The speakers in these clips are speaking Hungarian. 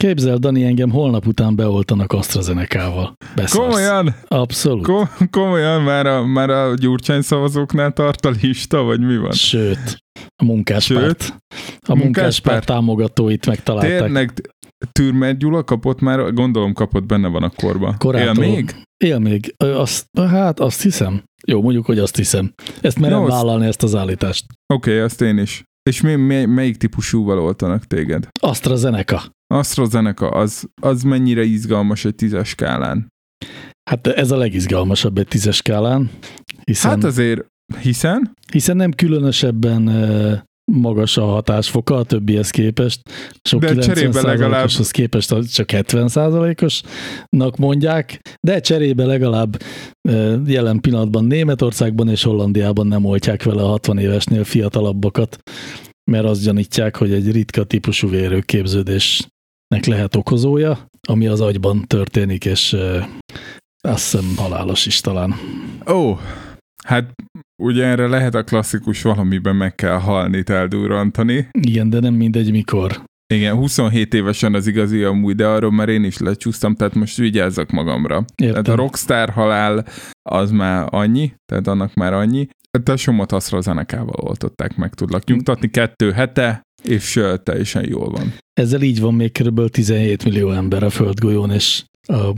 Képzeld, Dani, engem holnap után beoltanak AstraZeneca-val. Beszarsz. Komolyan? Abszolút. Kom- komolyan már a, már a gyurcsány szavazóknál tart a lista, vagy mi van? Sőt, a munkáspárt. Sőt, a munkáspárt támogatóit megtalálták. Tényleg Türmer Gyula kapott már, gondolom kapott, benne van a korba. Korától. Él még? Él még. Azt, hát azt hiszem. Jó, mondjuk, hogy azt hiszem. Ezt merem azt- vállalni, ezt az állítást. Oké, okay, azt én is. És mi, mi, melyik típusúval oltanak téged? AstraZeneca. AstraZeneca, az, az mennyire izgalmas egy tízes skálán? Hát ez a legizgalmasabb egy tízes skálán, hiszen, Hát azért, hiszen? hiszen nem különösebben magas a hatásfoka a többihez képest. Sok De cserébe legalább- képest csak 70 osnak mondják, de cserébe legalább jelen pillanatban Németországban és Hollandiában nem oltják vele a 60 évesnél fiatalabbakat, mert azt gyanítják, hogy egy ritka típusú vérőképződésnek lehet okozója, ami az agyban történik, és azt hiszem halálos is talán. Ó, hát ugye erre lehet a klasszikus valamiben meg kell halni, eldurrantani. Igen, de nem mindegy mikor. Igen, 27 évesen az igazi amúgy, de arról már én is lecsúsztam, tehát most vigyázzak magamra. Értem. Tehát a rockstar halál az már annyi, tehát annak már annyi. Hát a somot AstraZeneca-val oltották, meg tudlak nyugtatni, kettő hete, és teljesen jól van. Ezzel így van még kb. 17 millió ember a földgolyón, és a,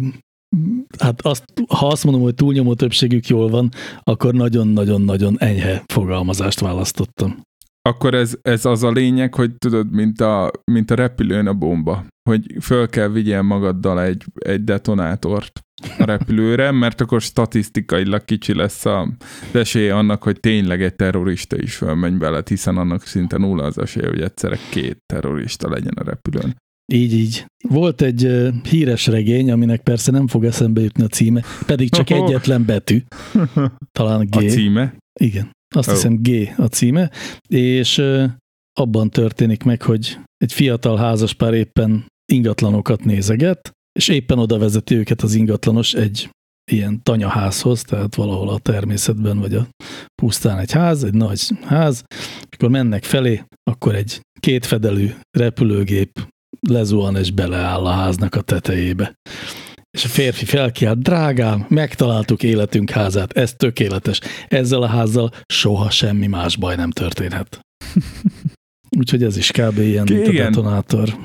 hát azt, ha azt mondom, hogy túlnyomó többségük jól van, akkor nagyon-nagyon-nagyon enyhe fogalmazást választottam. Akkor ez, ez az a lényeg, hogy tudod, mint a, mint a repülőn a bomba, hogy föl kell vigyél magaddal egy, egy detonátort a repülőre, mert akkor statisztikailag kicsi lesz a az esélye annak, hogy tényleg egy terrorista is fölmenj veled, hiszen annak szinte nulla az esélye, hogy egyszerre két terrorista legyen a repülőn. Így, így. Volt egy ö, híres regény, aminek persze nem fog eszembe jutni a címe, pedig csak Oho. egyetlen betű, talán G. A címe? Igen, azt oh. hiszem G a címe, és ö, abban történik meg, hogy egy fiatal házaspár éppen ingatlanokat nézeget, és éppen oda vezeti őket az ingatlanos egy ilyen tanyaházhoz, tehát valahol a természetben, vagy a pusztán egy ház, egy nagy ház, amikor mennek felé, akkor egy kétfedelű repülőgép lezuhan és beleáll a háznak a tetejébe. És a férfi felkiált, drágám, megtaláltuk életünk házát, ez tökéletes. Ezzel a házzal soha semmi más baj nem történhet. Úgyhogy ez is kb. ilyen, mint a detonátor.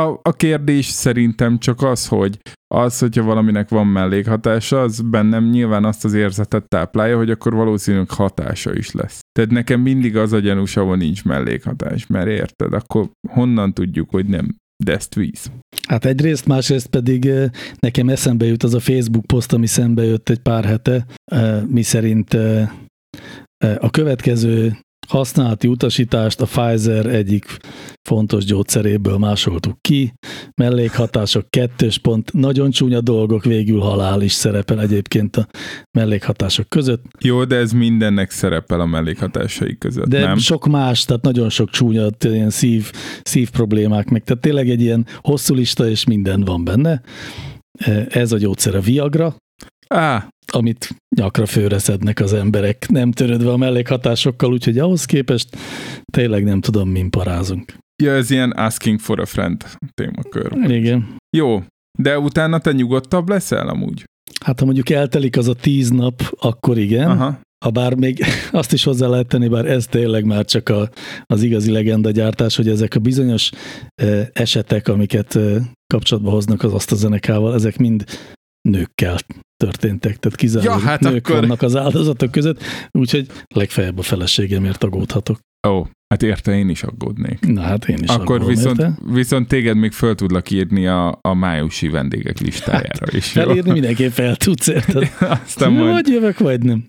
A, a kérdés szerintem csak az, hogy az, hogyha valaminek van mellékhatása, az bennem nyilván azt az érzetet táplálja, hogy akkor valószínűleg hatása is lesz. Tehát nekem mindig az a gyanús, ahol nincs mellékhatás, mert érted, akkor honnan tudjuk, hogy nem deszt víz. Hát egyrészt, másrészt pedig eh, nekem eszembe jut az a Facebook poszt, ami szembe jött egy pár hete, eh, mi szerint eh, a következő használati utasítást a Pfizer egyik fontos gyógyszeréből másoltuk ki, mellékhatások kettős pont, nagyon csúnya dolgok, végül halál is szerepel egyébként a mellékhatások között, Jó, de ez mindennek szerepel a mellékhatásai között, de nem? sok más, tehát nagyon sok csúnya ilyen szív, szív problémák meg, tehát tényleg egy ilyen hosszú lista, és minden van benne. Eh, Ez a gyógyszer a Viagra, Á, amit nyakra főre szednek az emberek, nem törődve a mellékhatásokkal, úgyhogy ahhoz képest tényleg nem tudom, min parázunk. ja, ez ilyen asking for a friend témakör. Igen. Jó, de utána te nyugodtabb leszel amúgy? Hát ha mondjuk eltelik az a tíz nap, akkor igen. Aha. Ha bár még azt is hozzá lehet tenni, bár ez tényleg már csak a, az igazi legenda gyártás, hogy ezek a bizonyos eh, esetek, amiket eh, kapcsolatba hoznak az azt a zenekával, ezek mind nőkkel történtek, tehát kizárólag Ja, hát nők akkor- vannak az áldozatok között, úgyhogy legfeljebb a feleségemért aggódhatok. Ó, hát érte én is aggódnék. Na hát én is Akkor viszont, érte? viszont téged még föl tudlak írni a, a májusi vendégek listájára is. jó? Felírni mindenképp fel tudsz, érted? Aztán majd Vagy jövök, vagy nem.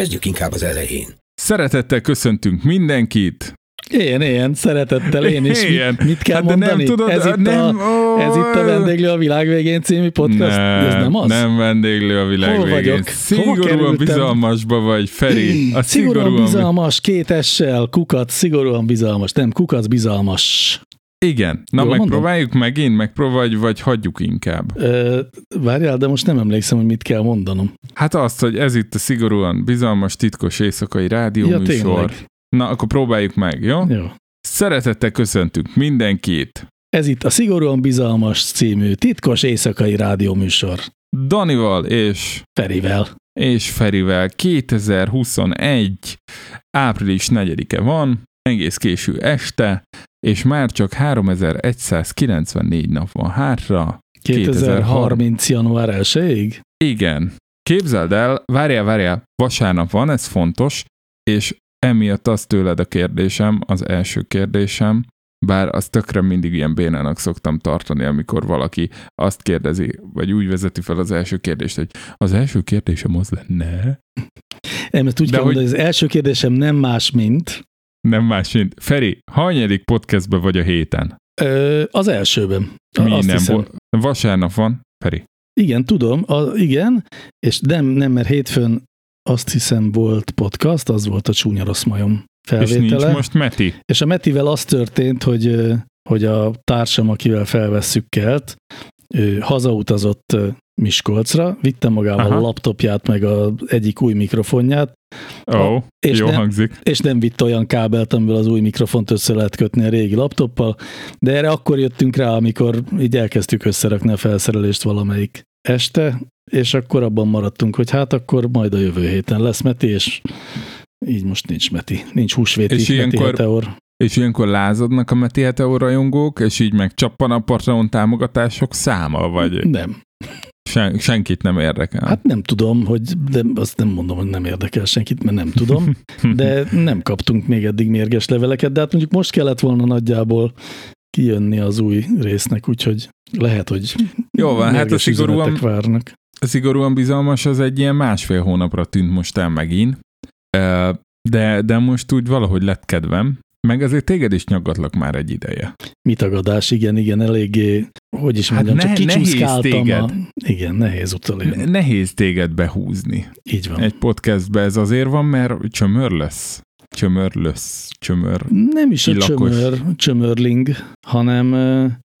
Kezdjük inkább az elején. Szeretettel köszöntünk mindenkit. Ilyen, ilyen, szeretettel én is. Ilyen. Mit, mit kell Hát de mondani? nem tudod, ez, itt nem, a, ó, ez itt a Vendéglő a világ végén című podcast? Nem, ez nem az? Nem vendéglő a világ Hol végén. vagyok? Szigorúan bizalmasba vagy, Feri. A Szigorúan szigorúan bizalmas, két essel, kukat, szigorúan bizalmas. Nem, kukac bizalmas. Igen. Na, Jól megpróbáljuk megint, megpróbálj, vagy hagyjuk inkább. Ö, várjál, de most nem emlékszem, hogy mit kell mondanom. Hát azt, hogy ez itt a szigorúan bizalmas, titkos éjszakai rádió Ja, tényleg. Na, akkor próbáljuk meg, jó? Jó. Szeretettel köszöntünk mindenkit. Ez itt a Szigorúan Bizalmas című titkos éjszakai rádióműsor. Danival és, Ferivel. és Ferivel 2021. április 4-e van, egész késő este, és már csak 3194 nap van hátra. 2030. január 1-ig? Igen. Képzeld el, várjál, várjál, vasárnap van, ez fontos, és emiatt az tőled a kérdésem, az első kérdésem, bár azt tökre mindig ilyen bénának szoktam tartani, amikor valaki azt kérdezi, vagy úgy vezeti fel az első kérdést, hogy az első kérdésem az lenne, Nem, ezt úgy De kell hogy- mondani, hogy az első kérdésem nem más, mint nem más, mint Feri, hanyadik podcastbe vagy a héten? ö, az elsőben. Mi Azt nem hiszem. Vasárnap van, Feri. Igen, tudom, a, igen, és nem, nem, mert hétfőn azt hiszem volt podcast, az volt a csúnya rossz majom És nincs felvétele. most Meti. És a Metivel az történt, hogy, hogy a társam, akivel felvesszük kelt, ő hazautazott Miskolcra, vitte magával Aha. a laptopját, meg az egyik új mikrofonját, oh, és jó nem- hangzik. és nem vitt olyan kábelt, amiből az új mikrofont össze lehet kötni a régi laptoppal, de erre akkor jöttünk rá, amikor így elkezdtük összerakni a felszerelést valamelyik este, és akkor abban maradtunk, hogy hát akkor majd a jövő héten lesz Meti, és így most nincs Meti, nincs húsvéti És Meti ilyenkor- heteor. És ilyenkor lázadnak a Meti Heteor rajongók, és így meg csappan a Patreon támogatások száma, vagy Nem. Sen, senkit nem érdekel. Hát nem tudom, hogy de azt nem mondom, hogy nem érdekel senkit, mert nem tudom, de nem kaptunk még eddig mérges leveleket, de hát mondjuk most kellett volna nagyjából kijönni az új résznek, úgyhogy lehet, hogy Jó van, hát a szigorúan, várnak. a szigorúan bizalmas az egy ilyen másfél hónapra tűnt most el megint, de, de most úgy valahogy lett kedvem, meg azért téged is nyaggatlak már egy ideje. Mitagadás, igen, igen, eléggé, hogy is Hát mondjam, ne- csak kicsúszkáltam. téged. A, igen, nehéz utolérni. Ne- Nehéz téged behúzni. Így van. Egy podcastbe ez azért van, mert csömör lesz. Csömör lesz. Csömör. Nem is a Illakos. csömör, csömörling, hanem,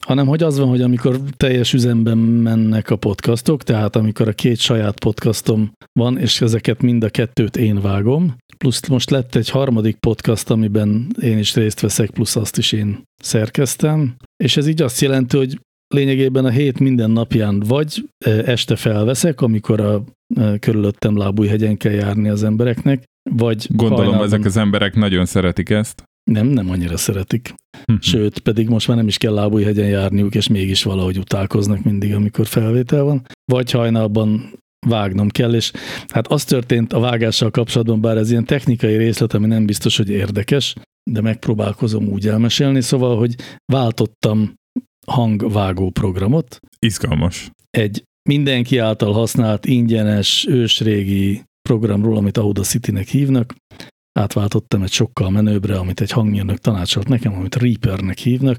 hanem hogy az van, hogy amikor teljes üzemben mennek a podcastok, tehát amikor a két saját podcastom van, és ezeket mind a kettőt én vágom, plusz most lett egy harmadik podcast, amiben én is részt veszek, plusz azt is én szerkeztem, és ez így azt jelenti, hogy lényegében a hét minden napján vagy ö, este felveszek, amikor a ö, körülöttem lábújhegyen kell járni az embereknek, vagy Gondolom, hajnalban- ezek az emberek nagyon szeretik ezt. Nem, nem annyira szeretik. Sőt, pedig most már nem is kell lábújhegyen járniuk, és mégis valahogy utálkoznak mindig, amikor felvétel van. Vagy hajnalban vágnom kell, és hát az történt a vágással kapcsolatban, bár ez ilyen technikai részlet, ami nem biztos, hogy érdekes, de megpróbálkozom úgy elmesélni, szóval, hogy váltottam hangvágó programot, Izgalmas. egy mindenki által használt ingyenes, ősrégi programról, amit Audacity-nek hívnak. Átváltottam egy sokkal menőbbre, amit egy hangmérnök tanácsolt nekem, amit Reapernek hívnak.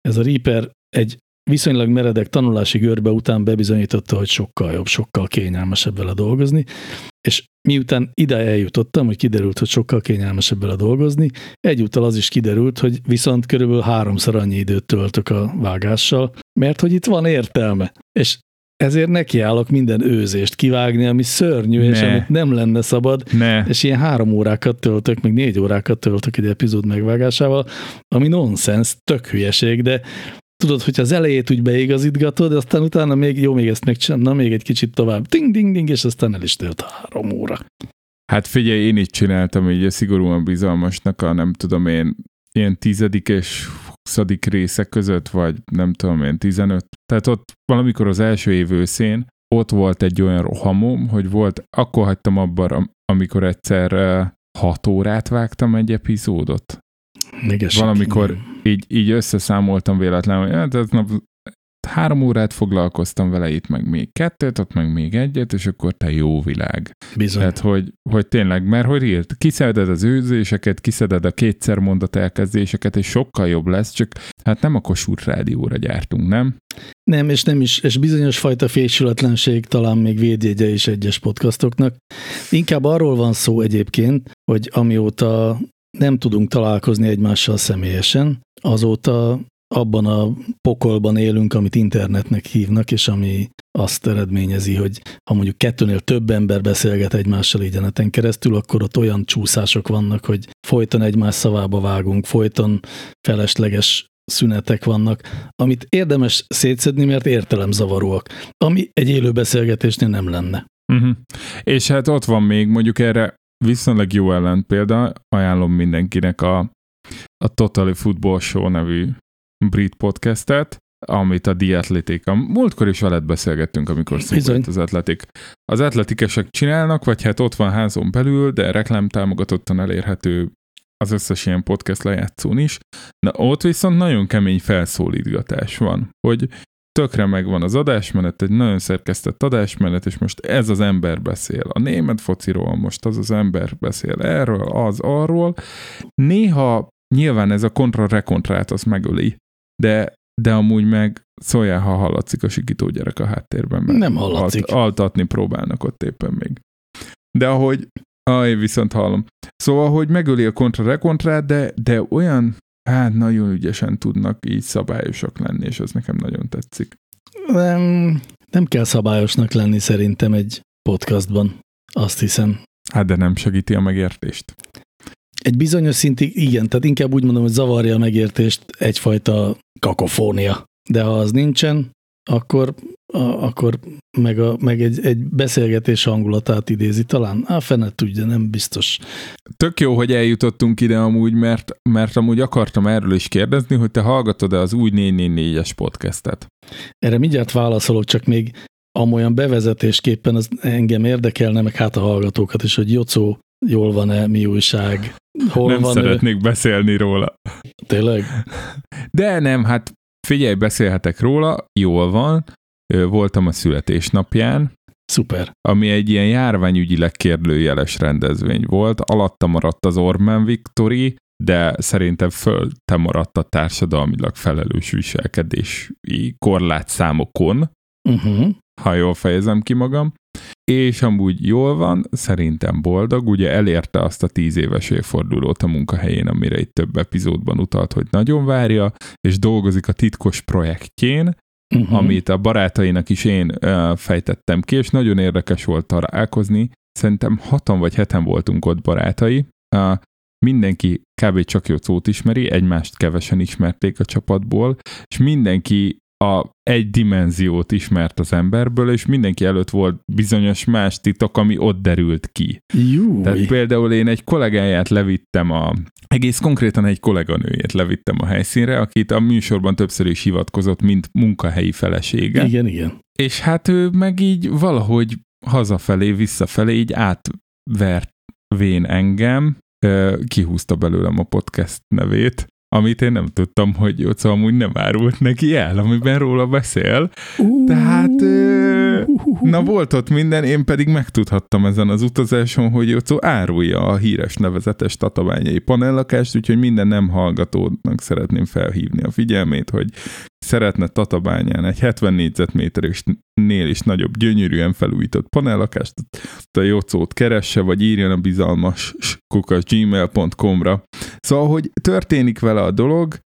Ez a Reaper egy viszonylag meredek tanulási görbe után bebizonyította, hogy sokkal jobb, sokkal kényelmesebb vele dolgozni, és miután ide eljutottam, hogy kiderült, hogy sokkal kényelmesebb vele dolgozni, egyúttal az is kiderült, hogy viszont körülbelül háromszor annyi időt töltök a vágással, mert hogy itt van értelme. És ezért nekiállok minden őzést kivágni, ami szörnyű, és Ne. amit nem lenne szabad, Ne. és ilyen három órákat töltök, még négy órákat töltök egy epizód megvágásával, ami nonsens, tök hülyeség, de tudod, hogy az elejét úgy beigazítgatod, aztán utána még jó, még ezt megcsinálom, na még egy kicsit tovább, ding, ding, ding, és aztán el is tölt három óra. Hát figyelj, én így csináltam így szigorúan bizalmasnak a nem tudom én, ilyen tizedik és részek között, vagy nem tudom én, tizenöt. Tehát ott valamikor az első év őszén ott volt egy olyan rohamom, hogy volt, akkor hagytam abban, am- amikor egyszer hat órát vágtam egy epizódot. Még Valamikor- Így, így összeszámoltam véletlenül, hogy hát ez nap három órát foglalkoztam vele, itt meg még kettőt, ott meg még egyet, és akkor te jó világ. Bizony. Tehát, hogy, hogy tényleg, mert hogy írt, kiszeded az őzéseket, kiszeded a kétszer mondat elkezdéseket, és sokkal jobb lesz, csak hát nem a Kossuth rádióra gyártunk, nem? Nem, és nem is, és bizonyos fajta fésületlenség talán még védjegye is egyes podcastoknak. Inkább arról van szó egyébként, hogy amióta nem tudunk találkozni egymással személyesen, azóta abban a pokolban élünk, amit internetnek hívnak, és ami azt eredményezi, hogy ha mondjuk kettőnél több ember beszélget egymással így neten keresztül, akkor ott olyan csúszások vannak, hogy folyton egymás szavába vágunk, folyton felesleges szünetek vannak, amit érdemes szétszedni, mert értelemzavaróak, ami egy élő beszélgetésnél nem lenne. Uh-huh. És hát ott van még mondjuk erre viszonylag jó példa, ajánlom mindenkinek a, a Totally Football Show nevű brit podcastet, amit a The Athletic, a múltkor is veled beszélgettünk, amikor szólt az Athletic. Az atletikesek csinálnak, vagy hát ott van házon belül, de reklámtámogatottan elérhető az összes ilyen podcast lejátszón is. Na ott viszont nagyon kemény felszólítgatás van, hogy tökre megvan az adásmenet, egy nagyon szerkesztett adásmenet, és most ez az ember beszél a német fociról, most az az ember beszél erről, az arról. Néha nyilván ez a kontra-rekontrát az megöli, de, de amúgy meg szóljál, ha hallatszik a sikító gyerek a háttérben. Mert Nem hallatszik. Alt, altatni próbálnak ott éppen még. De ahogy, ah, én viszont hallom. Szóval, hogy megöli a kontra-rekontrát, de, de olyan, hát nagyon ügyesen tudnak így szabályosak lenni, és ez nekem nagyon tetszik. Nem, nem kell szabályosnak lenni szerintem egy podcastban, azt hiszem. Hát de nem segíti a megértést. Egy bizonyos szintig igen, tehát inkább úgy mondom, hogy zavarja a megértést egyfajta kakofónia. De ha az nincsen, akkor, a, akkor meg, a, meg egy, egy beszélgetés hangulatát idézi. Talán, á, fene tudja, nem biztos. Tök jó, hogy eljutottunk ide amúgy, mert, mert amúgy akartam erről is kérdezni, hogy te hallgatod-e az új 444-es podcastet? Erre mindjárt válaszolok, csak még amolyan bevezetésképpen az engem érdekelne, meg hát a hallgatókat is, hogy Jocó jól van-e, mi újság, hol nem van szeretnék ő? beszélni róla. Tényleg? De nem, hát figyelj, beszélhetek róla, jól van. Voltam a születésnapján. Szuper. Ami egy ilyen járványügyileg kérdőjeles rendezvény volt. Alatta maradt az Orbán Viktori, de szerintem föl te maradt a társadalmilag felelős viselkedési korlátszámokon, uh-huh. ha jól fejezem ki magam és amúgy jól van, szerintem boldog, ugye elérte azt a tíz éves évfordulót a munkahelyén, amire itt több epizódban utalt, hogy nagyon várja, és dolgozik a titkos projektjén, uh-huh. amit a barátainak is én uh, fejtettem ki, és nagyon érdekes volt találkozni. Szerintem hatan vagy heten voltunk ott barátai. Uh, mindenki kb. csak jó szót ismeri, egymást kevesen ismerték a csapatból, és mindenki a egy dimenziót ismert az emberből, és mindenki előtt volt bizonyos más titok, ami ott derült ki. Júj. Tehát például én egy kollégáját levittem a, egész konkrétan egy kolléganőjét levittem a helyszínre, akit a műsorban többször is hivatkozott, mint munkahelyi felesége. Igen, igen. És hát ő meg így valahogy hazafelé, visszafelé így átvert vén engem, kihúzta belőlem a podcast nevét, amit én nem tudtam, hogy Jóca amúgy nem árult neki el, amiben róla beszél. Tehát, na volt ott minden, én pedig megtudhattam ezen az utazáson, hogy Jóca árulja a híres nevezetes tatabányai panellakást, úgyhogy minden nem hallgatónak szeretném felhívni a figyelmét, hogy szeretne Tatabányán egy 70 négyzetméteresnél is nagyobb, gyönyörűen felújított panellakást, a Jocót keresse, vagy írjon a bizalmas kukas gmail.com-ra. Szóval, hogy történik vele a dolog,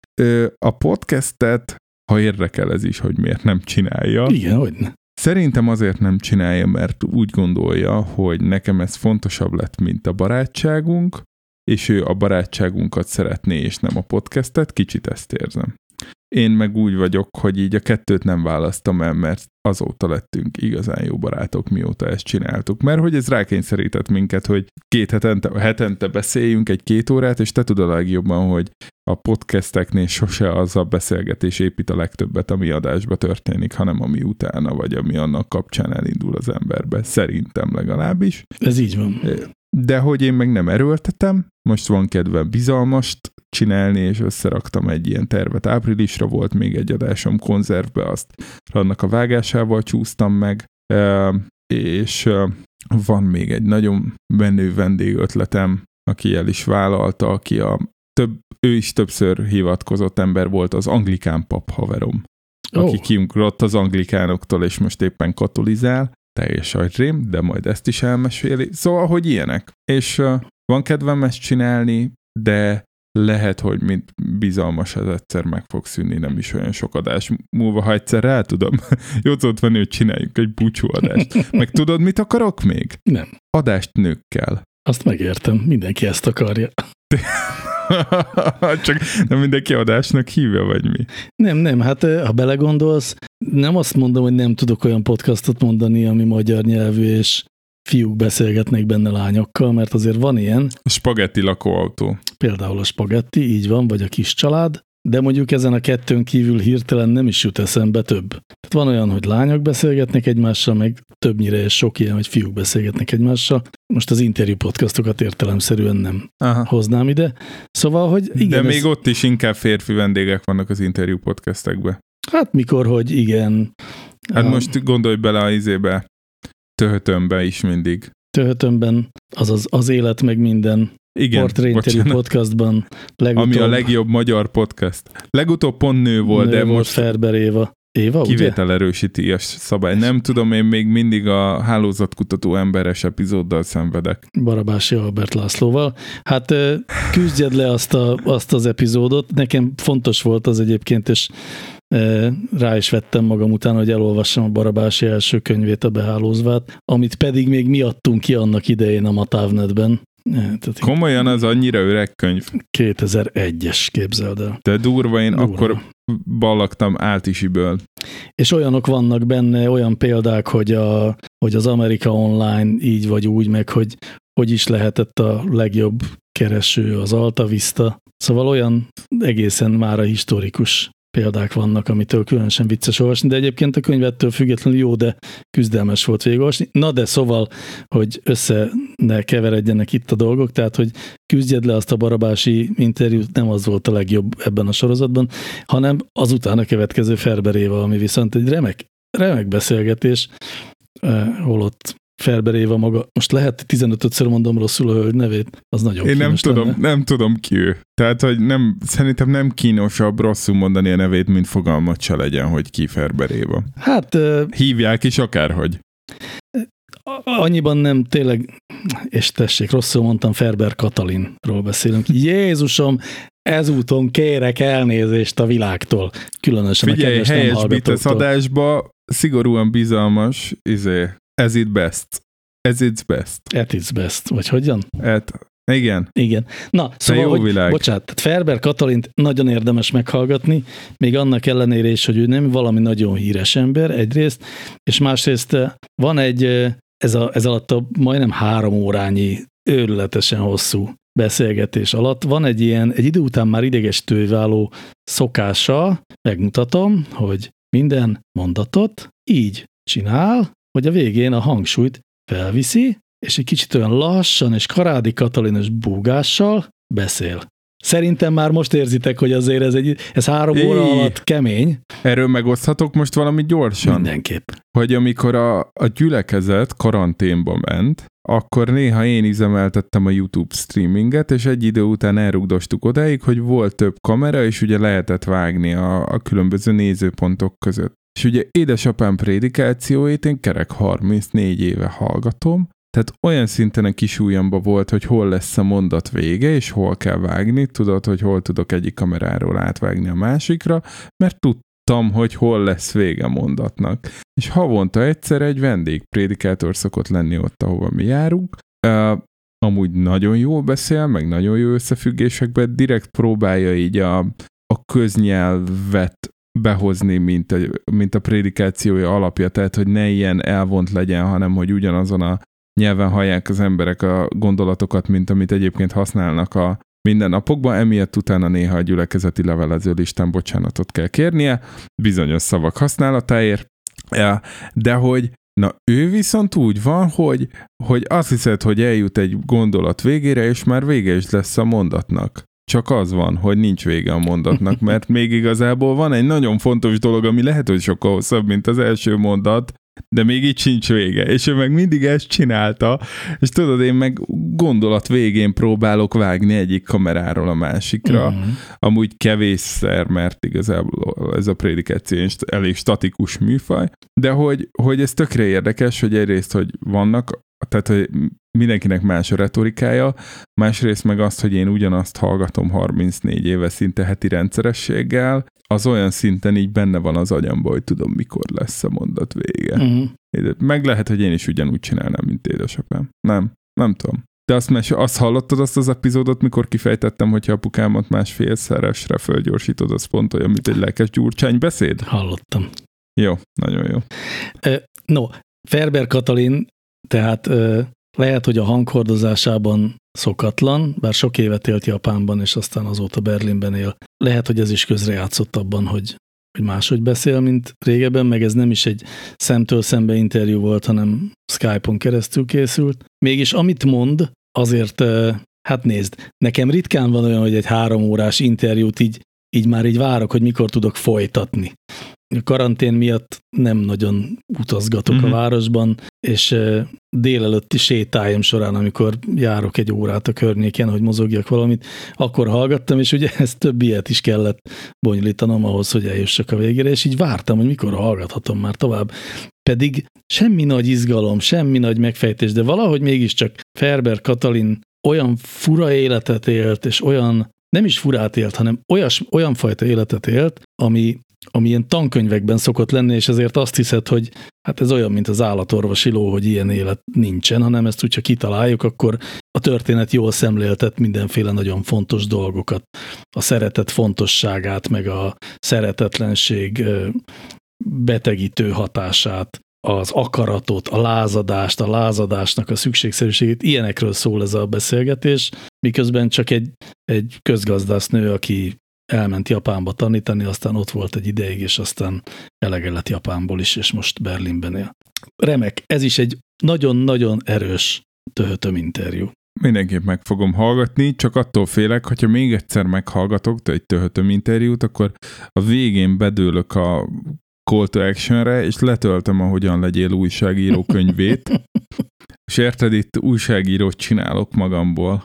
a podcastet, ha érdekel ez is, hogy miért nem csinálja. Igen, hogy ne. Szerintem azért nem csinálja, mert úgy gondolja, hogy nekem ez fontosabb lett, mint a barátságunk, és ő a barátságunkat szeretné, és nem a podcastet, kicsit ezt érzem. Én meg úgy vagyok, hogy így a kettőt nem választom el, mert azóta lettünk igazán jó barátok, mióta ezt csináltuk. Mert hogy ez rákényszerített minket, hogy két hetente, hetente beszéljünk egy két órát, és te tudod a legjobban, hogy a podcasteknél sose az a beszélgetés épít a legtöbbet, ami adásba történik, hanem ami utána, vagy ami annak kapcsán elindul az emberbe. Szerintem legalábbis. Ez így van. De hogy én meg nem erőltetem, most van kedvem bizalmast csinálni, és összeraktam egy ilyen tervet. Áprilisra volt még egy adásom konzervbe, azt annak a vágásával csúsztam meg, és van még egy nagyon menő vendégötletem, aki el is vállalta, aki a több, ő is többször hivatkozott ember volt, az anglikán pap haverom, oh. aki kiugrott az anglikánoktól, és most éppen katolizál, teljes agyrém, de majd ezt is elmeséli. Szóval, hogy ilyenek. És uh, van kedvem ezt csinálni, de lehet, hogy mint bizalmas ez egyszer meg fog szűnni, nem is olyan sok adás múlva, ha egyszer rá tudom, jó ott van, hogy csináljunk egy búcsú adást. Meg tudod, mit akarok még? Nem. Adást nőkkel. Azt megértem, mindenki ezt akarja. Csak nem mindenki adásnak hívja, vagy mi? Nem, nem, hát ha belegondolsz, nem azt mondom, hogy nem tudok olyan podcastot mondani, ami magyar nyelvű, és fiúk beszélgetnek benne lányokkal, mert azért van ilyen. A spagetti lakóautó. Például a spagetti, így van, vagy a kis család, de mondjuk ezen a kettőn kívül hirtelen nem is jut eszembe több. Tehát van olyan, hogy lányok beszélgetnek egymással, meg többnyire sok ilyen, hogy fiúk beszélgetnek egymással. Most az interjú podcastokat értelemszerűen nem Aha. hoznám ide. Szóval, hogy igen. De még ez... ott is inkább férfi vendégek vannak az interjú podcastekben. Hát mikor, hogy igen. Hát most gondolj bele a izébe, töhötömbe is mindig. Töhötömben, azaz az élet meg minden igen, Portrait podcastban. Legutóbb, Ami a legjobb magyar podcast. Legutóbb pont nő volt, nő de volt most... Ferber Éva. Éva, Kivétel ugye? erősíti a szabály. Nem tudom, én még mindig a hálózatkutató emberes epizóddal szenvedek. Barabási Albert Lászlóval. Hát küzdjed le azt, a, azt az epizódot. Nekem fontos volt az egyébként, és rá is vettem magam után, hogy elolvassam a Barabási első könyvét, a Behálózvát, amit pedig még mi adtunk ki annak idején a Matávnetben. Tehát Komolyan az annyira öreg könyv? 2001-es, képzeld el. De durva, én durva. akkor ballaktam átisiből. És olyanok vannak benne, olyan példák, hogy, a, hogy az Amerika Online így vagy úgy, meg hogy hogy is lehetett a legjobb kereső az Alta Vista. Szóval olyan egészen már a historikus példák vannak, amitől különösen vicces olvasni, de egyébként a könyvettől függetlenül jó, de küzdelmes volt végigolvasni. Na de szóval, hogy össze ne keveredjenek itt a dolgok, tehát, hogy küzdjed le azt a barabási interjút, nem az volt a legjobb ebben a sorozatban, hanem azután a következő Ferberéval, ami viszont egy remek, remek beszélgetés, eh, holott Ferber Éva maga, most lehet 15-ször mondom rosszul a hölgy nevét, az nagyon Én nem tudom, lenne. nem tudom ki ő. Tehát, hogy nem, szerintem nem kínosabb rosszul mondani a nevét, mint fogalmat se legyen, hogy ki Ferber Éva. Hát... Hívják is akárhogy. Annyiban nem tényleg, és tessék, rosszul mondtam, Ferber Katalinról beszélünk. Jézusom, ezúton kérek elnézést a világtól. Különösen Figyelj, a helyes adásba szigorúan bizalmas, izé, As it best. As it's best. At its best, vagy hogyan? At, igen. Igen. Na, szóval, jó hogy, világ. bocsánat, tehát Ferber Katalint nagyon érdemes meghallgatni, még annak ellenére is, hogy ő nem valami nagyon híres ember egyrészt, és másrészt eh, van egy, eh, ez, a, ez alatt a majdnem három órányi őrületesen hosszú beszélgetés alatt van egy ilyen, egy idő után már idegesítővé váló szokása, megmutatom, hogy minden mondatot így csinál, hogy a végén a hangsúlyt felviszi, és egy kicsit olyan lassan és karádi katalinos búgással beszél. Szerintem már most érzitek, hogy azért ez, egy, ez három Éj, óra alatt kemény. Erről megoszthatok most valami gyorsan? Mindenképp. Hogy amikor a, a gyülekezet karanténba ment, akkor néha én üzemeltettem a YouTube streaminget, és egy idő után elrugdostuk odáig, hogy volt több kamera, és ugye lehetett vágni a, a különböző nézőpontok között. És ugye édesapám prédikációit én kerek 34 éve hallgatom, tehát olyan szinten a kis volt, hogy hol lesz a mondat vége, és hol kell vágni, tudod, hogy hol tudok egyik kameráról átvágni a másikra, mert tudtam, hogy hol lesz vége mondatnak. És havonta egyszer egy vendégprédikátor szokott lenni ott, ahova mi járunk, uh, amúgy nagyon jól beszél, meg nagyon jó összefüggésekben, direkt próbálja így a, a köznyelvet behozni, mint a, mint a prédikációja alapja, tehát hogy ne ilyen elvont legyen, hanem hogy ugyanazon a nyelven hallják az emberek a gondolatokat, mint amit egyébként használnak a mindennapokban, emiatt utána néha a gyülekezeti levelező listán bocsánatot kell kérnie, bizonyos szavak használatáért, de hogy Na, ő viszont úgy van, hogy, hogy azt hiszed, hogy eljut egy gondolat végére, és már vége is lesz a mondatnak. Csak az van, hogy nincs vége a mondatnak, mert még igazából van egy nagyon fontos dolog, ami lehet, hogy sokkal hosszabb, mint az első mondat, de még így sincs vége. És ő meg mindig ezt csinálta, és tudod, én meg gondolat végén próbálok vágni egyik kameráról a másikra, mm-hmm. amúgy kevésszer, mert igazából ez a prédikáció elég statikus műfaj, de hogy, hogy ez tökre érdekes, hogy egyrészt, hogy vannak tehát hogy mindenkinek más a retorikája, másrészt meg azt, hogy én ugyanazt hallgatom 34 éve szinte heti rendszerességgel, az olyan szinten így benne van az agyamban, hogy tudom, mikor lesz a mondat vége. Uh-huh. Meg lehet, hogy én is ugyanúgy csinálnám, mint édesapám. Nem, nem tudom. De azt, mes- azt hallottad azt az epizódot, mikor kifejtettem, hogyha apukámat másfélszeresre fölgyorsítod, az pont olyan, mint egy lelkes gyurcsány beszéd? Hallottam. Jó, nagyon jó. no, Ferber Katalin tehát lehet, hogy a hanghordozásában szokatlan, bár sok évet élt Japánban, és aztán azóta Berlinben él. Lehet, hogy ez is közrejátszott abban, hogy, hogy máshogy beszél, mint régebben, meg ez nem is egy szemtől szembe interjú volt, hanem Skype-on keresztül készült. Mégis amit mond, azért, hát nézd, nekem ritkán van olyan, hogy egy három órás interjút így, így már így várok, hogy mikor tudok folytatni karantén miatt nem nagyon utazgatok uh-huh. a mhm. városban, és délelőtti sétáim során, amikor járok egy órát a környéken, hogy mozogjak valamit, akkor hallgattam, és ugye ez több ilyet is kellett bonyolítanom ahhoz, hogy eljussak a végére, és így vártam, hogy mikor hallgathatom már tovább. Pedig semmi nagy izgalom, semmi nagy megfejtés, de valahogy mégiscsak Ferber Katalin olyan fura életet élt, és olyan nem is furát élt, hanem olyas, olyan fajta életet élt, ami ami ilyen tankönyvekben szokott lenni, és ezért azt hiszed, hogy hát ez olyan, mint az állatorvosi ló, hogy ilyen élet nincsen, hanem ezt hogyha kitaláljuk, akkor a történet jól szemléltet mindenféle nagyon fontos dolgokat. A szeretet fontosságát, meg a szeretetlenség betegítő hatását, az akaratot, a lázadást, a lázadásnak a szükségszerűségét, ilyenekről szól ez a beszélgetés, miközben csak egy, egy közgazdásznő, aki elment Japánba tanítani, aztán ott volt egy ideig, és aztán elege lett Japánból is, és most Berlinben él. Remek, ez is egy nagyon-nagyon erős töhötöm interjú. Mindenképp meg fogom hallgatni, csak attól félek, hogyha még egyszer meghallgatok egy töhötöm interjút, akkor a végén bedőlök a call to actionre, és letöltöm a Hogyan legyél újságíró könyvét, és érted, itt újságírót csinálok magamból.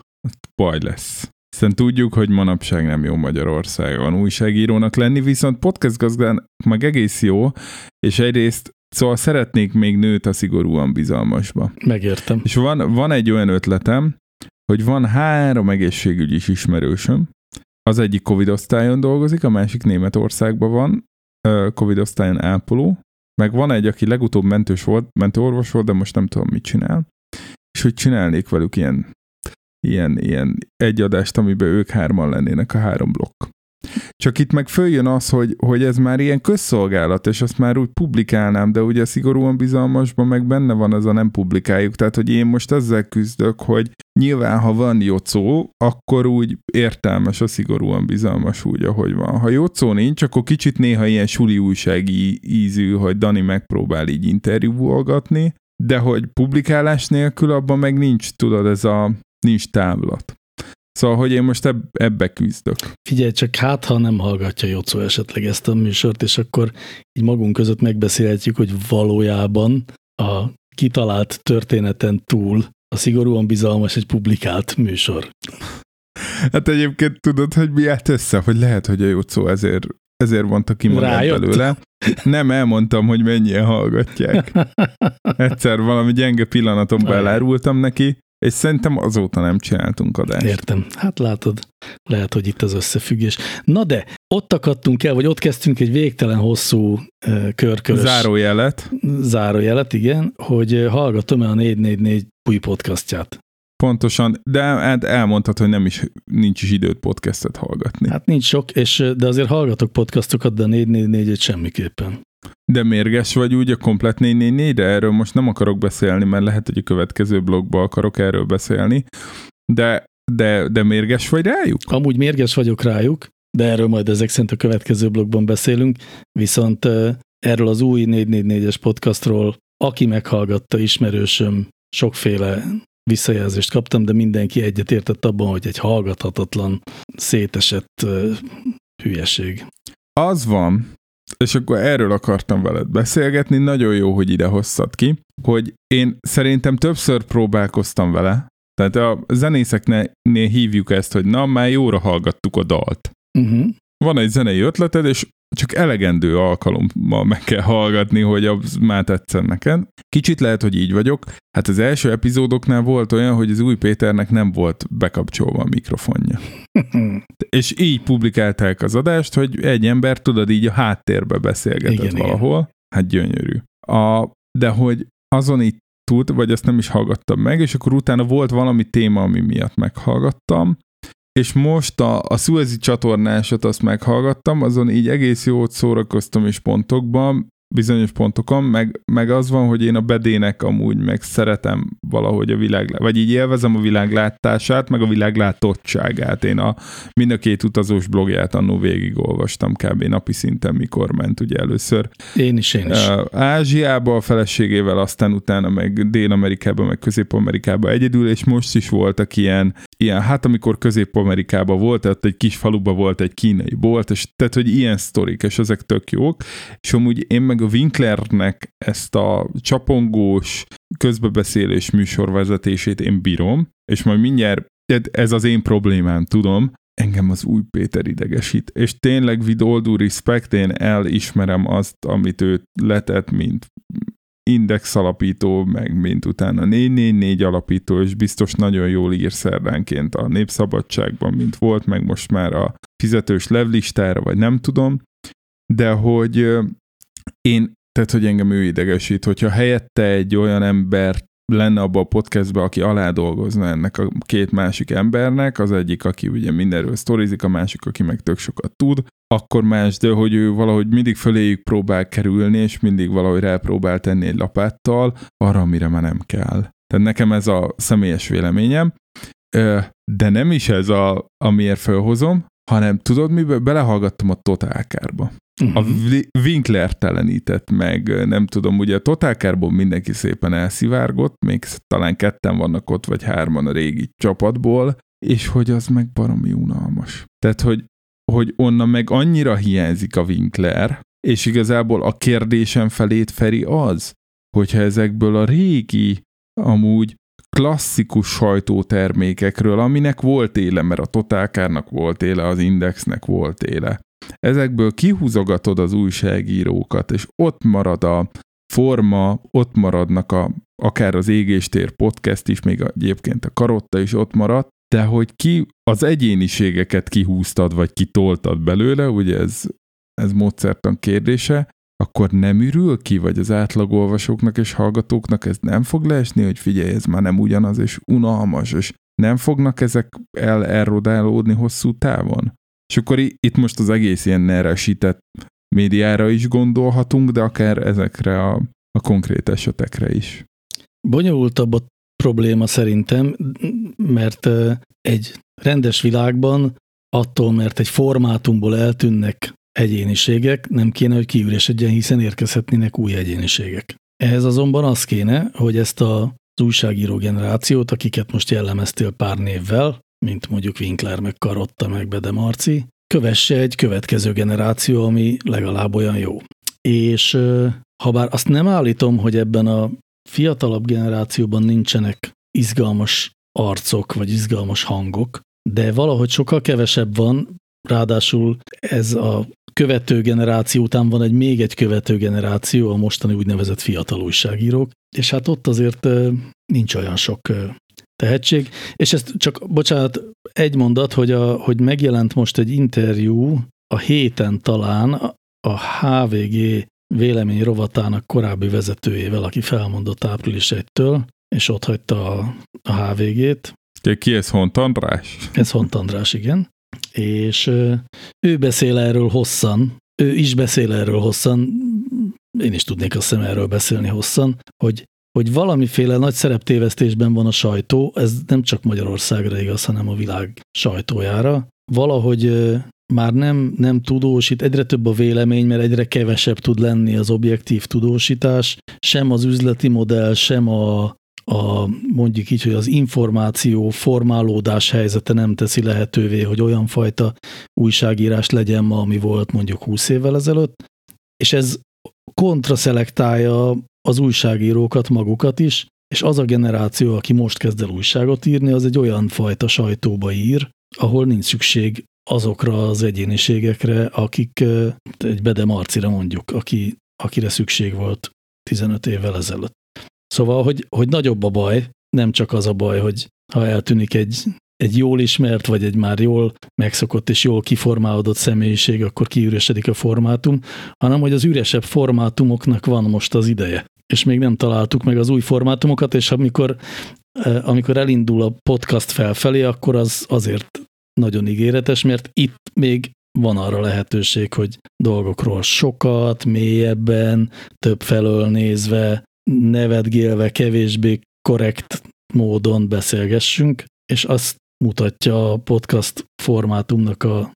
Baj lesz. Hiszen tudjuk, hogy manapság nem jó Magyarországon újságírónak lenni, viszont podcast gazdán meg egész jó, és egyrészt Szóval szeretnék még nőt a szigorúan bizalmasba. Megértem. És van, van egy olyan ötletem, hogy van három egészségügyi ismerősöm. Az egyik Covid osztályon dolgozik, a másik Németországban van, Covid osztályon ápoló, meg van egy, aki legutóbb mentős volt, mentőorvos volt, de most nem tudom, mit csinál. És hogy csinálnék velük ilyen ilyen, ilyen egy adást, amiben ők hárman lennének a három blokk. Csak itt meg följön az, hogy, hogy ez már ilyen közszolgálat, és azt már úgy publikálnám, de ugye szigorúan bizalmasban meg benne van az a nem publikáljuk. Tehát, hogy én most ezzel küzdök, hogy nyilván, ha van jocó, akkor úgy értelmes a szigorúan bizalmas úgy, ahogy van. Ha jocó nincs, akkor kicsit néha ilyen suli újsági ízű, hogy Dani megpróbál így interjúvolgatni, de hogy publikálás nélkül abban meg nincs, tudod, ez a nincs távlat. Szóval, hogy én most eb- ebbe küzdök. Figyelj, csak hát, ha nem hallgatja Jocó esetleg ezt a műsort, és akkor így magunk között megbeszélhetjük, hogy valójában a kitalált történeten túl a szigorúan bizalmas egy publikált műsor. Hát egyébként tudod, hogy mi állt össze, hogy lehet, hogy a Jocó ezért, ezért mondta ki magát belőle. Nem elmondtam, hogy mennyien hallgatják. Egyszer valami gyenge pillanatomban elárultam neki, és szerintem azóta nem csináltunk adást. Értem. Hát látod, lehet, hogy itt az összefüggés. Na de, ott akadtunk el, vagy ott kezdtünk egy végtelen hosszú uh, körkörös... Zárójelet. Zárójelet, igen, hogy hallgatom-e a 444 új podcastját. Pontosan, de hát elmondtad, hogy nem is, nincs is időt podcastet hallgatni. Hát nincs sok, és, de azért hallgatok podcastokat, de a 444-et semmiképpen. De mérges vagy úgy a komplet 444 de erről most nem akarok beszélni, mert lehet, hogy a következő blogban akarok erről beszélni, de, de, de mérges vagy rájuk? Amúgy mérges vagyok rájuk, de erről majd ezek szerint a következő blogban beszélünk, viszont erről az új 444-es podcastról aki meghallgatta, ismerősöm, sokféle visszajelzést kaptam, de mindenki egyetértett abban, hogy egy hallgathatatlan, szétesett hülyeség. Az van, és akkor erről akartam veled beszélgetni, nagyon jó, hogy ide hoztad ki, hogy én szerintem többször próbálkoztam vele, tehát a zenészeknél hívjuk ezt, hogy na, már jóra hallgattuk a dalt. Uh-huh. Van egy zenei ötleted, és csak elegendő alkalommal meg kell hallgatni, hogy az már tetszen neked. Kicsit lehet, hogy így vagyok. Hát az első epizódoknál volt olyan, hogy az új Péternek nem volt bekapcsolva a mikrofonja. és így publikálták az adást, hogy egy ember, tudod, így a háttérbe beszélgetett igen, valahol. Igen. Hát gyönyörű. A, de hogy azon itt tud, vagy ezt nem is hallgattam meg, és akkor utána volt valami téma, ami miatt meghallgattam, és most a, a Suezi csatornásot azt meghallgattam, azon így egész jót szórakoztam is pontokban, bizonyos pontokon, meg, meg az van, hogy én a bedének amúgy meg szeretem valahogy a világ, vagy így élvezem a világlátását, meg a világlátottságát. Én a, mind a két utazós blogját annó végigolvastam kb. napi szinten, mikor ment ugye először. Én is, én is. Ázsiába a feleségével, aztán utána meg Dél-Amerikába, meg Közép-Amerikába egyedül, és most is voltak ilyen, ilyen hát amikor Közép-Amerikába volt, ott egy kis faluba volt egy kínai bolt, és tehát, hogy ilyen sztorik, és ezek tök jók, és amúgy én meg Winklernek ezt a csapongós, közbebeszélés műsorvezetését én bírom, és majd mindjárt ez az én problémám, tudom, engem az új Péter idegesít. És tényleg with all due respect, én elismerem azt, amit ő letett, mint index alapító, meg mint utána 444 alapító, és biztos nagyon jól ír szerdánként a Népszabadságban, mint volt, meg most már a fizetős levlistára, vagy nem tudom, de hogy én, tehát hogy engem ő idegesít, hogyha helyette egy olyan ember lenne abban a podcastban, aki alá dolgozna ennek a két másik embernek, az egyik, aki ugye mindenről sztorizik, a másik, aki meg tök sokat tud, akkor más, de hogy ő valahogy mindig föléjük próbál kerülni, és mindig valahogy rápróbál tenni egy lapáttal, arra, amire már nem kell. Tehát nekem ez a személyes véleményem, de nem is ez a, amiért felhozom, hanem tudod, miből belehallgattam a Totálkárba. Uh-huh. A mhm. Winkler telenített meg, nem tudom, ugye a Totálkárból mindenki szépen elszivárgott, még talán ketten vannak ott, vagy hárman a régi csapatból, és hogy az meg baromi unalmas. Tehát, hogy, hogy onnan meg annyira hiányzik a Winkler, és igazából a kérdésem felét Feri az, hogyha ezekből a régi, amúgy klasszikus sajtótermékekről, aminek volt éle, mert a Totálkárnak volt éle, az Indexnek volt éle. Ezekből kihúzogatod az újságírókat, és ott marad a forma, ott maradnak a, akár az Égéstér podcast is, még egyébként a Karotta is ott maradt, de hogy ki az egyéniségeket kihúztad, vagy kitoltad belőle, ugye ez, ez módszertan kérdése, akkor nem ürül ki, vagy az átlagolvasóknak és hallgatóknak ez nem fog leesni, hogy figyelj, ez már nem ugyanaz, és unalmas, és nem fognak ezek el elrodálódni hosszú távon? És akkor itt most az egész ilyen neresített médiára is gondolhatunk, de akár ezekre a, a konkrét esetekre is. Bonyolultabb a probléma szerintem, mert egy rendes világban attól, mert egy formátumból eltűnnek egyéniségek, nem kéne, hogy kiüresedjen, hiszen érkezhetnének új egyéniségek. Ehhez azonban az kéne, hogy ezt a az újságíró generációt, akiket most jellemeztél pár névvel, mint mondjuk Winkler, meg Karotta, meg Bede Marci, kövesse egy következő generáció, ami legalább olyan jó. És ha bár azt nem állítom, hogy ebben a fiatalabb generációban nincsenek izgalmas arcok, vagy izgalmas hangok, de valahogy sokkal kevesebb van, ráadásul ez a követő generáció után van egy még egy követő generáció, a mostani úgynevezett fiatal újságírók, és hát ott azért nincs olyan sok tehetség. És ezt csak, bocsánat, egy mondat, hogy, a, hogy megjelent most egy interjú a héten talán a HVG vélemény rovatának korábbi vezetőjével, aki felmondott április 1-től, és ott hagyta a, a HVG-t. Ki ez Hont András? Ez Hont András, igen. És ő beszél erről hosszan, ő is beszél erről hosszan, én is tudnék azt hiszem erről beszélni hosszan, hogy hogy valamiféle nagy szereptévesztésben van a sajtó, ez nem csak Magyarországra igaz, hanem a világ sajtójára. Valahogy már nem, nem tudósít, egyre több a vélemény, mert egyre kevesebb tud lenni az objektív tudósítás, sem az üzleti modell, sem a, a mondjuk így, hogy az információ formálódás helyzete nem teszi lehetővé, hogy olyan fajta újságírás legyen ma, ami volt mondjuk 20 évvel ezelőtt, és ez kontraszelektálja az újságírókat magukat is, és az a generáció, aki most kezd el újságot írni, az egy olyan fajta sajtóba ír, ahol nincs szükség azokra az egyéniségekre, akik egy Bede Marcira mondjuk, aki, akire szükség volt 15 évvel ezelőtt. Szóval, hogy, hogy nagyobb a baj, nem csak az a baj, hogy ha eltűnik egy, egy jól ismert, vagy egy már jól megszokott és jól kiformálódott személyiség, akkor kiüresedik a formátum, hanem hogy az üresebb formátumoknak van most az ideje. És még nem találtuk meg az új formátumokat, és amikor, amikor elindul a podcast felfelé, akkor az azért nagyon ígéretes, mert itt még van arra lehetőség, hogy dolgokról sokat, mélyebben, több felől nézve, nevetgélve, kevésbé korrekt módon beszélgessünk, és azt mutatja a podcast formátumnak a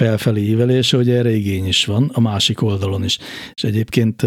felfelé ívelése, hogy erre igény is van, a másik oldalon is. És egyébként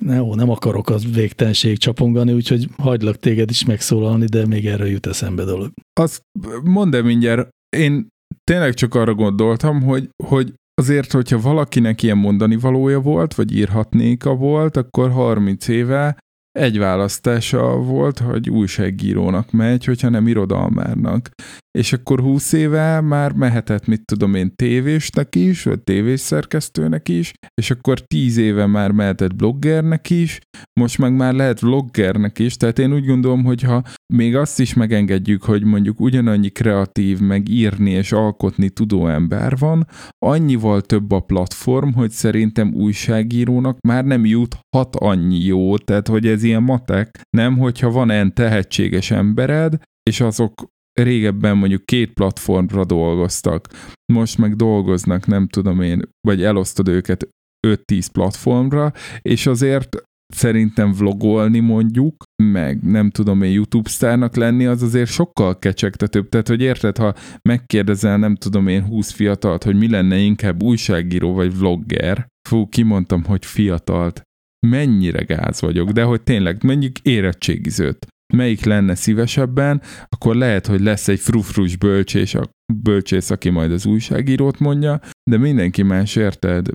ne, ó, nem akarok az végtelenség csapongani, úgyhogy hagylak téged is megszólalni, de még erről jut eszembe dolog. Azt mondd mindjárt, én tényleg csak arra gondoltam, hogy, hogy azért, hogyha valakinek ilyen mondani valója volt, vagy írhatnéka volt, akkor 30 éve egy választása volt, hogy újságírónak megy, hogyha nem irodalmárnak. És akkor 20 éve már mehetett, mit tudom én, tévésnek is, vagy tévés szerkesztőnek is, és akkor 10 éve már mehetett bloggernek is, most meg már lehet vloggernek is, tehát én úgy gondolom, hogy ha még azt is megengedjük, hogy mondjuk ugyanannyi kreatív, meg írni és alkotni tudó ember van, annyival több a platform, hogy szerintem újságírónak már nem juthat annyi jó, tehát hogy ez ilyen matek, nem, hogyha van ilyen tehetséges embered, és azok régebben mondjuk két platformra dolgoztak, most meg dolgoznak, nem tudom én, vagy elosztod őket 5-10 platformra, és azért szerintem vlogolni mondjuk, meg nem tudom én YouTube sztárnak lenni, az azért sokkal kecsegtetőbb. Tehát, hogy érted, ha megkérdezel, nem tudom én 20 fiatalt, hogy mi lenne inkább újságíró vagy vlogger, fú, kimondtam, hogy fiatalt, mennyire gáz vagyok, de hogy tényleg mondjuk érettségizőt melyik lenne szívesebben, akkor lehet, hogy lesz egy frufrus bölcsés, a bölcsész, aki majd az újságírót mondja, de mindenki más érted,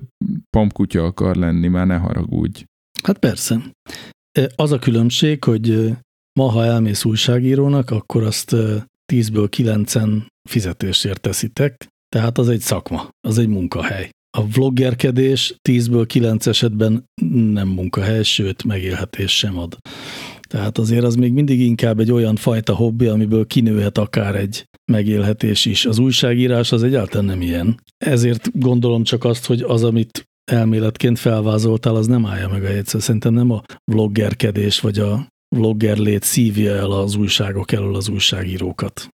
pampkutya akar lenni, már ne haragudj. Hát persze. Az a különbség, hogy ma, ha elmész újságírónak, akkor azt 10-ből 9-en fizetésért teszitek, tehát az egy szakma, az egy munkahely. A vloggerkedés 10-ből 9 esetben nem munkahely, sőt megélhetés sem ad. Tehát azért az még mindig inkább egy olyan fajta hobbi, amiből kinőhet akár egy megélhetés is. Az újságírás az egyáltalán nem ilyen. Ezért gondolom csak azt, hogy az, amit elméletként felvázoltál, az nem állja meg a egyszer. Szerintem nem a vloggerkedés vagy a vlogger lét szívja el az újságok elől az újságírókat.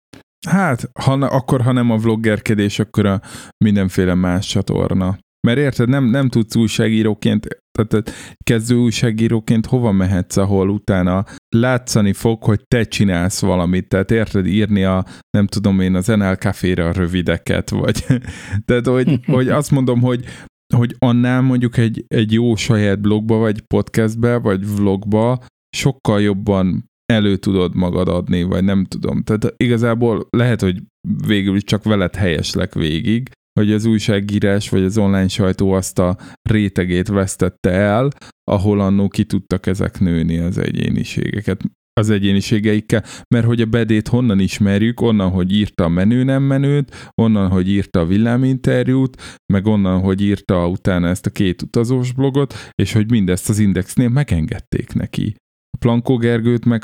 Hát, ha, akkor ha nem a vloggerkedés, akkor a mindenféle más csatorna. Mert érted, nem, nem tudsz újságíróként, tehát kezdő újságíróként hova mehetsz, ahol utána látszani fog, hogy te csinálsz valamit, tehát érted, írni a, nem tudom én, az NL Café-re a rövideket, vagy tehát, hogy, hogy azt mondom, hogy hogy annál mondjuk egy, egy jó saját blogba, vagy podcastbe, vagy vlogba sokkal jobban elő tudod magad adni, vagy nem tudom. Tehát igazából lehet, hogy végül is csak veled helyeslek végig, hogy az újságírás vagy az online sajtó azt a rétegét vesztette el, ahol annó ki tudtak ezek nőni az egyéniségeket az egyéniségeikkel, mert hogy a bedét honnan ismerjük, onnan, hogy írta a menő nem menőt, onnan, hogy írta a villáminterjút, meg onnan, hogy írta utána ezt a két utazós blogot, és hogy mindezt az Indexnél megengedték neki. A Plankó Gergőt meg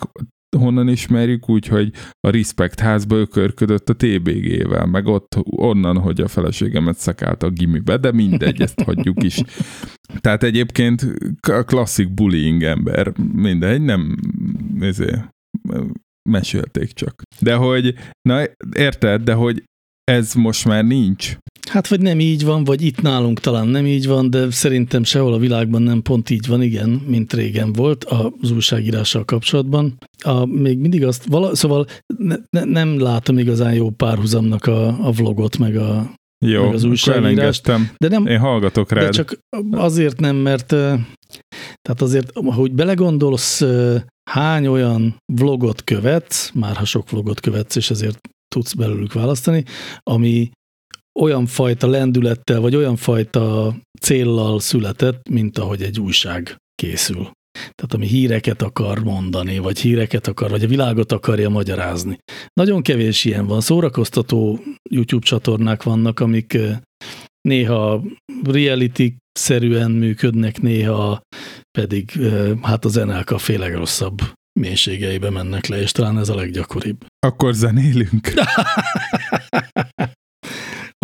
honnan ismerjük, úgyhogy a Respect házba ökörködött a TBG-vel, meg ott onnan, hogy a feleségemet szakált a gimibe, de mindegy, ezt hagyjuk is. Tehát egyébként klasszik bullying ember, mindegy, nem ezért, mesélték csak. De hogy, na érted, de hogy ez most már nincs. Hát vagy nem így van, vagy itt nálunk talán nem így van, de szerintem sehol a világban nem pont így van, igen, mint régen volt az újságírással kapcsolatban. A, még mindig azt, vala, szóval ne, ne, nem látom igazán jó párhuzamnak a, a vlogot, meg a, Jó, meg az újságírást. De nem, Én hallgatok rád. De csak azért nem, mert tehát azért, hogy belegondolsz, hány olyan vlogot követsz, már ha sok vlogot követsz, és ezért tudsz belőlük választani, ami olyan fajta lendülettel, vagy olyan fajta céllal született, mint ahogy egy újság készül. Tehát ami híreket akar mondani, vagy híreket akar, vagy a világot akarja magyarázni. Nagyon kevés ilyen van. Szórakoztató YouTube csatornák vannak, amik néha reality-szerűen működnek, néha pedig hát a zenák a féleg rosszabb mélységeibe mennek le, és talán ez a leggyakoribb. Akkor zenélünk.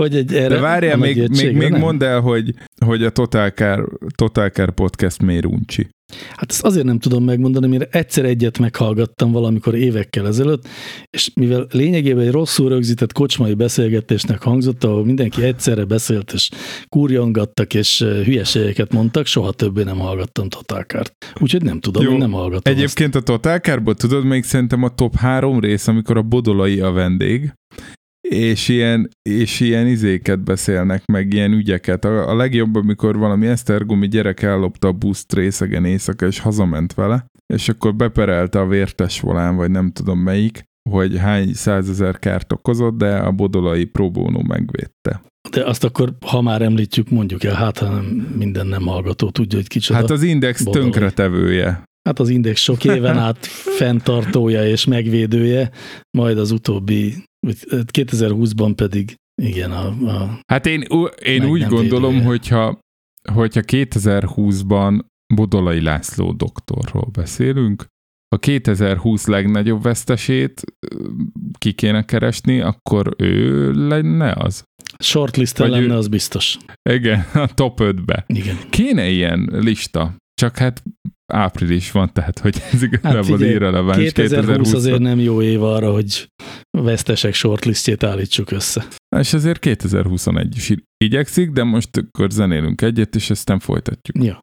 Hogy egy erre De várjál, még, még, még mondd el, hogy, hogy a Total Car, Total Car podcast miért uncsi. Hát ezt azért nem tudom megmondani, mert egyszer egyet meghallgattam valamikor évekkel ezelőtt, és mivel lényegében egy rosszul rögzített kocsmai beszélgetésnek hangzott, ahol mindenki egyszerre beszélt, és kurjongattak, és hülyeségeket mondtak, soha többé nem hallgattam Totálkárt. Úgyhogy nem tudom, Jó. én nem hallgatom Egyébként azt. a Totálkárból tudod, még szerintem a top három rész, amikor a Bodolai a vendég, és ilyen, és ilyen izéket beszélnek, meg ilyen ügyeket. A, a legjobb, amikor valami esztergomi gyerek ellopta a buszt részegen éjszaka, és hazament vele, és akkor beperelte a vértes volán, vagy nem tudom melyik, hogy hány százezer kárt okozott, de a bodolai próbónó megvédte. De azt akkor, ha már említjük, mondjuk el, hát ha minden nem hallgató tudja, hogy kicsoda. Hát az Index bodolai. tönkretevője. Hát az Index sok éven át fenntartója és megvédője, majd az utóbbi 2020-ban pedig igen. A, a hát én, én úgy gondolom, védője. hogyha, hogyha 2020-ban Bodolai László doktorról beszélünk, a 2020 legnagyobb vesztesét ki kéne keresni, akkor ő lenne az. Shortlist lenne, ő... az biztos. Igen, a top 5-be. Igen. Kéne ilyen lista, csak hát április van, tehát hogy ez igazából hát irreleváns. 2020, 2020 azért nem jó év arra, hogy vesztesek shortlistjét állítsuk össze. És azért 2021 is igyekszik, de most akkor zenélünk egyet, és aztán folytatjuk. Ja.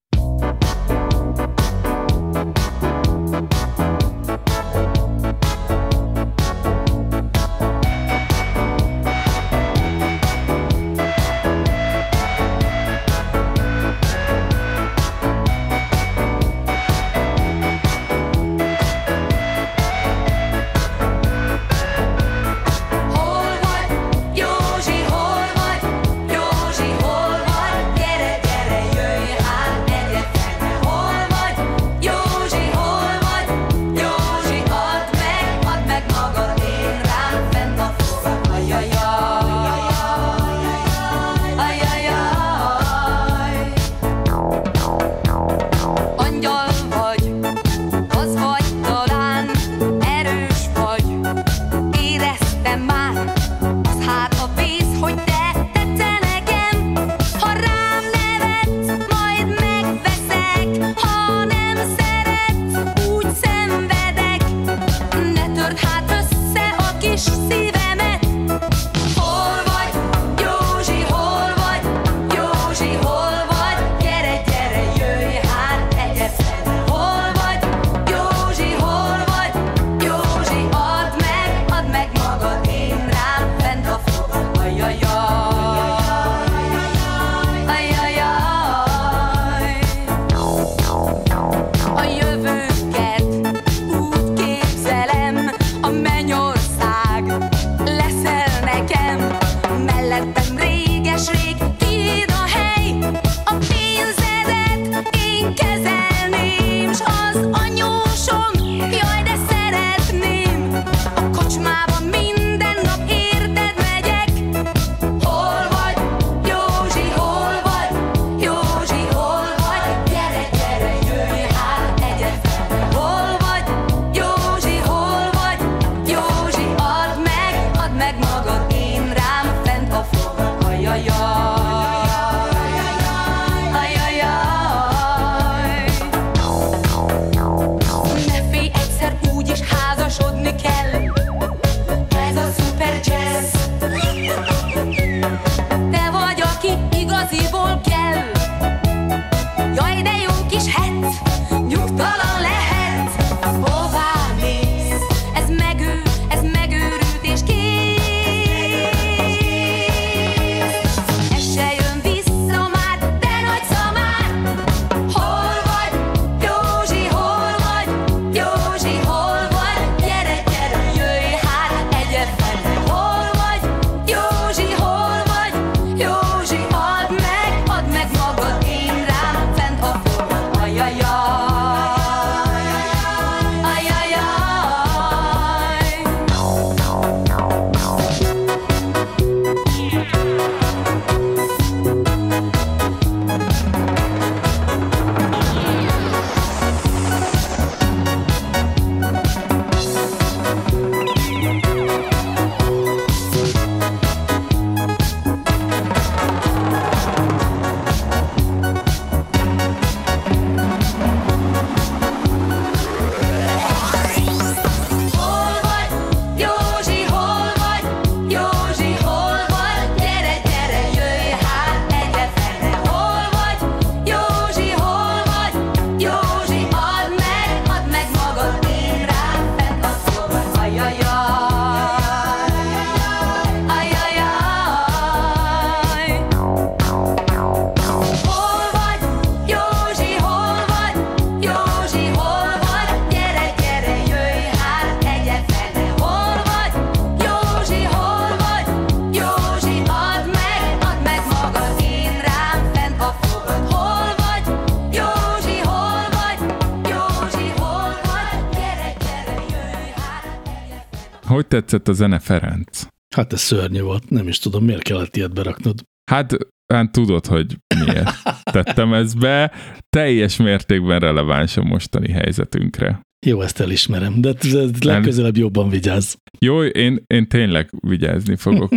Tetszett a zene Ferenc? Hát ez szörnyű volt, nem is tudom, miért kellett ilyet beraknod. Hát, hát tudod, hogy miért tettem ezt be. Teljes mértékben releváns a mostani helyzetünkre. Jó, ezt elismerem, de legközelebb jobban vigyázz. Jó, én, én tényleg vigyázni fogok.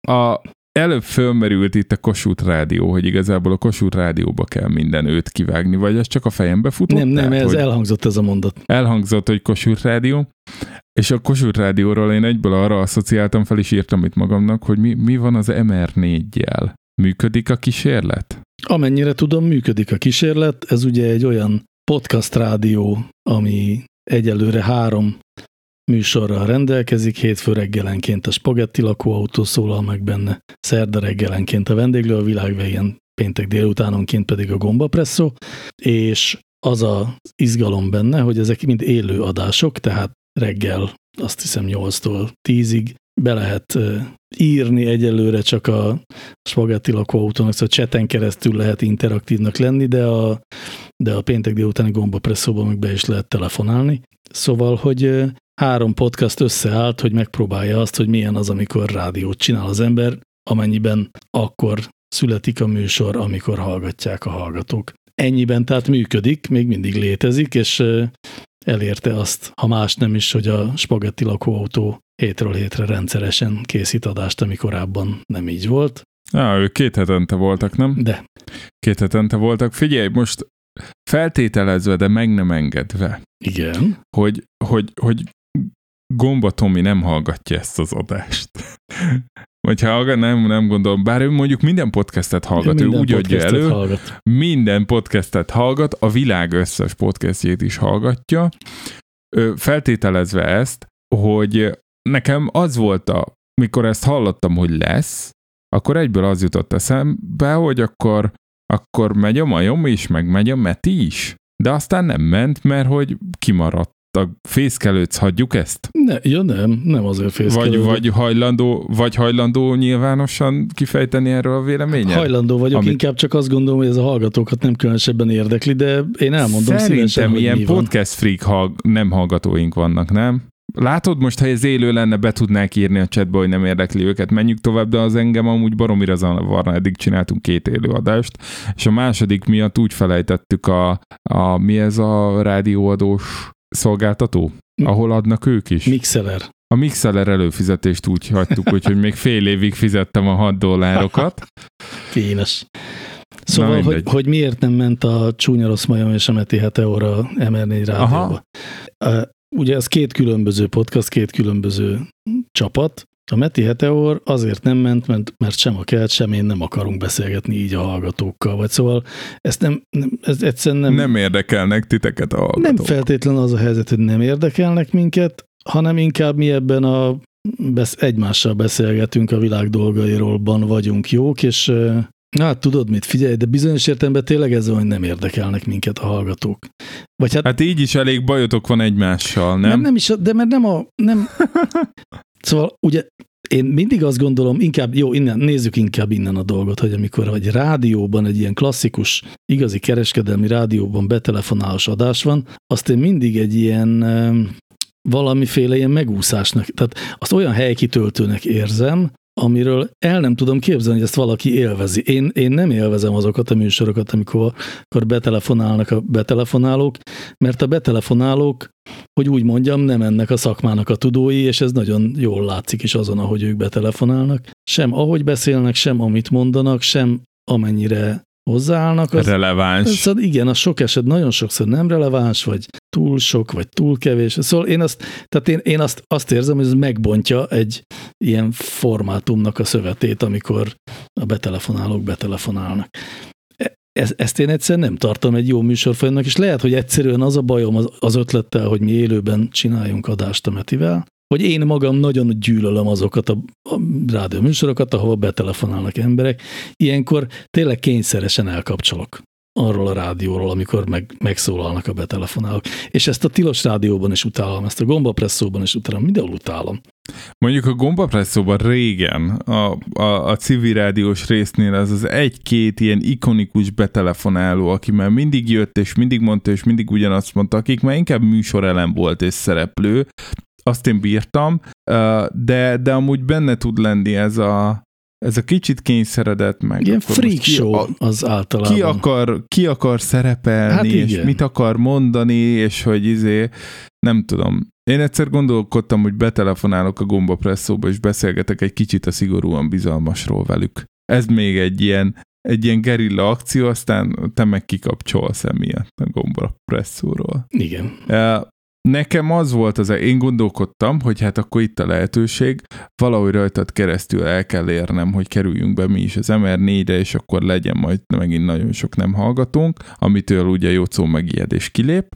A, a, előbb fölmerült itt a Kossuth Rádió, hogy igazából a Kossuth Rádióba kell minden őt kivágni, vagy ez csak a fejembe futott? Nem, nem, Tehát, ez elhangzott ez a mondat. Elhangzott, hogy Kossuth Rádió, és a Kossuth Rádióról én egyből arra asszociáltam, fel is írtam itt magamnak, hogy mi, mi van az MR4-jel. Működik a kísérlet? Amennyire tudom, működik a kísérlet. Ez ugye egy olyan podcast rádió, ami egyelőre három műsorral rendelkezik, hétfő reggelenként a spagetti lakóautó szólal meg benne, szerda reggelenként a vendéglő a világ végén, péntek délutánonként pedig a gombapresszó, és az a izgalom benne, hogy ezek mind élő adások, tehát reggel azt hiszem 8-tól 10-ig be lehet írni egyelőre csak a spagetti lakóautónak, szóval cseten keresztül lehet interaktívnak lenni, de a, de a péntek délutáni gombapresszóban meg be is lehet telefonálni. Szóval, hogy három podcast összeállt, hogy megpróbálja azt, hogy milyen az, amikor rádiót csinál az ember, amennyiben akkor születik a műsor, amikor hallgatják a hallgatók. Ennyiben tehát működik, még mindig létezik, és elérte azt, ha más nem is, hogy a spagetti lakóautó hétről hétre rendszeresen készít adást, ami korábban nem így volt. Á, ők két hetente voltak, nem? De. Két hetente voltak. Figyelj, most feltételezve, de meg nem engedve. Igen. Hogy, hogy, hogy Gomba Tomi nem hallgatja ezt az adást. Vagy ha nem, nem gondolom, bár ő mondjuk minden podcastet hallgat, minden ő úgy adja elő, hallgat. minden podcastet hallgat, a világ összes podcastjét is hallgatja, feltételezve ezt, hogy nekem az volt a, mikor ezt hallottam, hogy lesz, akkor egyből az jutott eszembe, hogy akkor, akkor megy a majom is, meg megy a Meti is. De aztán nem ment, mert hogy kimaradt a fészkelőc, hagyjuk ezt? Ne, ja nem, nem azért fészkelő. Vagy, vagy, hajlandó, vagy hajlandó nyilvánosan kifejteni erről a véleményet? Hajlandó vagyok, Amit... inkább csak azt gondolom, hogy ez a hallgatókat nem különösebben érdekli, de én elmondom Szerintem szívesen, hogy ilyen mi podcast freak hall- nem hallgatóink vannak, nem? Látod most, ha ez élő lenne, be tudnák írni a chatba, hogy nem érdekli őket, menjünk tovább, de az engem amúgy baromira zavarna, eddig csináltunk két élőadást, és a második miatt úgy felejtettük a, a mi ez a rádióadós szolgáltató, ahol adnak ők is? Mixeler. A Mixeler előfizetést úgy hagytuk, hogy még fél évig fizettem a 6 dollárokat. Kínos. Szóval, hogy, hogy miért nem ment a Csúnya Rossz Majom és a Meti Heteora MR4 rádióba? Aha. Ugye ez két különböző podcast, két különböző csapat. A Meti Heteor azért nem ment, mert, mert sem a kelt, sem én nem akarunk beszélgetni így a hallgatókkal. Vagy szóval ezt nem, nem ez egyszerűen nem... Nem érdekelnek titeket a hallgatók. Nem feltétlen az a helyzet, hogy nem érdekelnek minket, hanem inkább mi ebben a besz, egymással beszélgetünk a világ dolgairól, vagyunk jók, és Na, hát tudod mit, figyelj, de bizonyos értelemben tényleg ez hogy nem érdekelnek minket a hallgatók. Vagy hát, hát így is elég bajotok van egymással, nem? Nem, nem is, de mert nem a... Nem. szóval ugye én mindig azt gondolom, inkább, jó, innen, nézzük inkább innen a dolgot, hogy amikor egy rádióban, egy ilyen klasszikus, igazi kereskedelmi rádióban betelefonálós adás van, azt én mindig egy ilyen valamiféle ilyen megúszásnak, tehát azt olyan helykitöltőnek érzem, amiről el nem tudom képzelni, hogy ezt valaki élvezi. Én, én nem élvezem azokat a műsorokat, amikor, amikor betelefonálnak a betelefonálók, mert a betelefonálók, hogy úgy mondjam, nem ennek a szakmának a tudói, és ez nagyon jól látszik is azon, ahogy ők betelefonálnak. Sem ahogy beszélnek, sem amit mondanak, sem amennyire hozzáállnak. Az, releváns. Szóval igen, a sok eset nagyon sokszor nem releváns, vagy túl sok, vagy túl kevés. Szóval én azt, tehát én, én azt, azt érzem, hogy ez megbontja egy ilyen formátumnak a szövetét, amikor a betelefonálók betelefonálnak. Ez, ezt én egyszer nem tartom egy jó műsorfolyamnak, és lehet, hogy egyszerűen az a bajom az, az ötlettel, hogy mi élőben csináljunk adást a Metivel, hogy én magam nagyon gyűlölöm azokat a, a rádió műsorokat, ahova betelefonálnak emberek. Ilyenkor tényleg kényszeresen elkapcsolok arról a rádióról, amikor meg, megszólalnak a betelefonálók. És ezt a tilos rádióban is utálom, ezt a gombapresszóban is utálom, mindenhol utálom. Mondjuk a gombapresszóban régen, a, a, a civil rádiós résznél az az egy-két ilyen ikonikus betelefonáló, aki már mindig jött, és mindig mondta, és mindig ugyanazt mondta, akik már inkább műsorelem volt és szereplő, azt én bírtam, de, de amúgy benne tud lenni ez a, ez a kicsit kényszeredett meg. Ilyen freak ki, show a, az általában. Ki akar, ki akar szerepelni, hát és mit akar mondani, és hogy izé, nem tudom. Én egyszer gondolkodtam, hogy betelefonálok a Gomba Presszóba, és beszélgetek egy kicsit a szigorúan bizalmasról velük. Ez még egy ilyen, egy ilyen gerilla akció, aztán te meg kikapcsolsz emiatt a Gomba Presszóról. Igen. Nekem az volt az, én gondolkodtam, hogy hát akkor itt a lehetőség, valahogy rajtad keresztül el kell érnem, hogy kerüljünk be mi is az MR4-re, és akkor legyen majd megint nagyon sok nem hallgatunk, amitől ugye Jocó megijedés kilép.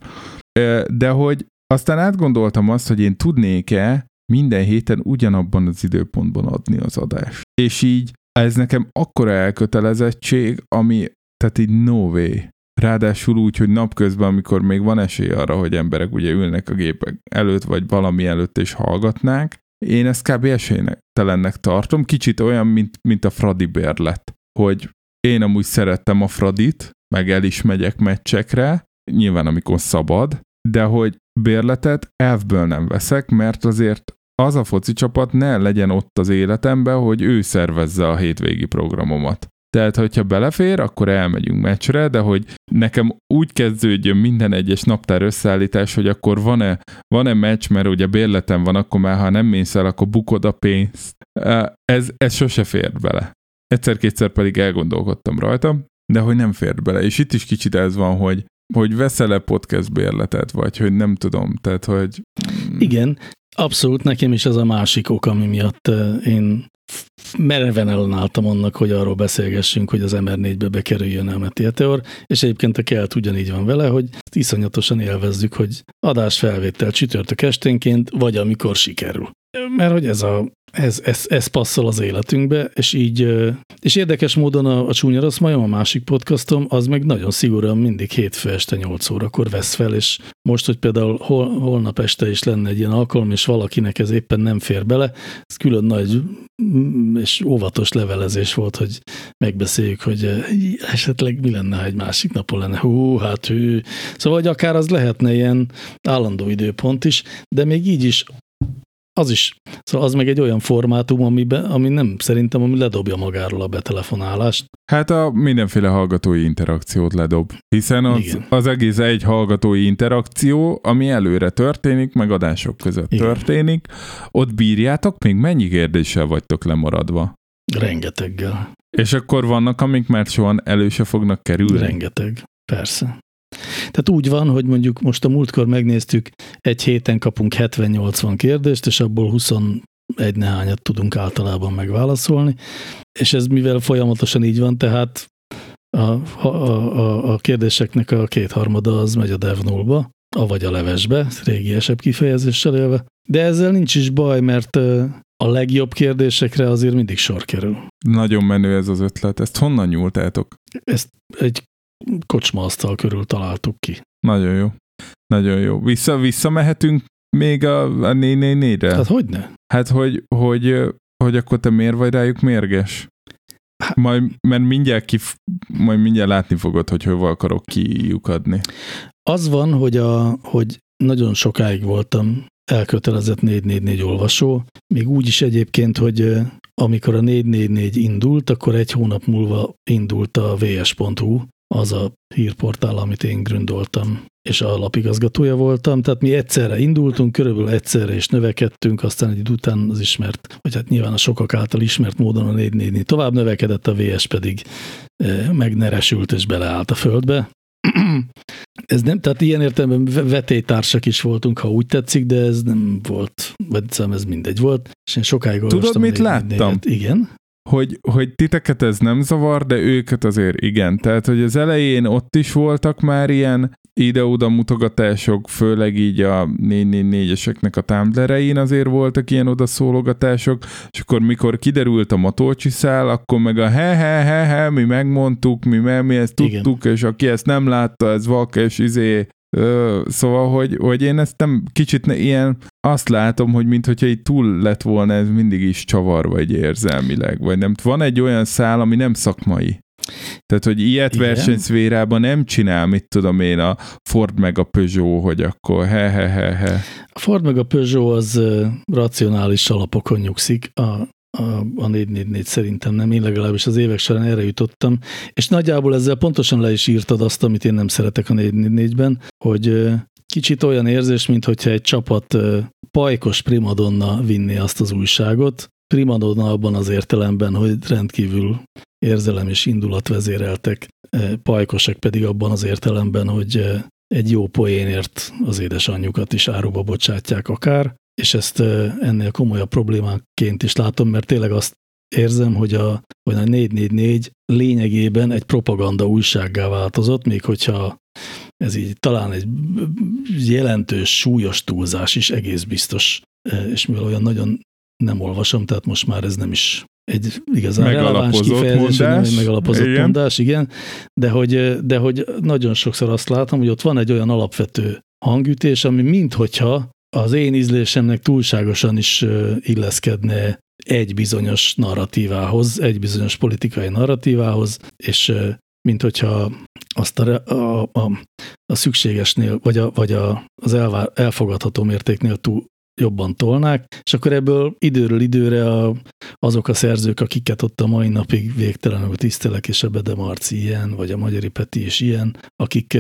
De hogy aztán átgondoltam azt, hogy én tudnék-e minden héten ugyanabban az időpontban adni az adást. És így ez nekem akkora elkötelezettség, ami, tehát így no way. Ráadásul úgy, hogy napközben, amikor még van esély arra, hogy emberek ugye ülnek a gépek előtt, vagy valami előtt és hallgatnák, én ezt kb. esélytelennek tartom, kicsit olyan, mint, mint a Fradi bérlet, hogy én amúgy szerettem a Fradit, meg el is megyek meccsekre, nyilván amikor szabad, de hogy bérletet elfből nem veszek, mert azért az a foci csapat ne legyen ott az életemben, hogy ő szervezze a hétvégi programomat. Tehát, hogyha belefér, akkor elmegyünk meccsre, de hogy nekem úgy kezdődjön minden egyes naptár összeállítás, hogy akkor van-e, van-e meccs, mert ugye bérletem van, akkor már ha nem mész el, akkor bukod a pénzt. Ez, ez sose fér bele. Egyszer-kétszer pedig elgondolkodtam rajta, de hogy nem fér bele. És itt is kicsit ez van, hogy hogy veszel-e podcast bérletet, vagy hogy nem tudom, tehát hogy... Igen, abszolút nekem is ez a másik ok, ami miatt én mereven ellenálltam annak, hogy arról beszélgessünk, hogy az MR4-be bekerüljön a Meteor, és egyébként a kelt ugyanígy van vele, hogy iszonyatosan élvezzük, hogy adásfelvétel csütörtök esténként, vagy amikor sikerül. Mert hogy ez, a, ez, ez, ez passzol az életünkbe, és így, és érdekes módon a, a Csúnya Rossz Majom, a másik podcastom, az meg nagyon szigorúan mindig hétfő este 8 órakor vesz fel, és most, hogy például hol, holnap este is lenne egy ilyen alkalom, és valakinek ez éppen nem fér bele, ez külön nagy mm, és óvatos levelezés volt, hogy megbeszéljük, hogy esetleg mi lenne, ha egy másik napon lenne. Hú, hát hű. Szóval, hogy akár az lehetne ilyen állandó időpont is, de még így is az is, szóval az meg egy olyan formátum, amiben, ami nem szerintem, ami ledobja magáról a betelefonálást. Hát a mindenféle hallgatói interakciót ledob, hiszen az, az egész egy hallgatói interakció, ami előre történik, meg adások között Igen. történik, ott bírjátok, még mennyi kérdéssel vagytok lemaradva? Rengeteggel. És akkor vannak, amik már soha elő se fognak kerülni? Rengeteg, persze. Tehát úgy van, hogy mondjuk most a múltkor megnéztük, egy héten kapunk 70-80 kérdést, és abból 21 nehányat tudunk általában megválaszolni, és ez mivel folyamatosan így van, tehát a, a, a, a kérdéseknek a kétharmada az megy a dev nullba, avagy a levesbe, régiesebb kifejezéssel élve. De ezzel nincs is baj, mert a legjobb kérdésekre azért mindig sor kerül. Nagyon menő ez az ötlet. Ezt honnan nyúltátok? Ezt egy kocsmaasztal körül találtuk ki. Nagyon jó. Nagyon jó. Vissza, visszamehetünk még a, a 444-re? Hát hogyne? Hát, hogy, hogy, hogy akkor te miért vagy rájuk mérges? Hát- majd, mert mindjárt, kif, majd mindjárt látni fogod, hogy hova akarok kiukadni. Az van, hogy, a, hogy nagyon sokáig voltam elkötelezett 444 olvasó, még úgy is egyébként, hogy amikor a 444 indult, akkor egy hónap múlva indult a vs.hu, az a hírportál, amit én gründoltam, és a lapigazgatója voltam, tehát mi egyszerre indultunk, körülbelül egyszerre is növekedtünk, aztán egy idő után az ismert, vagy hát nyilván a sokak által ismert módon a 444 tovább növekedett, a VS pedig eh, megneresült és beleállt a földbe. ez nem, tehát ilyen értelemben vetélytársak is voltunk, ha úgy tetszik, de ez nem volt, vagy ez mindegy volt, és én sokáig Tudod, mit láttam? Igen hogy, hogy titeket ez nem zavar, de őket azért igen. Tehát, hogy az elején ott is voltak már ilyen ide-oda mutogatások, főleg így a 444-eseknek a Tumblr-ein azért voltak ilyen oda szólogatások, és akkor mikor kiderült a Matolcsi szál, akkor meg a he-he-he-he, mi megmondtuk, mi, mi ezt tudtuk, Igen. és aki ezt nem látta, ez vak, és izé szóval, hogy, hogy én ezt nem kicsit ne, ilyen, azt látom, hogy mintha így túl lett volna ez mindig is csavarva egy érzelmileg, vagy nem. Van egy olyan szál, ami nem szakmai. Tehát, hogy ilyet Igen. versenyszférában nem csinál, mit tudom én, a Ford meg a Peugeot, hogy akkor he-he-he-he. A Ford meg a Peugeot az racionális alapokon nyugszik, a, a, a 444 szerintem nem, én legalábbis az évek során erre jutottam, és nagyjából ezzel pontosan le is írtad azt, amit én nem szeretek a 444-ben, hogy kicsit olyan érzés, mintha egy csapat pajkos primadonna vinné azt az újságot, primadonna abban az értelemben, hogy rendkívül érzelem és indulat vezéreltek, pajkosak pedig abban az értelemben, hogy egy jó poénért az édesanyjukat is áruba bocsátják akár, és ezt ennél komolyabb problémáként is látom, mert tényleg azt érzem, hogy a, hogy a 444 lényegében egy propaganda újsággá változott, még hogyha ez így talán egy jelentős, súlyos túlzás is egész biztos, és mivel olyan nagyon nem olvasom, tehát most már ez nem is egy igazán releváns kifejezés, nem egy mondás. megalapozott Igen. mondás, igen, de hogy, de hogy nagyon sokszor azt látom, hogy ott van egy olyan alapvető hangütés, ami minthogyha az én ízlésemnek túlságosan is illeszkedne egy bizonyos narratívához, egy bizonyos politikai narratívához, és mint hogyha azt a, a, a, a szükségesnél, vagy, a, vagy a, az elvár, elfogadható mértéknél túl jobban tolnák, és akkor ebből időről időre a, azok a szerzők, akiket ott a mai napig végtelenül tisztelek, és a Bede Marci ilyen, vagy a Magyari Peti is ilyen, akik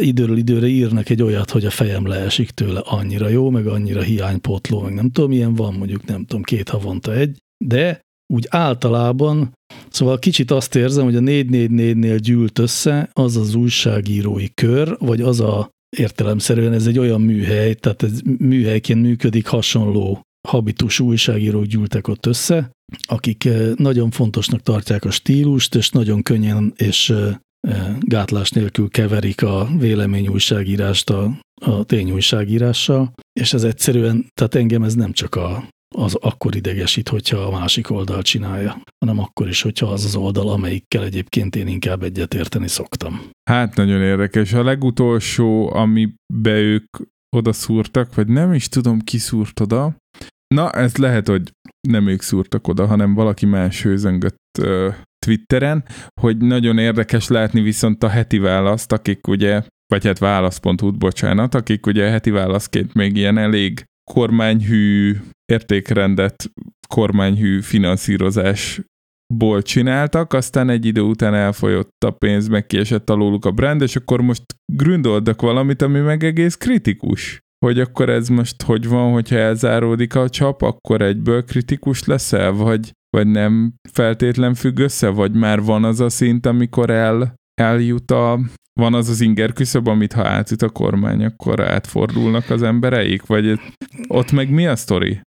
időről időre írnak egy olyat, hogy a fejem leesik tőle annyira jó, meg annyira hiánypótló, meg nem tudom, milyen van, mondjuk nem tudom, két havonta egy, de úgy általában, szóval kicsit azt érzem, hogy a 444-nél gyűlt össze az az újságírói kör, vagy az a értelemszerűen ez egy olyan műhely, tehát ez műhelyként működik, hasonló habitus újságírók gyűltek ott össze, akik eh, nagyon fontosnak tartják a stílust, és nagyon könnyen és eh, gátlás nélkül keverik a véleményújságírást a, a tényújságírással, és ez egyszerűen, tehát engem ez nem csak a, az akkor idegesít, hogyha a másik oldal csinálja, hanem akkor is, hogyha az az oldal, amelyikkel egyébként én inkább egyetérteni szoktam. Hát nagyon érdekes. A legutolsó, amibe ők oda szúrtak, vagy nem is tudom, ki szúrt oda. Na, ez lehet, hogy nem ők szúrtak oda, hanem valaki más hőzöngött Twitteren, hogy nagyon érdekes látni viszont a heti választ, akik ugye, vagy hát válasz.hu, bocsánat, akik ugye heti válaszként még ilyen elég kormányhű értékrendet, kormányhű finanszírozásból csináltak, aztán egy idő után elfolyott a pénz, meg kiesett alóluk a brand, és akkor most gründoltak valamit, ami meg egész kritikus. Hogy akkor ez most hogy van, hogyha elzáródik a csap, akkor egyből kritikus leszel, vagy, vagy nem feltétlen függ össze, vagy már van az a szint, amikor el, eljut a, van az az inger küszöb, amit ha átjut a kormány, akkor átfordulnak az embereik, vagy ott meg mi a sztori?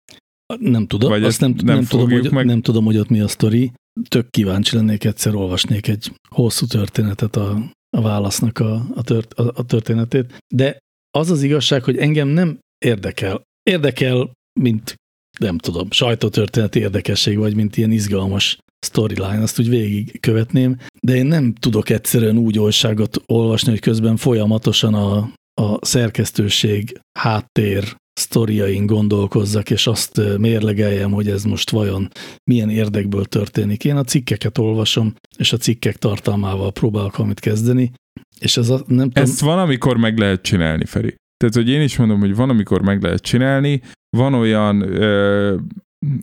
Nem tudom, Vagy azt nem, nem nem, tudom, hogy, meg? nem tudom, hogy ott mi a sztori. Tök kíváncsi lennék, egyszer olvasnék egy hosszú történetet a, a válasznak a, a, tört, a, a történetét. De az az igazság, hogy engem nem érdekel. Érdekel, mint nem tudom, sajtótörténeti érdekesség, vagy mint ilyen izgalmas storyline, azt úgy végig követném, de én nem tudok egyszerűen úgy újságot olvasni, hogy közben folyamatosan a, a szerkesztőség háttér sztoriain gondolkozzak, és azt mérlegeljem, hogy ez most vajon milyen érdekből történik. Én a cikkeket olvasom, és a cikkek tartalmával próbálok valamit kezdeni, és ez a, nem tudom, Ezt van, amikor meg lehet csinálni, Feri. Tehát, hogy én is mondom, hogy van, amikor meg lehet csinálni. Van olyan ö,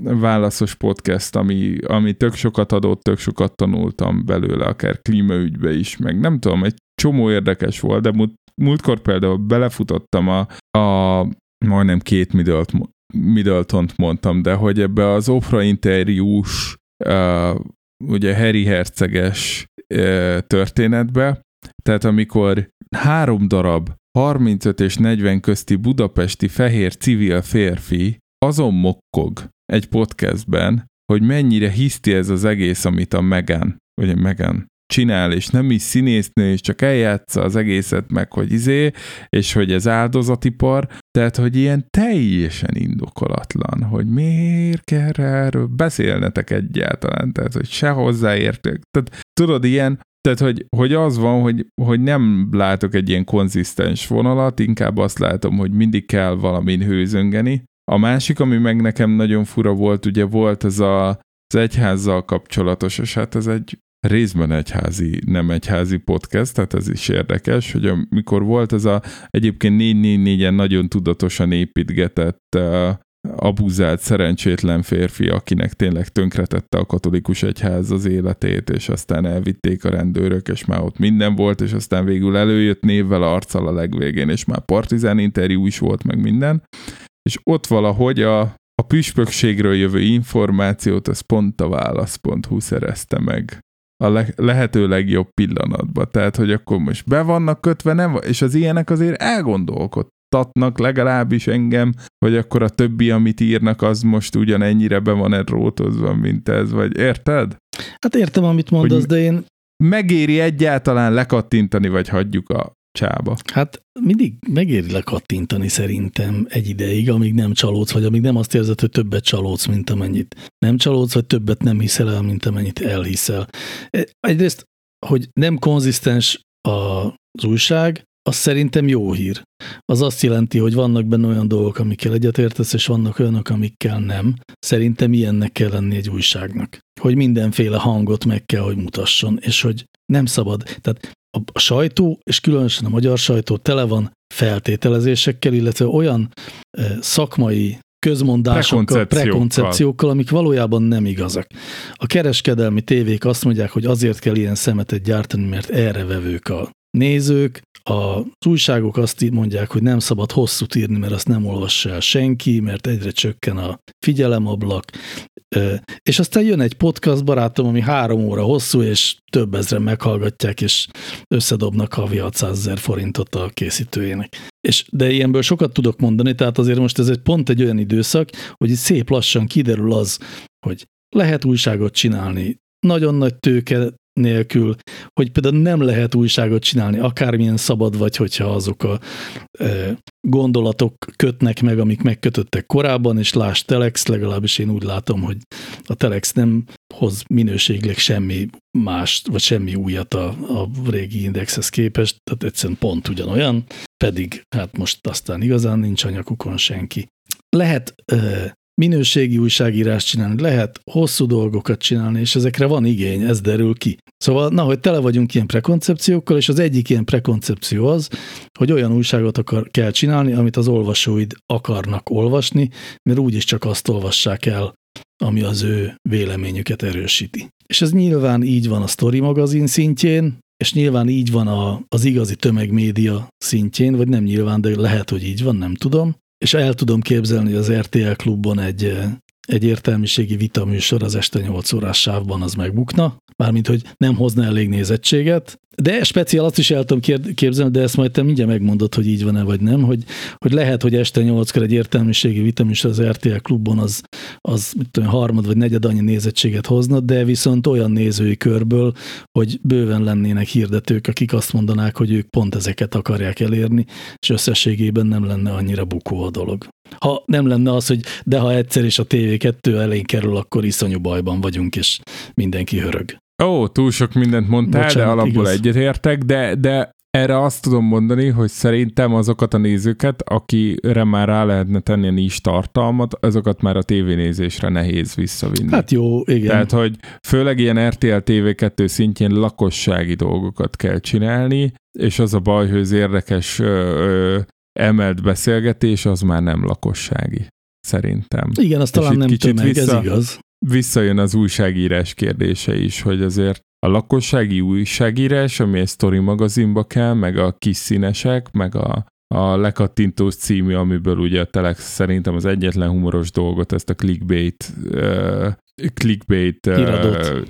válaszos podcast, ami, ami tök sokat adott, tök sokat tanultam belőle, akár klímaügybe is, meg nem tudom, egy csomó érdekes volt, de múlt, múltkor például belefutottam a, a majdnem két Middleton, Middleton-t mondtam, de hogy ebbe az Oprah interjús, uh, ugye Harry Herceges uh, történetbe, tehát amikor három darab 35 és 40 közti budapesti fehér civil férfi azon mokkog egy podcastben, hogy mennyire hiszti ez az egész, amit a Megan, vagy a Megan csinál, és nem is színésznő, és csak eljátsza az egészet meg, hogy izé, és hogy ez áldozatipar, tehát, hogy ilyen teljesen indokolatlan, hogy miért kell erről beszélnetek egyáltalán, tehát, hogy se hozzáértők. Tehát tudod, ilyen, tehát, hogy, hogy az van, hogy, hogy nem látok egy ilyen konzisztens vonalat, inkább azt látom, hogy mindig kell valamin hőzöngeni. A másik, ami meg nekem nagyon fura volt, ugye volt ez a, az egyházzal kapcsolatos, és hát ez egy részben egyházi, nem egyházi podcast, tehát ez is érdekes, hogy amikor volt ez a egyébként 444-en nagyon tudatosan építgetett uh, abuzált, szerencsétlen férfi, akinek tényleg tönkretette a katolikus egyház az életét, és aztán elvitték a rendőrök, és már ott minden volt, és aztán végül előjött névvel, arccal a legvégén, és már partizán interjú is volt, meg minden. És ott valahogy a, a püspökségről jövő információt az pont a válasz.hu szerezte meg a le- lehető legjobb pillanatban. Tehát, hogy akkor most be vannak kötve, nem? És az ilyenek azért elgondolkod, tatnak legalábbis engem, hogy akkor a többi, amit írnak, az most ugyanennyire be van rótozva, mint ez, vagy érted? Hát értem, amit mondasz, hogy de én... Megéri egyáltalán lekattintani, vagy hagyjuk a csába? Hát mindig megéri lekattintani szerintem egy ideig, amíg nem csalódsz, vagy amíg nem azt érzed, hogy többet csalódsz, mint amennyit nem csalódsz, vagy többet nem hiszel el, mint amennyit elhiszel. E, egyrészt, hogy nem konzisztens az újság, az szerintem jó hír. Az azt jelenti, hogy vannak benne olyan dolgok, amikkel egyetértesz, és vannak olyanok, amikkel nem. Szerintem ilyennek kell lenni egy újságnak. Hogy mindenféle hangot meg kell, hogy mutasson, és hogy nem szabad. Tehát a sajtó, és különösen a magyar sajtó tele van feltételezésekkel, illetve olyan szakmai közmondásokkal, prekoncepciókkal. prekoncepciókkal, amik valójában nem igazak. A kereskedelmi tévék azt mondják, hogy azért kell ilyen szemetet gyártani, mert erre vevők a nézők, a újságok azt mondják, hogy nem szabad hosszút írni, mert azt nem olvassa el senki, mert egyre csökken a figyelemablak, és aztán jön egy podcast barátom, ami három óra hosszú, és több ezren meghallgatják, és összedobnak havi 600 ezer forintot a készítőjének. És, de ilyenből sokat tudok mondani, tehát azért most ez egy pont egy olyan időszak, hogy itt szép lassan kiderül az, hogy lehet újságot csinálni, nagyon nagy tőke nélkül, hogy például nem lehet újságot csinálni, akármilyen szabad vagy, hogyha azok a e, gondolatok kötnek meg, amik megkötöttek korábban, és láss Telex, legalábbis én úgy látom, hogy a Telex nem hoz minőségileg semmi mást, vagy semmi újat a, a régi indexhez képest, tehát egyszerűen pont ugyanolyan, pedig hát most aztán igazán nincs anyakukon senki. Lehet e, minőségi újságírást csinálni, lehet hosszú dolgokat csinálni, és ezekre van igény, ez derül ki. Szóval, na, hogy tele vagyunk ilyen prekoncepciókkal, és az egyik ilyen prekoncepció az, hogy olyan újságot akar, kell csinálni, amit az olvasóid akarnak olvasni, mert úgyis csak azt olvassák el, ami az ő véleményüket erősíti. És ez nyilván így van a Story magazin szintjén, és nyilván így van a, az igazi tömegmédia szintjén, vagy nem nyilván, de lehet, hogy így van, nem tudom és el tudom képzelni, az RTL klubban egy, eh, egy értelmiségi vitaműsor az este 8 órás sávban az megbukna, mármint, hogy nem hozna elég nézettséget, de speciál azt is el tudom képzelni, de ezt majd te mindjárt megmondod, hogy így van-e vagy nem, hogy, hogy lehet, hogy este nyolckor egy értelmiségi vitaműsor az RTL klubban az, az mit tudom, harmad vagy negyed annyi nézettséget hozna, de viszont olyan nézői körből, hogy bőven lennének hirdetők, akik azt mondanák, hogy ők pont ezeket akarják elérni, és összességében nem lenne annyira bukó a dolog. Ha nem lenne az, hogy de ha egyszer is a TV2 elén kerül, akkor iszonyú bajban vagyunk, és mindenki hörög. Ó, túl sok mindent mondtál, Bocsánat, de alapból igaz. egyetértek, de, de erre azt tudom mondani, hogy szerintem azokat a nézőket, akire már rá lehetne tenni a nincs tartalmat, azokat már a tévénézésre nehéz visszavinni. Hát jó, igen. Tehát, hogy főleg ilyen RTL TV2 szintjén lakossági dolgokat kell csinálni, és az a baj, hogy az érdekes ö, ö, emelt beszélgetés az már nem lakossági, szerintem. Igen, az talán nem tömeg, vissza, ez igaz visszajön az újságírás kérdése is, hogy azért a lakossági újságírás, ami egy sztori magazinba kell, meg a kis színesek, meg a, a lekattintós című, amiből ugye a Telex szerintem az egyetlen humoros dolgot, ezt a clickbait, uh, clickbait uh, híradót.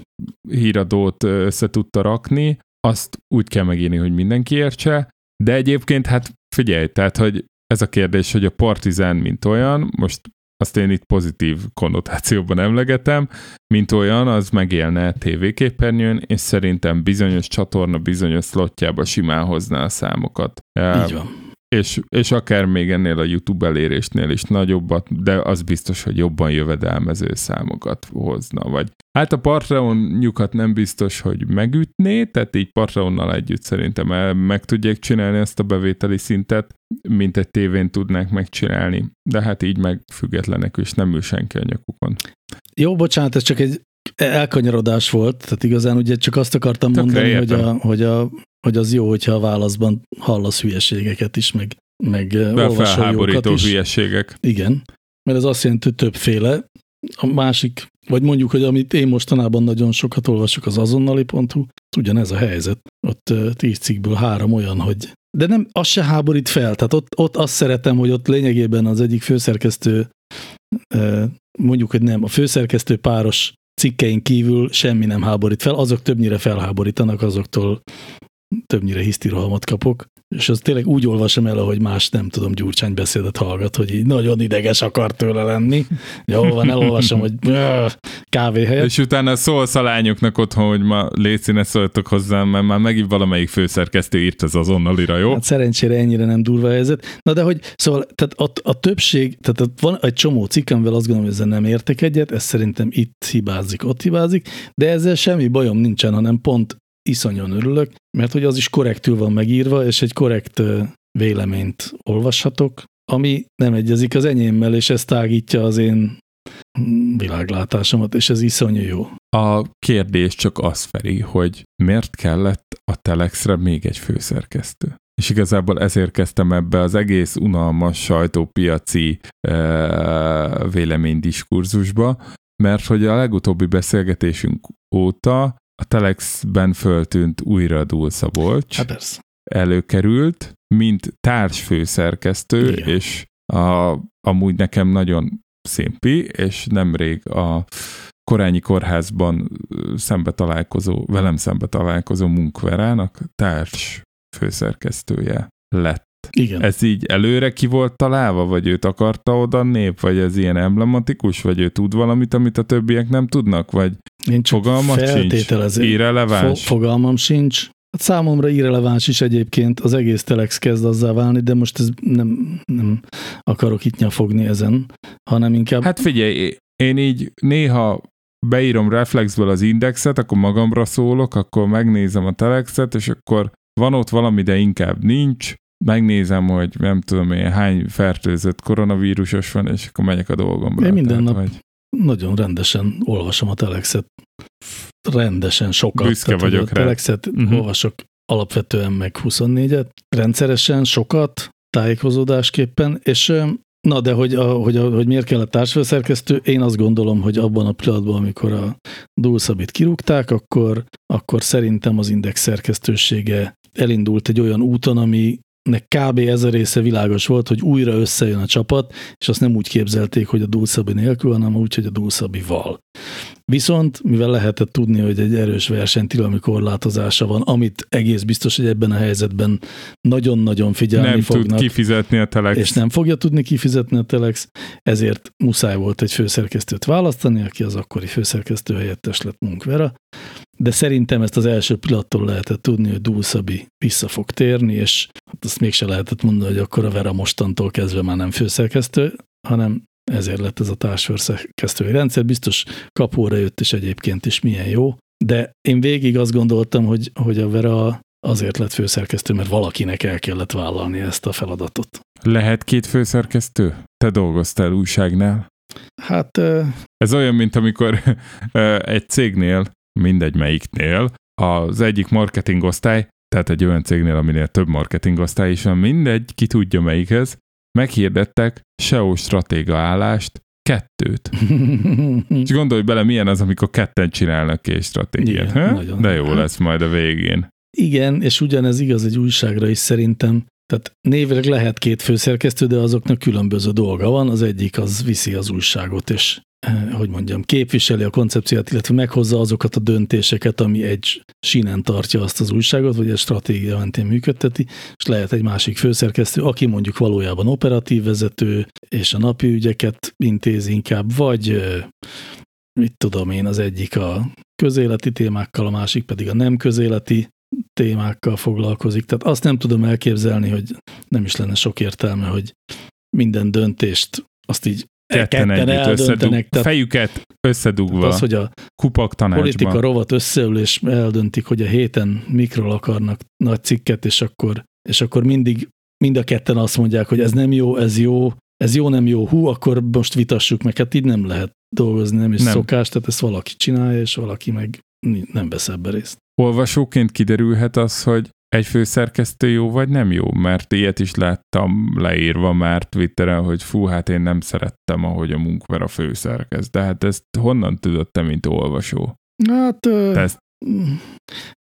híradót össze tudta rakni, azt úgy kell megírni, hogy mindenki értse, de egyébként hát figyelj, tehát, hogy ez a kérdés, hogy a partizán, mint olyan, most azt én itt pozitív konnotációban emlegetem, mint olyan, az megélne tévéképernyőn, és szerintem bizonyos csatorna bizonyos szlotjába simán hozná a számokat. Így van. És, és akár még ennél a YouTube elérésnél is nagyobbat, de az biztos, hogy jobban jövedelmező számokat hozna. Vagy hát a Patreon nyukat nem biztos, hogy megütné, tehát így Patreonnal együtt szerintem el, meg tudják csinálni ezt a bevételi szintet, mint egy tévén tudnák megcsinálni. De hát így meg függetlenek, és nem ül senki a nyakukon. Jó, bocsánat, ez csak egy elkanyarodás volt, tehát igazán ugye csak azt akartam Tökre mondani, hogy, a, hogy, a, hogy az jó, hogyha a válaszban hallasz hülyeségeket is, meg, meg felháborító is. hülyeségek. Igen, mert ez azt jelenti, hogy többféle. A másik, vagy mondjuk, hogy amit én mostanában nagyon sokat olvasok, az azonnali.hu, ugyanez a helyzet. Ott tíz cikkből három olyan, hogy de nem, az se háborít fel. Tehát ott, ott azt szeretem, hogy ott lényegében az egyik főszerkesztő, mondjuk, hogy nem, a főszerkesztő páros cikkein kívül semmi nem háborít fel, azok többnyire felháborítanak, azoktól többnyire hisztirohamot kapok, és az tényleg úgy olvasom el, ahogy más, nem tudom, Gyurcsány beszédet hallgat, hogy így nagyon ideges akar tőle lenni. Jó, van, elolvasom, hogy kávé helyett. És utána szólsz a lányoknak otthon, hogy ma léci, ne szóljatok hozzám, mert már megint valamelyik főszerkesztő írt az azonnalira, jó? Hát szerencsére ennyire nem durva helyzet. Na de hogy, szóval tehát a, a többség, tehát van egy csomó cikk, amivel azt gondolom, hogy ezzel nem értek egyet, ez szerintem itt hibázik, ott hibázik, de ezzel semmi bajom nincsen, hanem pont iszonyan örülök, mert hogy az is korrektül van megírva, és egy korrekt véleményt olvashatok, ami nem egyezik az enyémmel, és ez tágítja az én világlátásomat, és ez iszonyú jó. A kérdés csak az, Feri, hogy miért kellett a Telexre még egy főszerkesztő? És igazából ezért kezdtem ebbe az egész unalmas sajtópiaci e, véleménydiskurzusba, mert hogy a legutóbbi beszélgetésünk óta a Telexben föltűnt újra Dúl Szabolcs Hát persze. előkerült, mint társfőszerkesztő, Igen. és a, amúgy nekem nagyon szimpi, és nemrég a Korányi Kórházban szembe találkozó, velem szembe találkozó munkverának társ főszerkesztője lett. Igen. Ez így előre ki volt találva, vagy őt akarta oda nép, vagy ez ilyen emblematikus, vagy ő tud valamit, amit a többiek nem tudnak, vagy Én csak fogalmat sincs, irreleváns. Fo- fogalmam sincs. Hát számomra irreleváns is egyébként, az egész Telex kezd azzá válni, de most ez nem, nem akarok itt nyafogni ezen, hanem inkább... Hát figyelj, én így néha beírom reflexből az indexet, akkor magamra szólok, akkor megnézem a telexet, és akkor van ott valami, de inkább nincs, megnézem, hogy nem tudom én hány fertőzött koronavírusos van, és akkor megyek a dolgomra. Én minden Tehát, nap Vagy nagyon rendesen olvasom a Telexet. Rendesen sokat. Büszke Tehát, hogy vagyok a. Telexet uh-huh. olvasok alapvetően meg 24-et, rendszeresen sokat, tájékozódásképpen, és na de hogy, a, hogy, a, hogy miért kellett társfőszerkesztő, én azt gondolom, hogy abban a pillanatban, amikor a Dulszabit kirúgták, akkor, akkor szerintem az Index szerkesztősége elindult egy olyan úton, ami nek kb. ez a része világos volt, hogy újra összejön a csapat, és azt nem úgy képzelték, hogy a Dulszabi nélkül, hanem úgy, hogy a Dulszabival. Viszont, mivel lehetett tudni, hogy egy erős versenytilalmi korlátozása van, amit egész biztos, hogy ebben a helyzetben nagyon-nagyon figyelni nem fognak, tud kifizetni a telex. és nem fogja tudni kifizetni a Telex, ezért muszáj volt egy főszerkesztőt választani, aki az akkori főszerkesztő helyettes lett Munkvera, de szerintem ezt az első pillanattól lehetett tudni, hogy Dulszabi vissza fog térni, és hát azt mégse lehetett mondani, hogy akkor a Vera mostantól kezdve már nem főszerkesztő, hanem ezért lett ez a társfőszerkesztői rendszer. Biztos kapóra jött, és egyébként is milyen jó, de én végig azt gondoltam, hogy, hogy a Vera azért lett főszerkesztő, mert valakinek el kellett vállalni ezt a feladatot. Lehet két főszerkesztő? Te dolgoztál újságnál? Hát Ez olyan, mint amikor egy cégnél, mindegy melyiknél, az egyik marketingosztály, tehát egy olyan cégnél, aminél több marketingosztály is van, mindegy, ki tudja melyikhez, meghirdettek SEO stratéga állást, kettőt. És gondolj bele, milyen az, amikor ketten csinálnak egy stratégiát. Igen, ha? De jó lesz majd a végén. Igen, és ugyanez igaz egy újságra is szerintem. Tehát névleg lehet két főszerkesztő, de azoknak különböző dolga van. Az egyik az viszi az újságot, és hogy mondjam, képviseli a koncepciót, illetve meghozza azokat a döntéseket, ami egy sínen tartja azt az újságot, vagy egy stratégia mentén működteti, és lehet egy másik főszerkesztő, aki mondjuk valójában operatív vezető, és a napi ügyeket intézi inkább, vagy eh, mit tudom én, az egyik a közéleti témákkal, a másik pedig a nem közéleti témákkal foglalkozik. Tehát azt nem tudom elképzelni, hogy nem is lenne sok értelme, hogy minden döntést azt így Ketten, együtt eldöntenek. összedug, fejüket összedugva, az, hogy a kupak tanácsban. politika rovat összeül, és eldöntik, hogy a héten mikről akarnak nagy cikket, és akkor, és akkor mindig mind a ketten azt mondják, hogy ez nem jó, ez jó, ez jó, nem jó, hú, akkor most vitassuk meg, hát így nem lehet dolgozni, nem is nem. szokás, tehát ezt valaki csinálja, és valaki meg nem vesz ebbe részt. Olvasóként kiderülhet az, hogy egy főszerkesztő jó vagy nem jó, mert ilyet is láttam leírva már Twitteren, hogy fú, hát én nem szerettem, ahogy a munkver a főszerkeszt. De hát ezt honnan tudod te, mint olvasó? Hát, ezt...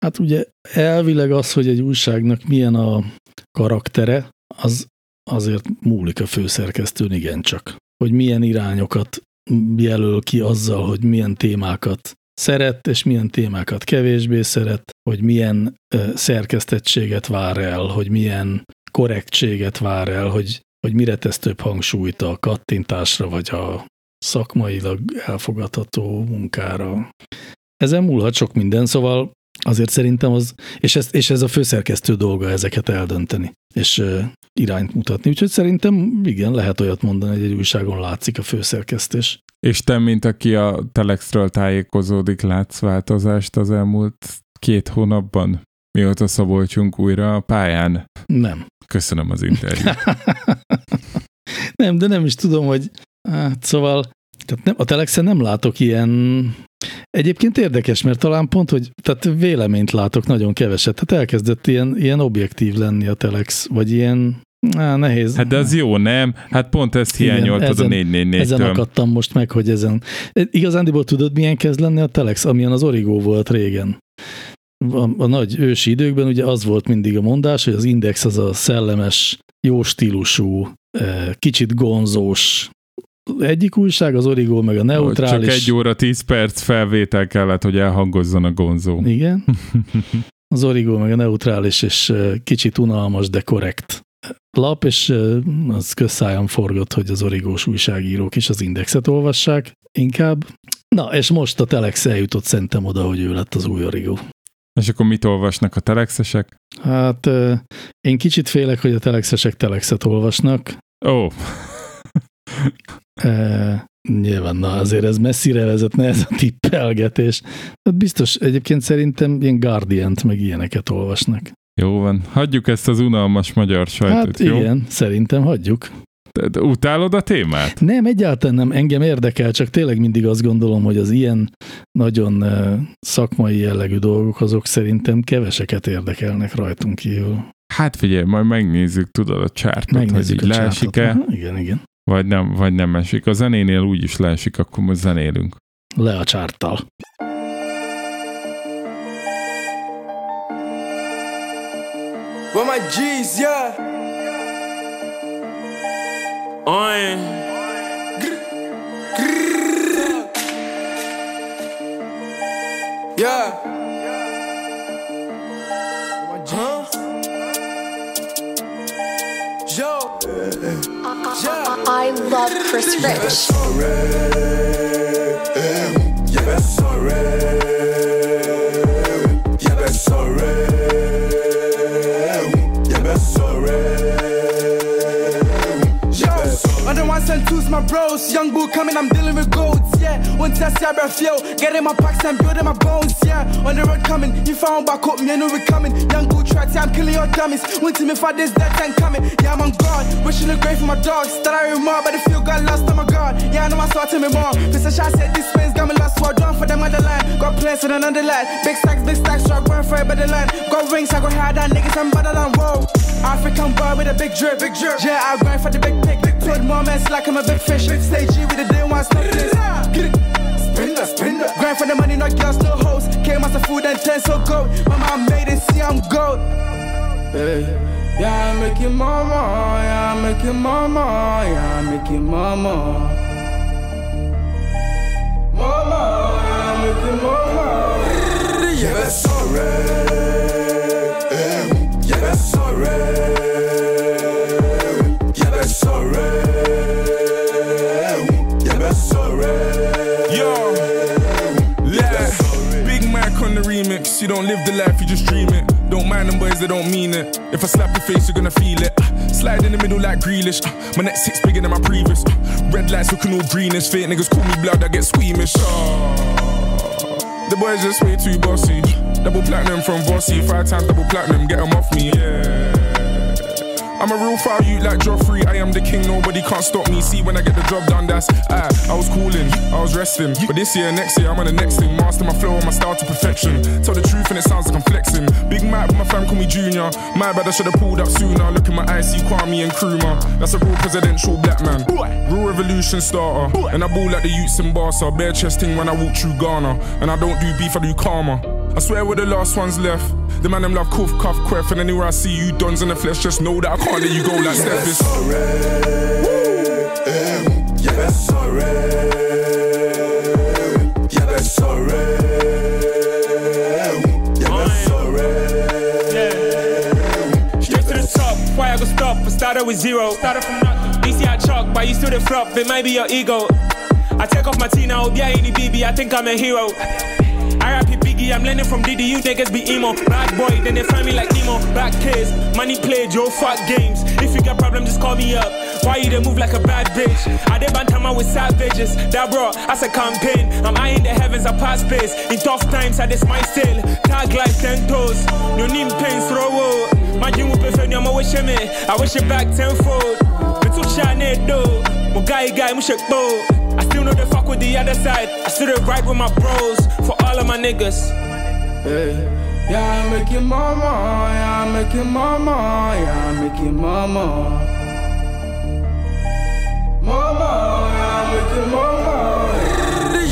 hát ugye elvileg az, hogy egy újságnak milyen a karaktere, az azért múlik a főszerkesztőn igencsak. Hogy milyen irányokat jelöl ki azzal, hogy milyen témákat szeret, és milyen témákat kevésbé szeret, hogy milyen szerkesztettséget vár el, hogy milyen korrektséget vár el, hogy, hogy mire tesz több hangsúlyt a kattintásra, vagy a szakmailag elfogadható munkára. Ezen múlhat sok minden, szóval azért szerintem az, és ez, és ez a főszerkesztő dolga ezeket eldönteni, és irányt mutatni. Úgyhogy szerintem igen, lehet olyat mondani, hogy egy újságon látszik a főszerkesztés. És te, mint aki a Telexről tájékozódik, látsz változást az elmúlt két hónapban? Mióta Szabolcsunk újra a pályán? Nem. Köszönöm az interjút. nem, de nem is tudom, hogy hát szóval tehát nem, a Telexen nem látok ilyen Egyébként érdekes, mert talán pont, hogy tehát véleményt látok nagyon keveset. Tehát elkezdett ilyen, ilyen objektív lenni a Telex, vagy ilyen Á, nehéz. Hát de az jó, nem? Hát pont ezt hiányoltad a 444 Ezen akadtam most meg, hogy ezen. Igazándiból tudod, milyen kezd lenni a Telex, amilyen az Origo volt régen. A, a nagy ősi időkben ugye az volt mindig a mondás, hogy az Index az a szellemes, jó stílusú, eh, kicsit gonzós egyik újság, az Origo meg a neutrális. Csak egy óra, tíz perc felvétel kellett, hogy elhangozzon a gonzó. Igen. Az Origo meg a neutrális, és kicsit unalmas, de korrekt lap, és az közszáján forgott, hogy az origós újságírók is az indexet olvassák inkább. Na, és most a Telex eljutott szerintem oda, hogy ő lett az új origó. És akkor mit olvasnak a telexesek? Hát én kicsit félek, hogy a telexesek telexet olvasnak. Ó. Oh. E, nyilván, na azért ez messzire vezetne ez a tippelgetés. Hát biztos, egyébként szerintem ilyen Guardian-t meg ilyeneket olvasnak. Jó van, hagyjuk ezt az unalmas magyar sajtot, Hát jó? igen, szerintem hagyjuk. De utálod a témát? Nem, egyáltalán nem. Engem érdekel, csak tényleg mindig azt gondolom, hogy az ilyen nagyon szakmai jellegű dolgok, azok szerintem keveseket érdekelnek rajtunk kívül. Hát figyelj, majd megnézzük, tudod a csártot, Megnézzük hogy így leesik-e. Igen, igen. Vagy nem, vagy nem esik. A zenénél úgy is leesik, akkor most zenélünk. Le a csárttal. Well, my G's, yeah. On. Yeah. Huh? Yo. Yeah. I love Chris Rich. Yeah, sorry. and twos, my bros. Young bull coming, I'm dealing with goats, yeah. One test, yeah, breath, yo. Getting my packs and building my bones, yeah. On the road coming, you found back up, me, I know we coming. Young bull tracks, yeah, I'm killing your dummies. Went to me for this, that time coming. Yeah, I'm on guard. Wishing the grave for my dogs. That I remember, but the feel got lost on my guard. Yeah, I know I saw to me more. Mr. Shot said this man's got me lost, I drawn for them on the line. Got plans for another line. Big stacks, big stacks, so I run for a better line. Got rings, I go hard on niggas, I'm better than whoa. African boy with a big drip, big drip. Yeah, I grind for the big pick, big pick. moments like I'm a big fish. Big stage G with the day one stop this. Get it. Spin that, spin that. Grind for the money, no girls, no hoes. Came out the food and ten so gold. My mom made it, see I'm gold. Hey. Yeah, I make it mama, yeah, I make it mama, yeah, I make it mama. Mama, yeah, I make it mama. Yeah, that's sorry. They don't mean it. If I slap your face, you're gonna feel it. Uh, slide in the middle like Grealish. Uh, my next six bigger than my previous. Uh, red lights looking all greenish. Fake niggas call me blood, I get squeamish. The boys just way too bossy. Double platinum from Bossy. Five times double platinum, get them off me. Yeah. I'm a real foul you like Joffrey. I am the king, nobody can't stop me. See when I get the job done, that's ah. I was cooling, I was resting. But this year, next year, I'm on the next thing. Master my flow and my style to perfection. Tell the truth and it sounds like I'm flexing. Big but my fam call me Junior. My bad, I should have pulled up sooner. Look in my see Kwame and Krumah. That's a real presidential black man. Real revolution starter. And I ball like the youths in Barca. Bare chest thing when I walk through Ghana. And I don't do beef, I do karma. I swear we're the last ones left. The man them love cuff, cuff, queff. And anywhere I see you, dons in the flesh, just know that I can't let you go like Steph is. Yeah, sorry. Yeah, sorry. Yeah, sorry. Straight to the top, why I go stop? I started with zero. Started from nothing. DC I chalk, but you still the flop. It might be your ego. I take off my T now, yeah, any BB. I think I'm a hero. RIP Biggie, I'm learning from Diddy, you niggas be emo. Bad boy, then they find me like Nemo. Back kids, money played, yo, fuck games. If you got problems, just call me up. Why you they move like a bad bitch? I did bantama with savages. That bro, that's a campaign. I'm eyeing the heavens, I pass space. In tough times, I just my still. Tag life, ten toes. No name pains, throw. My dream will me, I'm a wish me. Eh. I wish it back tenfold. Me too shiny though. My guy, guy. I still know the fuck with the other side. I still right with my bros for all of my niggas. Hey. Yeah, I make it mama, yeah, I make it mama, yeah, I make it mama. Mama, yeah, I make it mama.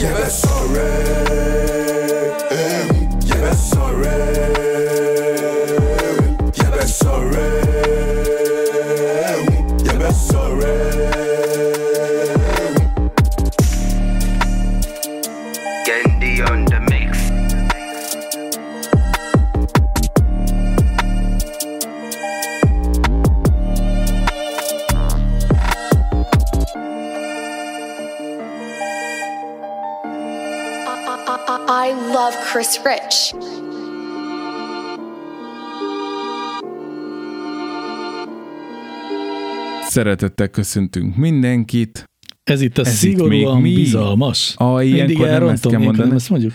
Yeah, sorry. Yeah, Chris Rich. Szeretettel köszöntünk mindenkit. Ez itt a Ez itt szigorúan még mi? bizalmas. A, Mindig ilyenkor nem ezt kell ilyenkor nem mondani. ezt mondjuk.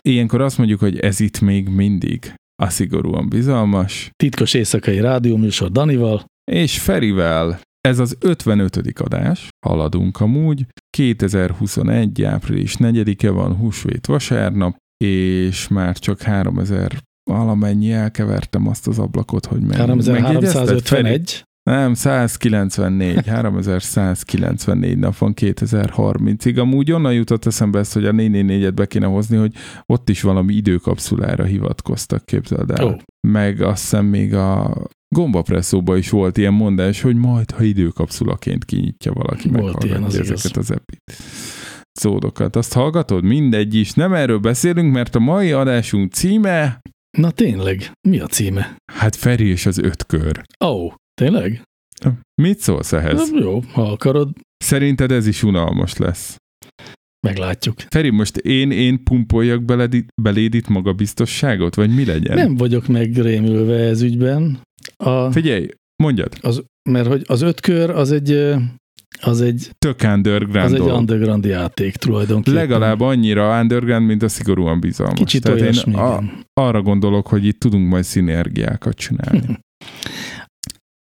Ilyenkor azt mondjuk, hogy ez itt még mindig a szigorúan bizalmas, Titkos éjszakai rádióműsor Danival. és Ferivel. Ez az 55. adás, haladunk amúgy. 2021. április 4-e van húsvét vasárnap, és már csak 3000 valamennyi elkevertem azt az ablakot, hogy meg, megjegyezted, Feri? 3351. Nem, 194, 3194 nap van 2030-ig. Amúgy onnan jutott eszembe ezt, hogy a 444-et be kéne hozni, hogy ott is valami időkapszulára hivatkoztak, képzeld el. Ó. Meg azt hiszem még a gombapresszóban is volt ilyen mondás, hogy majd, ha időkapszulaként kinyitja valaki, Volt ilyen, meghallgatja az igaz. ezeket az epit szódokat. Azt hallgatod? Mindegy is. Nem erről beszélünk, mert a mai adásunk címe, Na tényleg, mi a címe? hát Feri és az öt kör. Ó, oh, tényleg? Mit szólsz ehhez? Na, jó, ha akarod, Szerinted ez is unalmas lesz. meglátjuk. Feri, most én, én pumpoljak beled, beléd itt magabiztosságot, vagy mi legyen? Nem vagyok megrémülve ez ügyben, a, Figyelj, mondjad, az, mert hogy az öt kör az egy, az egy, tök underground az egy dolog. underground játék tulajdonképpen. Legalább annyira underground, mint a szigorúan bizalmas. Kicsit Tehát olyasmi, én a, arra gondolok, hogy itt tudunk majd szinergiákat csinálni.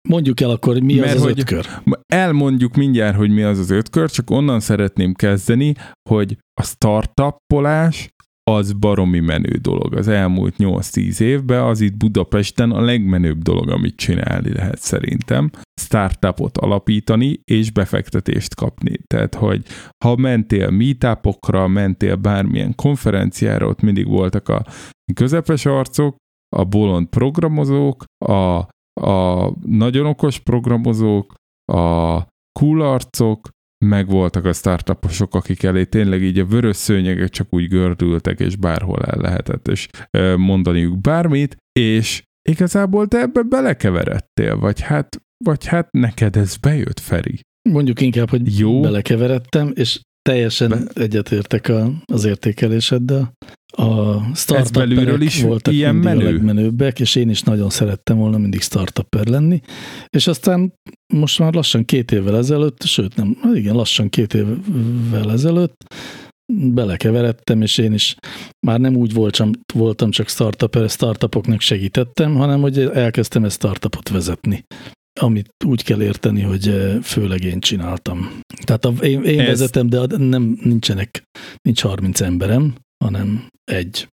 Mondjuk el akkor, mi Mert az az hogy- öt kör. Elmondjuk mindjárt, hogy mi az az ötkör, csak onnan szeretném kezdeni, hogy a startuppolás az baromi menő dolog. Az elmúlt 8-10 évben az itt Budapesten a legmenőbb dolog, amit csinálni lehet szerintem. Startupot alapítani és befektetést kapni. Tehát, hogy ha mentél meetupokra, mentél bármilyen konferenciára, ott mindig voltak a közepes arcok, a bolond programozók, a, a nagyon okos programozók, a cool arcok, meg voltak a startuposok, akik elé tényleg így a vörös szőnyegek csak úgy gördültek, és bárhol el lehetett, és mondaniuk bármit, és igazából te ebbe belekeveredtél, vagy hát, vagy hát neked ez bejött, Feri. Mondjuk inkább, hogy. Jó. belekeveredtem, és teljesen Be- egyetértek az értékeléseddel. A startupperek is voltak ilyen mindig menő? a legmenőbbek, és én is nagyon szerettem volna mindig startupper lenni. És aztán most már lassan két évvel ezelőtt, sőt nem, hát igen, lassan két évvel ezelőtt belekeveredtem, és én is már nem úgy voltam, voltam csak startupper, startupoknak segítettem, hanem hogy elkezdtem ezt startupot vezetni amit úgy kell érteni, hogy főleg én csináltam. Tehát a, én, én Ez- vezetem, de nem nincsenek, nincs 30 emberem, hanem egy.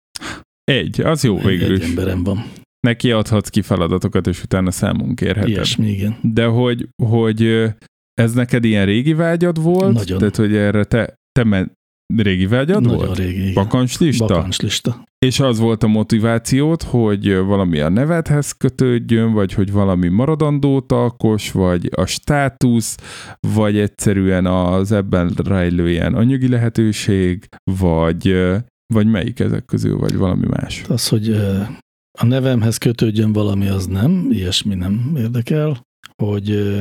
Egy, az jó Egy, végül egy is. emberem van. Neki adhatsz ki feladatokat, és utána számunk kérheted. Ilyesmi, igen. De hogy, hogy ez neked ilyen régi vágyad volt? Nagyon. Tehát, hogy erre te, te men, régi vágyad Nagyon volt? régi. Igen. Bakancslista? Bakancslista. És az volt a motivációt, hogy valami a nevedhez kötődjön, vagy hogy valami maradandót alkos, vagy a státusz, vagy egyszerűen az ebben rejlő ilyen anyagi lehetőség, vagy, vagy melyik ezek közül, vagy valami más. Az, hogy a nevemhez kötődjön valami, az nem, ilyesmi nem érdekel. Hogy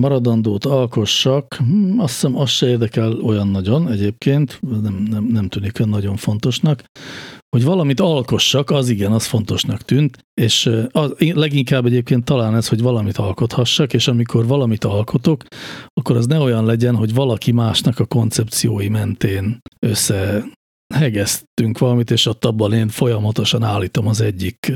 maradandót alkossak, hm, azt hiszem, az se érdekel olyan nagyon egyébként, nem, nem, nem tűnik nagyon fontosnak. Hogy valamit alkossak, az igen, az fontosnak tűnt, és az, leginkább egyébként talán ez, hogy valamit alkothassak, és amikor valamit alkotok, akkor az ne olyan legyen, hogy valaki másnak a koncepciói mentén össze hegesztünk valamit, és ott abban én folyamatosan állítom az egyik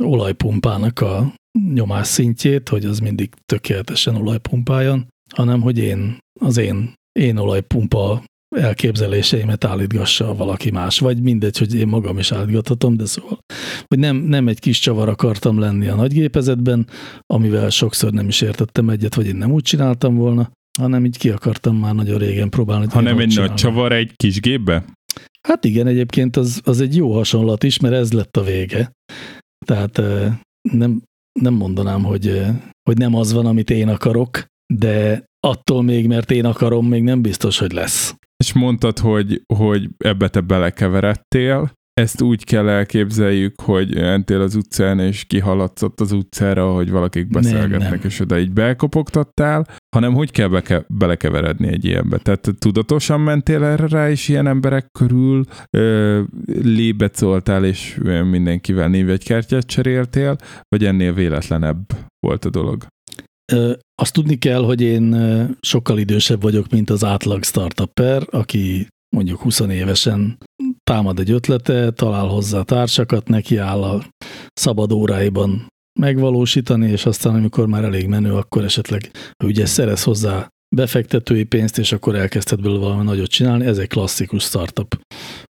olajpumpának a nyomás szintjét, hogy az mindig tökéletesen olajpumpáljon, hanem hogy én, az én, én olajpumpa elképzeléseimet állítgassa valaki más, vagy mindegy, hogy én magam is állítgathatom, de szóval, hogy nem, nem egy kis csavar akartam lenni a nagygépezetben, amivel sokszor nem is értettem egyet, vagy én nem úgy csináltam volna, hanem így ki akartam már nagyon régen próbálni. hogy Ha én nem hogy egy nagy csinálom. csavar egy kis gépbe? Hát igen, egyébként az, az egy jó hasonlat is, mert ez lett a vége. Tehát eh, nem, nem mondanám, hogy, hogy nem az van, amit én akarok, de attól még, mert én akarom, még nem biztos, hogy lesz. És mondtad, hogy, hogy ebbe te belekeveredtél. Ezt úgy kell elképzeljük, hogy mentél az utcán, és kihaladsz ott az utcára, hogy valakik Nem, beszélgetnek, nem. és oda így belkopogtattál, hanem hogy kell beke, belekeveredni egy ilyenbe. Tehát te tudatosan mentél erre rá, és ilyen emberek körül ö, lébecoltál, és mindenkivel névegykártyát cseréltél, vagy ennél véletlenebb volt a dolog? Ö, Azt tudni kell, hogy én sokkal idősebb vagyok, mint az átlag startupper, aki mondjuk 20 évesen támad egy ötlete, talál hozzá társakat, neki áll a szabad óráiban megvalósítani, és aztán amikor már elég menő, akkor esetleg ugye szerez hozzá befektetői pénzt, és akkor elkezdted belőle valami nagyot csinálni. Ez egy klasszikus startup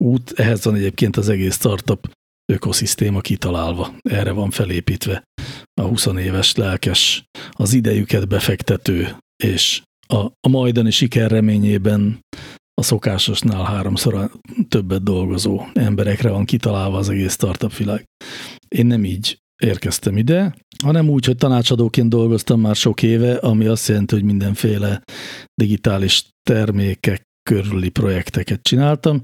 út. Ehhez van egyébként az egész startup ökoszisztéma kitalálva. Erre van felépítve a 20 éves lelkes, az idejüket befektető, és a, a majdani siker reményében a szokásosnál háromszor többet dolgozó emberekre van kitalálva az egész startup világ. Én nem így érkeztem ide, hanem úgy, hogy tanácsadóként dolgoztam már sok éve, ami azt jelenti, hogy mindenféle digitális termékek körüli projekteket csináltam,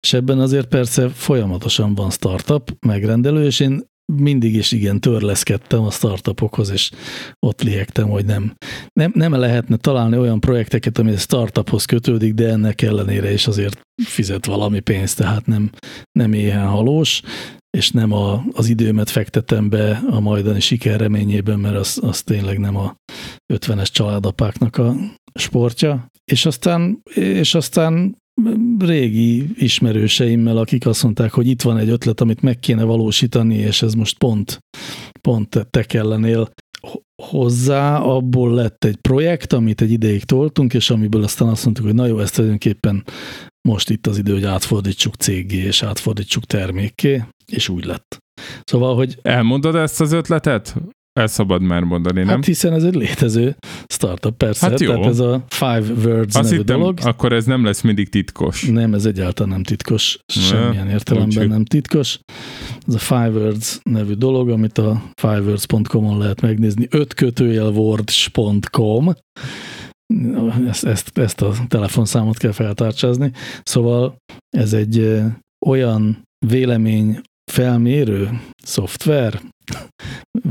és ebben azért persze folyamatosan van startup, megrendelő, és én mindig is igen törleszkedtem a startupokhoz, és ott liegtem, hogy nem, nem, nem lehetne találni olyan projekteket, ami a startuphoz kötődik, de ennek ellenére is azért fizet valami pénzt, tehát nem, nem éhen halós, és nem a, az időmet fektetem be a majdani siker reményében, mert az, az tényleg nem a 50-es családapáknak a sportja. És aztán, és aztán régi ismerőseimmel, akik azt mondták, hogy itt van egy ötlet, amit meg kéne valósítani, és ez most pont, pont te kellenél ho- hozzá, abból lett egy projekt, amit egy ideig toltunk, és amiből aztán azt mondtuk, hogy na jó, ezt tulajdonképpen most itt az idő, hogy átfordítsuk céggé, és átfordítsuk termékké, és úgy lett. Szóval, hogy Elmondod ezt az ötletet? El szabad már mondani, nem? hát hiszen ez egy létező startup, persze, Hát jó. tehát ez a Five Words Azt nevű hittem, dolog. akkor ez nem lesz mindig titkos. Nem, ez egyáltalán nem titkos, semmilyen értelemben úgyhogy- nem titkos. Ez a Five Words nevű dolog, amit a fivewords.com-on lehet megnézni, ötkötőjelwords.com ezt, ezt, ezt a telefonszámot kell feltárcsázni. Szóval ez egy olyan vélemény felmérő szoftver,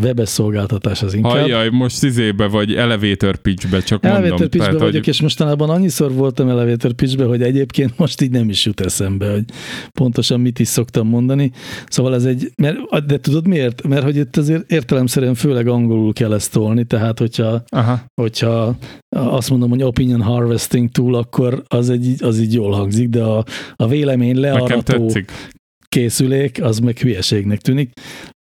webes szolgáltatás az inkább. Hajjaj, most izébe vagy elevator pitchbe, csak Elevator mondom. pitchbe tehát, vagyok, és mostanában annyiszor voltam elevator pitchbe, hogy egyébként most így nem is jut eszembe, hogy pontosan mit is szoktam mondani. Szóval ez egy, mert, de tudod miért? Mert hogy itt azért értelemszerűen főleg angolul kell ezt tolni, tehát hogyha, Aha. hogyha azt mondom, hogy opinion harvesting tool, akkor az, egy, az így jól hangzik, de a, a vélemény learató. Készülék, az meg hülyeségnek tűnik.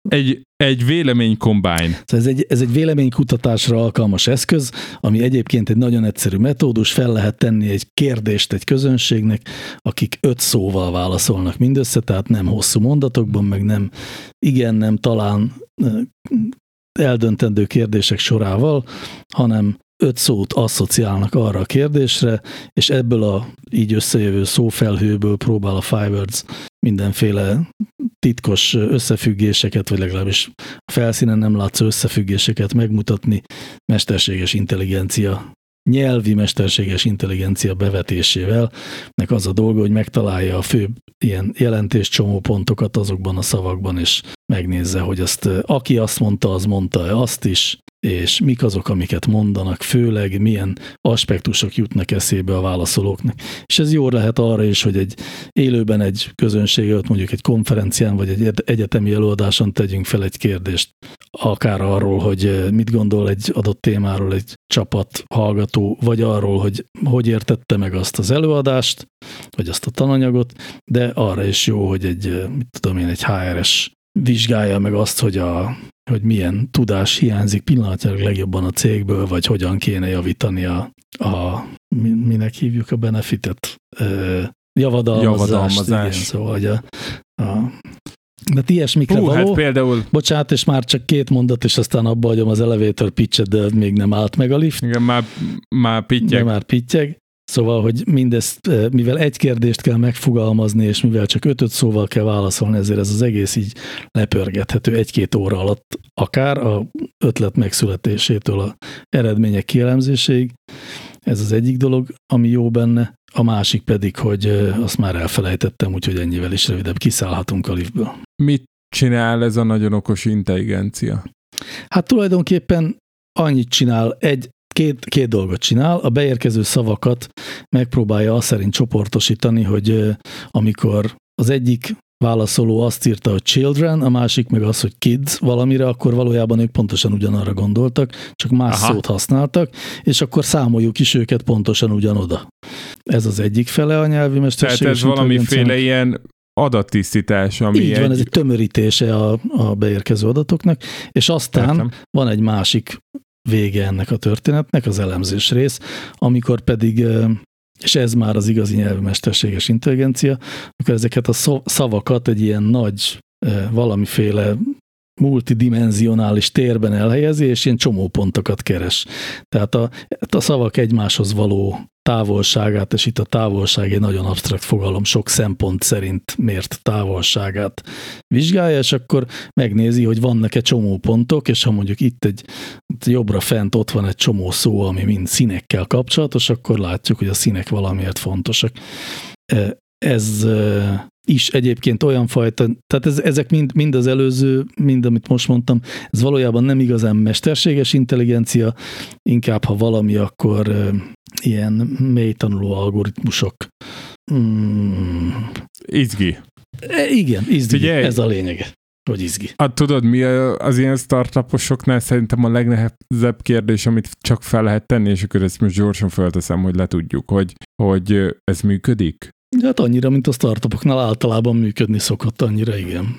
Egy, egy vélemény combine. Szóval ez egy, ez egy véleménykutatásra alkalmas eszköz, ami egyébként egy nagyon egyszerű metódus, fel lehet tenni egy kérdést egy közönségnek, akik öt szóval válaszolnak mindössze, tehát nem hosszú mondatokban, meg nem igen, nem talán eldöntendő kérdések sorával, hanem öt szót asszociálnak arra a kérdésre, és ebből a így összejövő szófelhőből próbál a Firewords mindenféle titkos összefüggéseket, vagy legalábbis a felszínen nem látszó összefüggéseket megmutatni. Mesterséges intelligencia nyelvi mesterséges intelligencia bevetésével, nek az a dolga, hogy megtalálja a fő ilyen jelentés csomópontokat azokban a szavakban, és megnézze, hogy azt, aki azt mondta, az mondta azt is, és mik azok, amiket mondanak, főleg milyen aspektusok jutnak eszébe a válaszolóknak. És ez jó lehet arra is, hogy egy élőben egy közönség előtt, mondjuk egy konferencián, vagy egy egyetemi előadáson tegyünk fel egy kérdést, akár arról, hogy mit gondol egy adott témáról egy csapat hallgató, vagy arról, hogy hogy értette meg azt az előadást, vagy azt a tananyagot, de arra is jó, hogy egy, mit tudom én, egy HRS vizsgálja meg azt, hogy, a, hogy milyen tudás hiányzik pillanatnyilag legjobban a cégből, vagy hogyan kéne javítani a, a minek hívjuk a benefitet, javadalmazást. Javadalmazás. Igen, szóval, hogy a, a de ilyesmikre Hú, való. Hát például... Bocsánat, és már csak két mondat, és aztán abba hagyom az elevator pitchet, de még nem állt meg a lift. Igen, már, már pittyeg. De már pittyeg. Szóval, hogy mindezt, eh, mivel egy kérdést kell megfogalmazni, és mivel csak ötöt szóval kell válaszolni, ezért ez az egész így lepörgethető egy-két óra alatt, akár a ötlet megszületésétől a eredmények kielemzéséig. Ez az egyik dolog, ami jó benne, a másik pedig, hogy eh, azt már elfelejtettem, úgyhogy ennyivel is rövidebb kiszállhatunk a liftből. Mit csinál ez a nagyon okos intelligencia? Hát tulajdonképpen annyit csinál, egy, két, két dolgot csinál. A beérkező szavakat megpróbálja azt szerint csoportosítani, hogy amikor az egyik válaszoló azt írta, hogy children, a másik meg az, hogy kids valamire, akkor valójában ők pontosan ugyanarra gondoltak, csak más Aha. szót használtak, és akkor számoljuk is őket pontosan ugyanoda. Ez az egyik fele a nyelvi mesterséges Tehát ez valamiféle ilyen adattisztítás, ami Így egy... van, ez egy tömörítése a, a beérkező adatoknak, és aztán Értem. van egy másik vége ennek a történetnek, az elemzés rész, amikor pedig, és ez már az igazi nyelvi mesterséges intelligencia, amikor ezeket a szavakat egy ilyen nagy valamiféle multidimenzionális térben elhelyezi, és ilyen csomópontokat keres. Tehát a, a szavak egymáshoz való távolságát, és itt a távolság egy nagyon absztrakt fogalom, sok szempont szerint mért távolságát vizsgálja, és akkor megnézi, hogy vannak-e csomópontok, és ha mondjuk itt egy jobbra fent ott van egy csomó szó, ami mind színekkel kapcsolatos, akkor látjuk, hogy a színek valamiért fontosak. Ez is egyébként olyan fajta, tehát ez, ezek mind, mind az előző, mind amit most mondtam, ez valójában nem igazán mesterséges intelligencia, inkább ha valami, akkor uh, ilyen mélytanuló algoritmusok. Mm. Izgi. E, igen, izgi, Figyelj, ez a lényege hogy izgi. Hát tudod, mi az ilyen startuposoknál szerintem a legnehezebb kérdés, amit csak fel lehet tenni, és akkor ezt most gyorsan felteszem, hogy letudjuk, hogy, hogy ez működik? Hát annyira, mint a startupoknál általában működni szokott, annyira igen.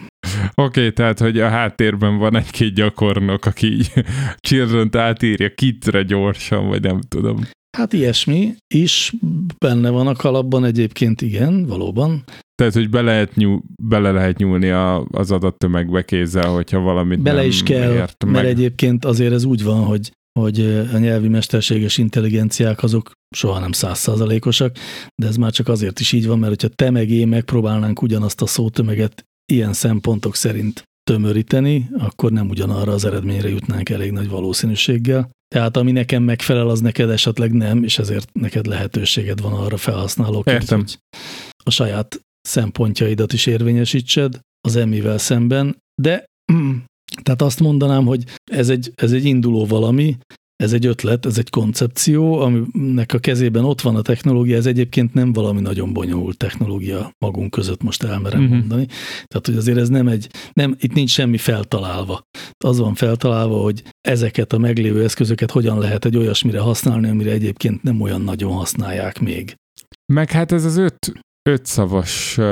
Oké, okay, tehát, hogy a háttérben van egy-két gyakornok, aki így children átírja kitre gyorsan, vagy nem tudom. Hát ilyesmi is benne van a kalapban egyébként, igen, valóban. Tehát, hogy be lehet nyúl, bele lehet nyúlni a, az adattömegbe kézzel, hogyha valamit Bele nem is kell, ért meg. mert egyébként azért ez úgy van, hogy hogy a nyelvi mesterséges intelligenciák azok soha nem százszázalékosak, de ez már csak azért is így van, mert hogyha te meg én megpróbálnánk ugyanazt a szótömeget ilyen szempontok szerint tömöríteni, akkor nem ugyanarra az eredményre jutnánk elég nagy valószínűséggel. Tehát ami nekem megfelel, az neked esetleg nem, és ezért neked lehetőséged van arra felhasználóként, hogy a saját szempontjaidat is érvényesítsed az emivel szemben, de tehát azt mondanám, hogy ez egy, ez egy induló valami, ez egy ötlet, ez egy koncepció, aminek a kezében ott van a technológia, ez egyébként nem valami nagyon bonyolult technológia magunk között, most elmerem uh-huh. mondani. Tehát, hogy azért ez nem egy, nem, itt nincs semmi feltalálva. Az van feltalálva, hogy ezeket a meglévő eszközöket hogyan lehet egy olyasmire használni, amire egyébként nem olyan nagyon használják még. Meg hát ez az öt, öt szavas uh,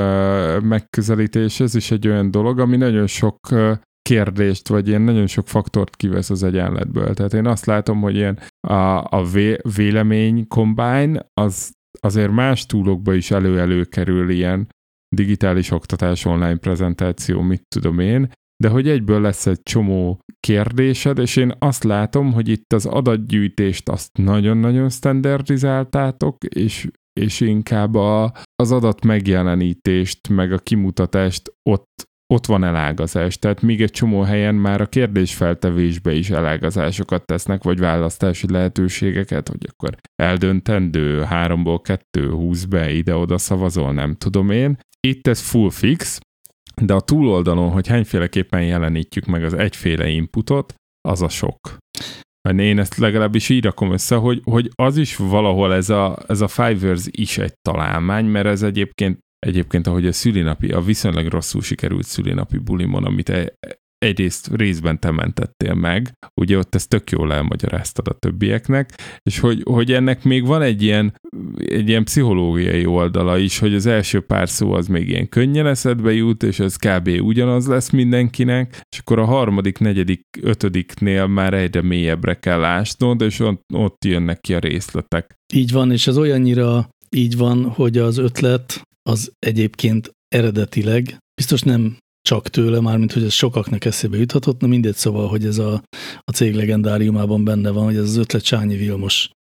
megközelítés, ez is egy olyan dolog, ami nagyon sok kérdést, vagy ilyen nagyon sok faktort kivesz az egyenletből. Tehát én azt látom, hogy ilyen a, a vé, vélemény combine az azért más túlokba is elő-elő kerül ilyen digitális oktatás, online prezentáció, mit tudom én, de hogy egyből lesz egy csomó kérdésed, és én azt látom, hogy itt az adatgyűjtést azt nagyon-nagyon standardizáltátok, és, és inkább a, az adat megjelenítést, meg a kimutatást ott ott van elágazás. Tehát még egy csomó helyen már a kérdésfeltevésbe is elágazásokat tesznek, vagy választási lehetőségeket, hogy akkor eldöntendő, háromból kettő, húsz be, ide-oda szavazol, nem tudom én. Itt ez full fix, de a túloldalon, hogy hányféleképpen jelenítjük meg az egyféle inputot, az a sok. Én ezt legalábbis így rakom össze, hogy, hogy az is valahol ez a, ez a Fivers is egy találmány, mert ez egyébként Egyébként, ahogy a szülinapi, a viszonylag rosszul sikerült szülinapi bulimon, amit e- egyrészt részben te mentettél meg, ugye ott ezt tök jól elmagyaráztad a többieknek, és hogy, hogy ennek még van egy ilyen, egy ilyen pszichológiai oldala is, hogy az első pár szó az még ilyen könnyen eszedbe jut, és ez kb. ugyanaz lesz mindenkinek, és akkor a harmadik, negyedik, ötödiknél már egyre mélyebbre kell ásnod, és ott, ott jönnek ki a részletek. Így van, és ez olyannyira így van, hogy az ötlet az egyébként eredetileg biztos nem csak tőle, mármint hogy ez sokaknak eszébe juthatott, na mindegy szóval, hogy ez a, a cég legendáriumában benne van, hogy ez az ötlet Csányi Vilmos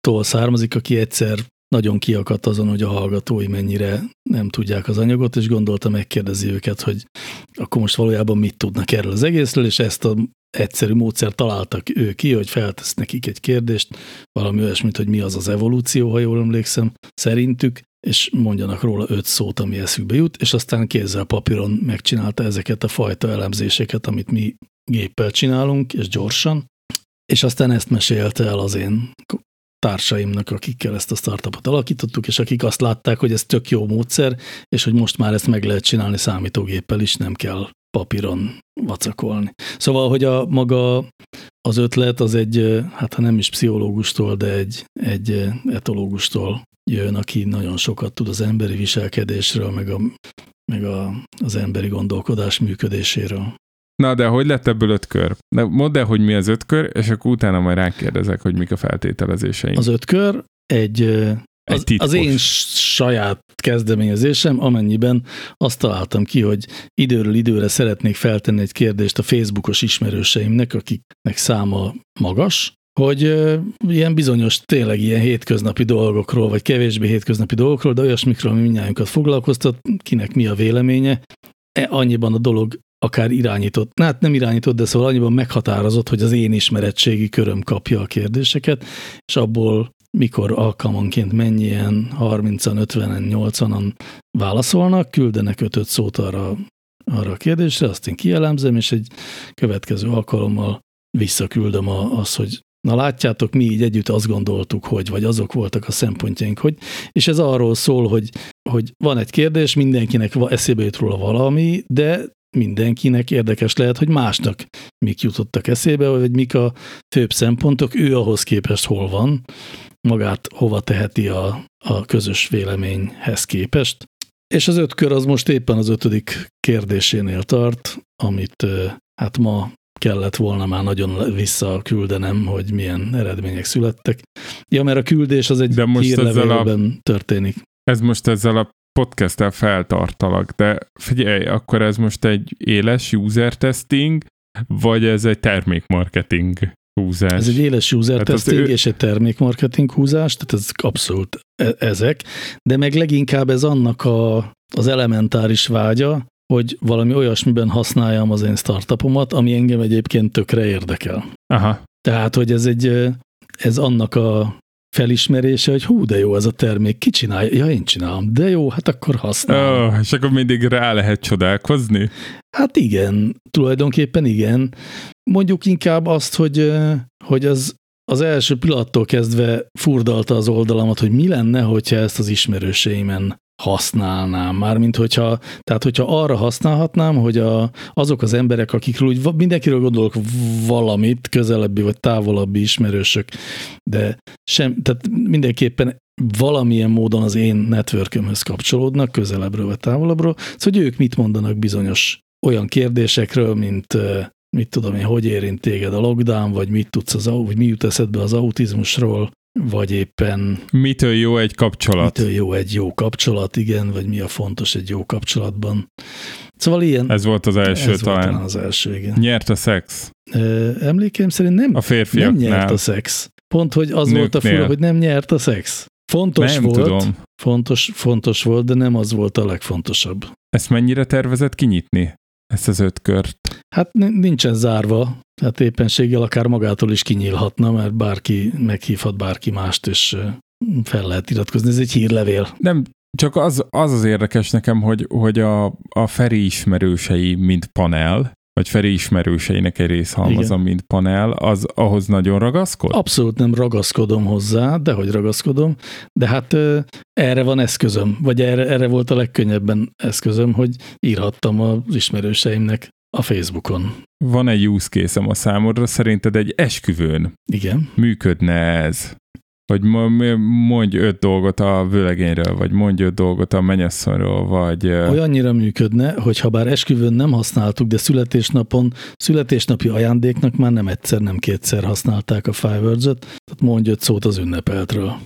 tól származik, aki egyszer nagyon kiakadt azon, hogy a hallgatói mennyire nem tudják az anyagot, és gondolta megkérdezi őket, hogy akkor most valójában mit tudnak erről az egészről, és ezt a egyszerű módszer találtak ő ki, hogy feltesz nekik egy kérdést, valami olyasmit, hogy mi az az evolúció, ha jól emlékszem, szerintük, és mondjanak róla öt szót, ami eszükbe jut, és aztán kézzel papíron megcsinálta ezeket a fajta elemzéseket, amit mi géppel csinálunk, és gyorsan, és aztán ezt mesélte el az én társaimnak, akikkel ezt a startupot alakítottuk, és akik azt látták, hogy ez tök jó módszer, és hogy most már ezt meg lehet csinálni számítógéppel is, nem kell papíron vacakolni. Szóval, hogy a maga az ötlet az egy, hát ha nem is pszichológustól, de egy, egy etológustól jön, aki nagyon sokat tud az emberi viselkedésről, meg, a, meg a, az emberi gondolkodás működéséről. Na, de hogy lett ebből öt kör? De mondd el, hogy mi az öt kör, és akkor utána majd rákérdezek, hogy mik a feltételezéseim. Az öt kör egy, az, egy az én saját kezdeményezésem, amennyiben azt találtam ki, hogy időről időre szeretnék feltenni egy kérdést a Facebookos ismerőseimnek, akiknek száma magas, hogy ilyen bizonyos, tényleg ilyen hétköznapi dolgokról, vagy kevésbé hétköznapi dolgokról, de olyasmikről, ami mindjárt foglalkoztat, kinek mi a véleménye, e, annyiban a dolog akár irányított, hát nem irányított, de szóval annyiban meghatározott, hogy az én ismeretségi köröm kapja a kérdéseket, és abból mikor alkalmanként mennyien 30-an, 50-en, 80-an válaszolnak, küldenek 5 szót arra, arra a kérdésre, azt én kielemzem, és egy következő alkalommal visszaküldöm az, hogy Na látjátok, mi így együtt azt gondoltuk, hogy, vagy azok voltak a szempontjaink, hogy, és ez arról szól, hogy, hogy van egy kérdés, mindenkinek eszébe jut róla valami, de mindenkinek érdekes lehet, hogy másnak mik jutottak eszébe, vagy mik a főbb szempontok, ő ahhoz képest hol van, magát hova teheti a, a közös véleményhez képest. És az öt kör az most éppen az ötödik kérdésénél tart, amit hát ma kellett volna már nagyon visszaküldenem, hogy milyen eredmények születtek. Ja, mert a küldés az egy de most hírlevélben a, történik. Ez most ezzel a podcasttel feltartalak, de figyelj, akkor ez most egy éles user testing, vagy ez egy termékmarketing húzás? Ez egy éles user hát testing ő... és egy termékmarketing húzás, tehát ez abszolút e ezek, de meg leginkább ez annak a, az elementáris vágya, hogy valami olyasmiben használjam az én startupomat, ami engem egyébként tökre érdekel. Aha. Tehát, hogy ez egy, ez annak a felismerése, hogy hú, de jó ez a termék, ki csinálja? Ja, én csinálom, de jó, hát akkor használom. Oh, és akkor mindig rá lehet csodálkozni? Hát igen, tulajdonképpen igen. Mondjuk inkább azt, hogy, hogy az, az első pillanattól kezdve furdalta az oldalamat, hogy mi lenne, hogyha ezt az ismerőseimen használnám. Mármint hogyha, tehát hogyha arra használhatnám, hogy a, azok az emberek, akikről úgy mindenkiről gondolok valamit, közelebbi vagy távolabbi ismerősök, de sem, tehát mindenképpen valamilyen módon az én networkömhöz kapcsolódnak, közelebbről vagy távolabbról, szóval hogy ők mit mondanak bizonyos olyan kérdésekről, mint mit tudom én, hogy érint téged a lockdown, vagy mit tudsz az, vagy mi jut eszedbe az autizmusról, vagy éppen Mitől jó egy kapcsolat? mitől jó egy jó kapcsolat, igen, vagy mi a fontos egy jó kapcsolatban. Szóval ilyen, Ez volt az első ez volt talán. talán az első, igen. Nyert a szex Emlékeim szerint nem, a nem férfiaknál. nyert a szex. Pont, hogy az volt a fura, Nőknél. hogy nem nyert a szex. Fontos Nem volt, tudom. Fontos, fontos volt, de nem az volt a legfontosabb. Ezt mennyire tervezett kinyitni? Ezt az öt kört? Hát ni- nincsen zárva, tehát éppenséggel akár magától is kinyílhatna, mert bárki meghívhat bárki mást, és fel lehet iratkozni. Ez egy hírlevél. Nem, csak az az, az érdekes nekem, hogy, hogy a, a Feri ismerősei, mint panel, vagy Feri ismerőseinek egy részhalmaza, Igen. mint panel, az ahhoz nagyon ragaszkod? Abszolút nem ragaszkodom hozzá, de hogy ragaszkodom, de hát ö, erre van eszközöm, vagy erre, erre volt a legkönnyebben eszközöm, hogy írhattam az ismerőseimnek a Facebookon. Van egy use case a számodra, szerinted egy esküvőn Igen. működne ez? Vagy mo- mondj öt dolgot a vőlegényről, vagy mondj öt dolgot a mennyasszonyról, vagy... Olyannyira működne, hogy ha bár esküvőn nem használtuk, de születésnapon, születésnapi ajándéknak már nem egyszer, nem kétszer használták a Firewords-öt, tehát mondj öt szót az ünnepeltről.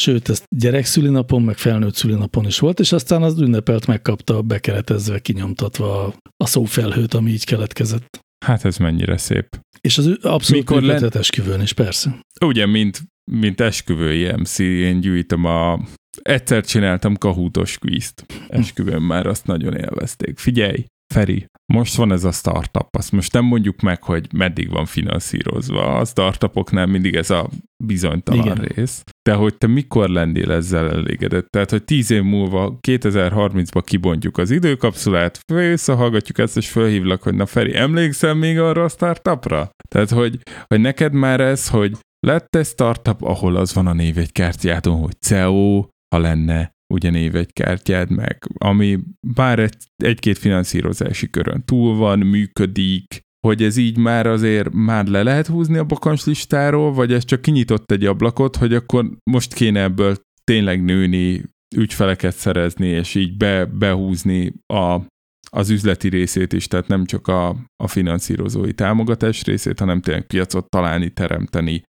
Sőt, ezt gyerek szülinapon, meg felnőtt szülinapon is volt, és aztán az ünnepelt megkapta bekeretezve, kinyomtatva a, szófelhőt, ami így keletkezett. Hát ez mennyire szép. És az abszolút Mikor len- esküvőn is, persze. Ugye, mint, mint esküvői MC, én gyűjtöm a... Egyszer csináltam kahútos kvízt. Esküvőn már azt nagyon élvezték. Figyelj, Feri, most van ez a startup, azt most nem mondjuk meg, hogy meddig van finanszírozva. A startupoknál mindig ez a bizonytalan Igen. Rész. De hogy te mikor lennél ezzel elégedett? Tehát, hogy tíz év múlva, 2030-ba kibontjuk az időkapszulát, visszahallgatjuk ezt, és fölhívlak, hogy na Feri, emlékszel még arra a startupra? Tehát, hogy, hogy neked már ez, hogy lett egy startup, ahol az van a névegykártyádon, hogy CEO, ha lenne ugye névegykártyád meg, ami bár egy, egy-két finanszírozási körön túl van, működik, hogy ez így már azért már le lehet húzni a bakancs listáról, vagy ez csak kinyitott egy ablakot, hogy akkor most kéne ebből tényleg nőni, ügyfeleket szerezni, és így be, behúzni a, az üzleti részét is, tehát nem csak a, a finanszírozói támogatás részét, hanem tényleg piacot találni, teremteni,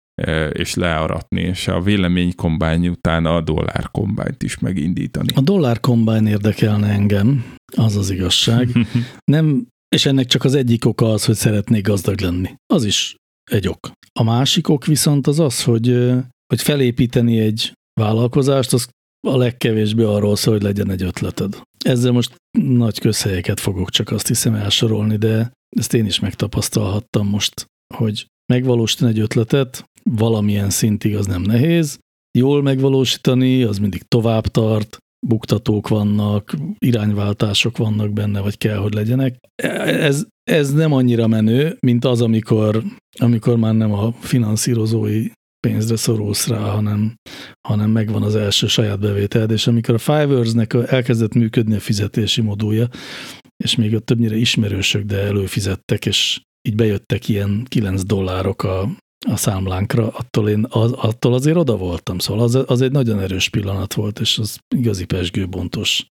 és learatni, és a véleménykombány után a dollárkombányt is megindítani. A dollár kombány érdekelne engem, az az igazság. Nem, és ennek csak az egyik oka az, hogy szeretnék gazdag lenni. Az is egy ok. A másik ok viszont az az, hogy, hogy felépíteni egy vállalkozást, az a legkevésbé arról szól, hogy legyen egy ötleted. Ezzel most nagy közhelyeket fogok csak azt hiszem elsorolni, de ezt én is megtapasztalhattam most, hogy megvalósítani egy ötletet valamilyen szintig az nem nehéz, jól megvalósítani, az mindig tovább tart, buktatók vannak, irányváltások vannak benne, vagy kell, hogy legyenek. Ez, ez nem annyira menő, mint az, amikor, amikor már nem a finanszírozói pénzre szorulsz rá, hanem, hanem megvan az első saját bevételed, és amikor a Fiverr-nek elkezdett működni a fizetési modulja, és még ott többnyire ismerősök, de előfizettek, és így bejöttek ilyen 9 dollárok a, a számlánkra, attól én az, attól azért oda voltam, szóval az, az egy nagyon erős pillanat volt, és az igazi pesgőbontos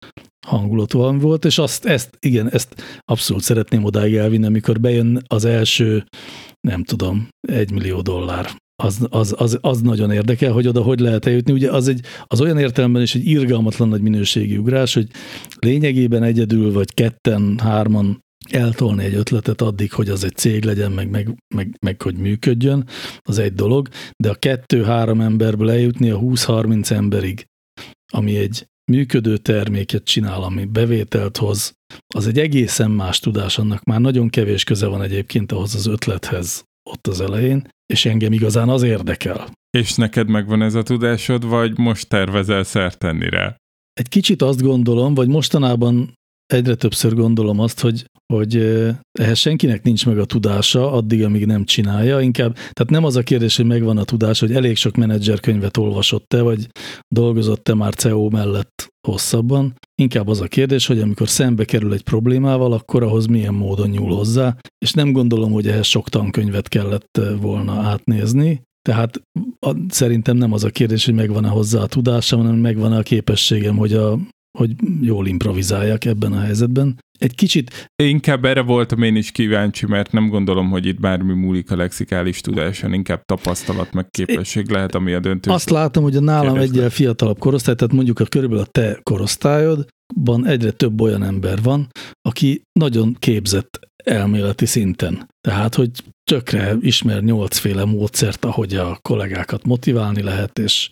hangulatú valami volt, és azt, ezt, igen, ezt abszolút szeretném odáig elvinni, amikor bejön az első, nem tudom, egy millió dollár. Az, az, az, az nagyon érdekel, hogy oda hogy lehet eljutni. Ugye az, egy, az olyan értelemben is egy irgalmatlan nagy minőségi ugrás, hogy lényegében egyedül vagy ketten, hárman eltolni egy ötletet addig, hogy az egy cég legyen, meg, meg, meg, meg hogy működjön, az egy dolog, de a kettő-három emberből eljutni a 20-30 emberig, ami egy működő terméket csinál, ami bevételt hoz, az egy egészen más tudás, annak már nagyon kevés köze van egyébként ahhoz az ötlethez ott az elején, és engem igazán az érdekel. És neked megvan ez a tudásod, vagy most tervezel szert tenni rá? Egy kicsit azt gondolom, vagy mostanában egyre többször gondolom azt, hogy, hogy ehhez senkinek nincs meg a tudása, addig, amíg nem csinálja. Inkább, tehát nem az a kérdés, hogy megvan a tudás, hogy elég sok menedzserkönyvet olvasott-e, vagy dolgozott-e már CEO mellett hosszabban. Inkább az a kérdés, hogy amikor szembe kerül egy problémával, akkor ahhoz milyen módon nyúl hozzá, és nem gondolom, hogy ehhez sok tankönyvet kellett volna átnézni, tehát a, szerintem nem az a kérdés, hogy megvan-e hozzá a tudása, hanem megvan-e a képességem, hogy a, hogy jól improvizáljak ebben a helyzetben. Egy kicsit Inkább erre voltam én is kíváncsi, mert nem gondolom, hogy itt bármi múlik a lexikális tudáson, inkább tapasztalat meg képesség lehet, ami a döntő. Azt látom, hogy a nálam egyel fiatalabb korosztály, tehát mondjuk a körülbelül a te korosztályodban egyre több olyan ember van, aki nagyon képzett elméleti szinten. Tehát, hogy tökre ismer nyolcféle módszert, ahogy a kollégákat motiválni lehet, és,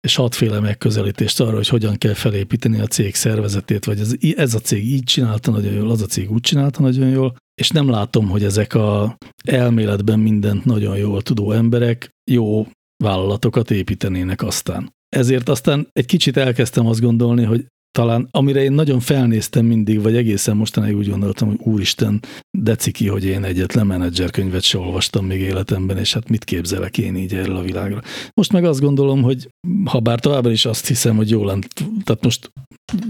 és hatféle megközelítést arra, hogy hogyan kell felépíteni a cég szervezetét, vagy ez, ez a cég így csinálta nagyon jól, az a cég úgy csinálta nagyon jól, és nem látom, hogy ezek a elméletben mindent nagyon jól tudó emberek jó vállalatokat építenének aztán. Ezért aztán egy kicsit elkezdtem azt gondolni, hogy talán, amire én nagyon felnéztem mindig, vagy egészen mostanáig úgy gondoltam, hogy úristen, de ciki, hogy én egyetlen menedzserkönyvet se olvastam még életemben, és hát mit képzelek én így erről a világra. Most meg azt gondolom, hogy ha bár továbbra is azt hiszem, hogy jó lenne, tehát most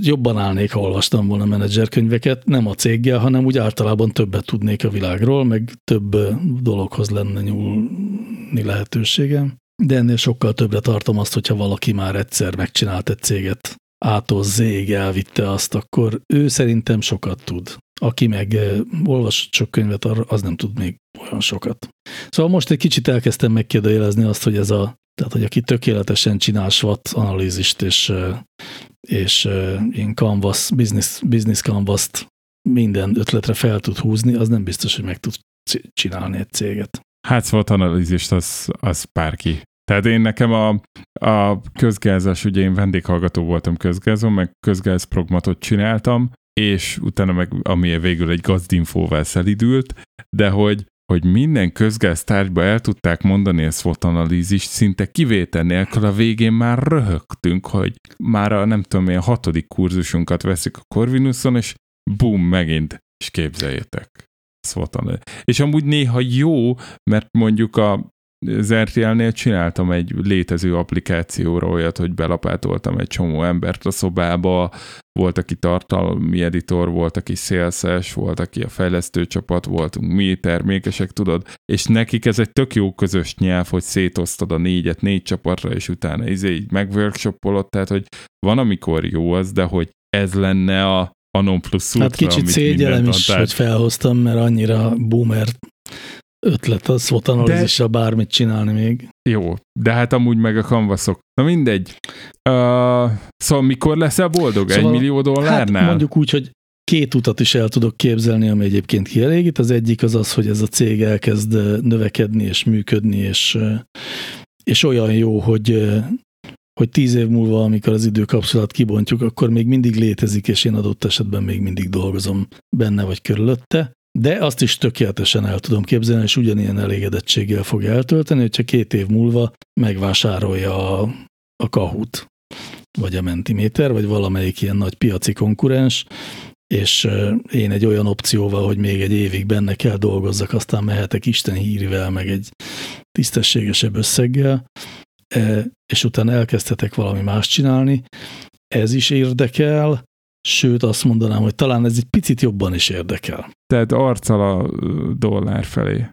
jobban állnék, ha olvastam volna menedzserkönyveket, nem a céggel, hanem úgy általában többet tudnék a világról, meg több dologhoz lenne nyúlni lehetőségem. De ennél sokkal többre tartom azt, hogyha valaki már egyszer megcsinált egy céget, ától Z-ig elvitte azt, akkor ő szerintem sokat tud. Aki meg olvasott sok könyvet, arra az nem tud még olyan sokat. Szóval most egy kicsit elkezdtem megkérdőjelezni azt, hogy ez a, tehát hogy aki tökéletesen csinál SWOT analízist és, és ilyen canvas, business, business canvas-t minden ötletre fel tud húzni, az nem biztos, hogy meg tud csinálni egy céget. Hát SWOT analízist az, az bárki. Tehát én nekem a, a közgázás, ugye én vendéghallgató voltam közgázon, meg közgáz progmatot csináltam, és utána meg, ami végül egy gazdinfóval szelidült, de hogy, hogy minden közgáztárgyba el tudták mondani a SWOT analízist, szinte kivétel nélkül a végén már röhögtünk, hogy már a nem tudom én hatodik kurzusunkat veszik a Corvinuson, és bum, megint, és képzeljétek. SWOT. És amúgy néha jó, mert mondjuk a az RTL-nél csináltam egy létező applikációra olyat, hogy belapátoltam egy csomó embert a szobába, volt, aki tartalmi editor, volt, aki szélszes, volt, aki a fejlesztő csapat, voltunk mi, termékesek, tudod, és nekik ez egy tök jó közös nyelv, hogy szétosztad a négyet négy csapatra, és utána izé így megworkshopolod, tehát, hogy van, amikor jó az, de hogy ez lenne a, a non plus ultra, Hát kicsit mindent is, ad. hogy felhoztam, mert annyira boomer ötlet a SWOT analízissal bármit csinálni még. Jó, de hát amúgy meg a kanvaszok. Na mindegy. Uh, szóval mikor leszel boldog? Szóval, egy millió dollárnál? Hát mondjuk úgy, hogy két utat is el tudok képzelni, ami egyébként kielégít. Az egyik az az, hogy ez a cég elkezd növekedni és működni, és, és olyan jó, hogy hogy tíz év múlva, amikor az időkapszulát kibontjuk, akkor még mindig létezik, és én adott esetben még mindig dolgozom benne vagy körülötte. De azt is tökéletesen el tudom képzelni, és ugyanilyen elégedettséggel fog eltölteni, hogyha két év múlva megvásárolja a, a Kahoot, vagy a Mentimeter, vagy valamelyik ilyen nagy piaci konkurens, és én egy olyan opcióval, hogy még egy évig benne kell dolgozzak, aztán mehetek Isten hírivel, meg egy tisztességesebb összeggel, és utána elkezdhetek valami más csinálni. Ez is érdekel, sőt azt mondanám, hogy talán ez egy picit jobban is érdekel. Tehát arccal a dollár felé.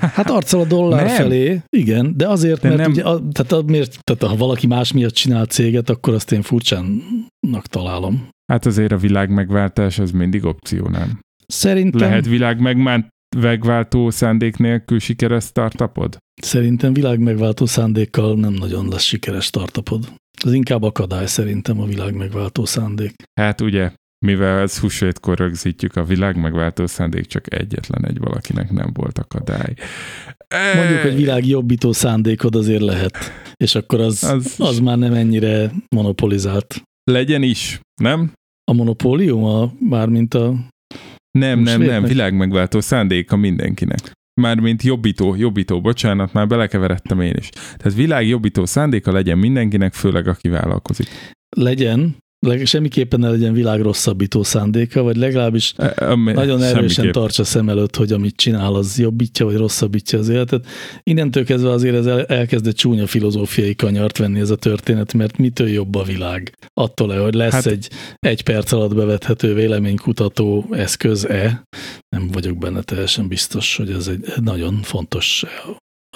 Hát arccal a dollár Nem. felé, igen, de azért, De mert nem- ugye, a, tehát, a, miért, tehát ha valaki más miatt csinál céget, akkor azt én furcsának találom. Hát azért a világ megváltás az mindig opció, nem? Szerintem, Lehet világ megmá- megváltó szándék nélkül sikeres startupod? szerintem világ megváltó szándékkal nem nagyon lesz sikeres startupod. Ez inkább akadály szerintem a világ megváltó szándék. Hát ugye, mivel ez húsvétkor rögzítjük, a világ megváltó szándék csak egyetlen egy valakinek nem volt akadály. Mondjuk, hogy világ jobbító szándékod azért lehet, és akkor az, Az- az, az már nem ennyire monopolizált. Legyen is, nem? A monopólium, a, mármint a... Nem, nem, nem, világ megváltó szándéka mindenkinek. Mármint jobbító, jobbító, bocsánat, már belekeveredtem én is. Tehát világ jobbító szándéka legyen mindenkinek, főleg aki vállalkozik. Legyen, leg, semmiképpen ne legyen világ rosszabbító szándéka, vagy legalábbis E- ami- nagyon erősen tartsa szem előtt, hogy amit csinál, az jobbítja, vagy rosszabbítja az életet. Innentől kezdve azért ez el- elkezd egy csúnya filozófiai kanyart venni ez a történet, mert mitől jobb a világ? Attól -e, hogy lesz Hát- hát, egy egy perc alatt bevethető véleménykutató eszköz-e? Nem vagyok benne teljesen biztos, hogy ez egy nagyon fontos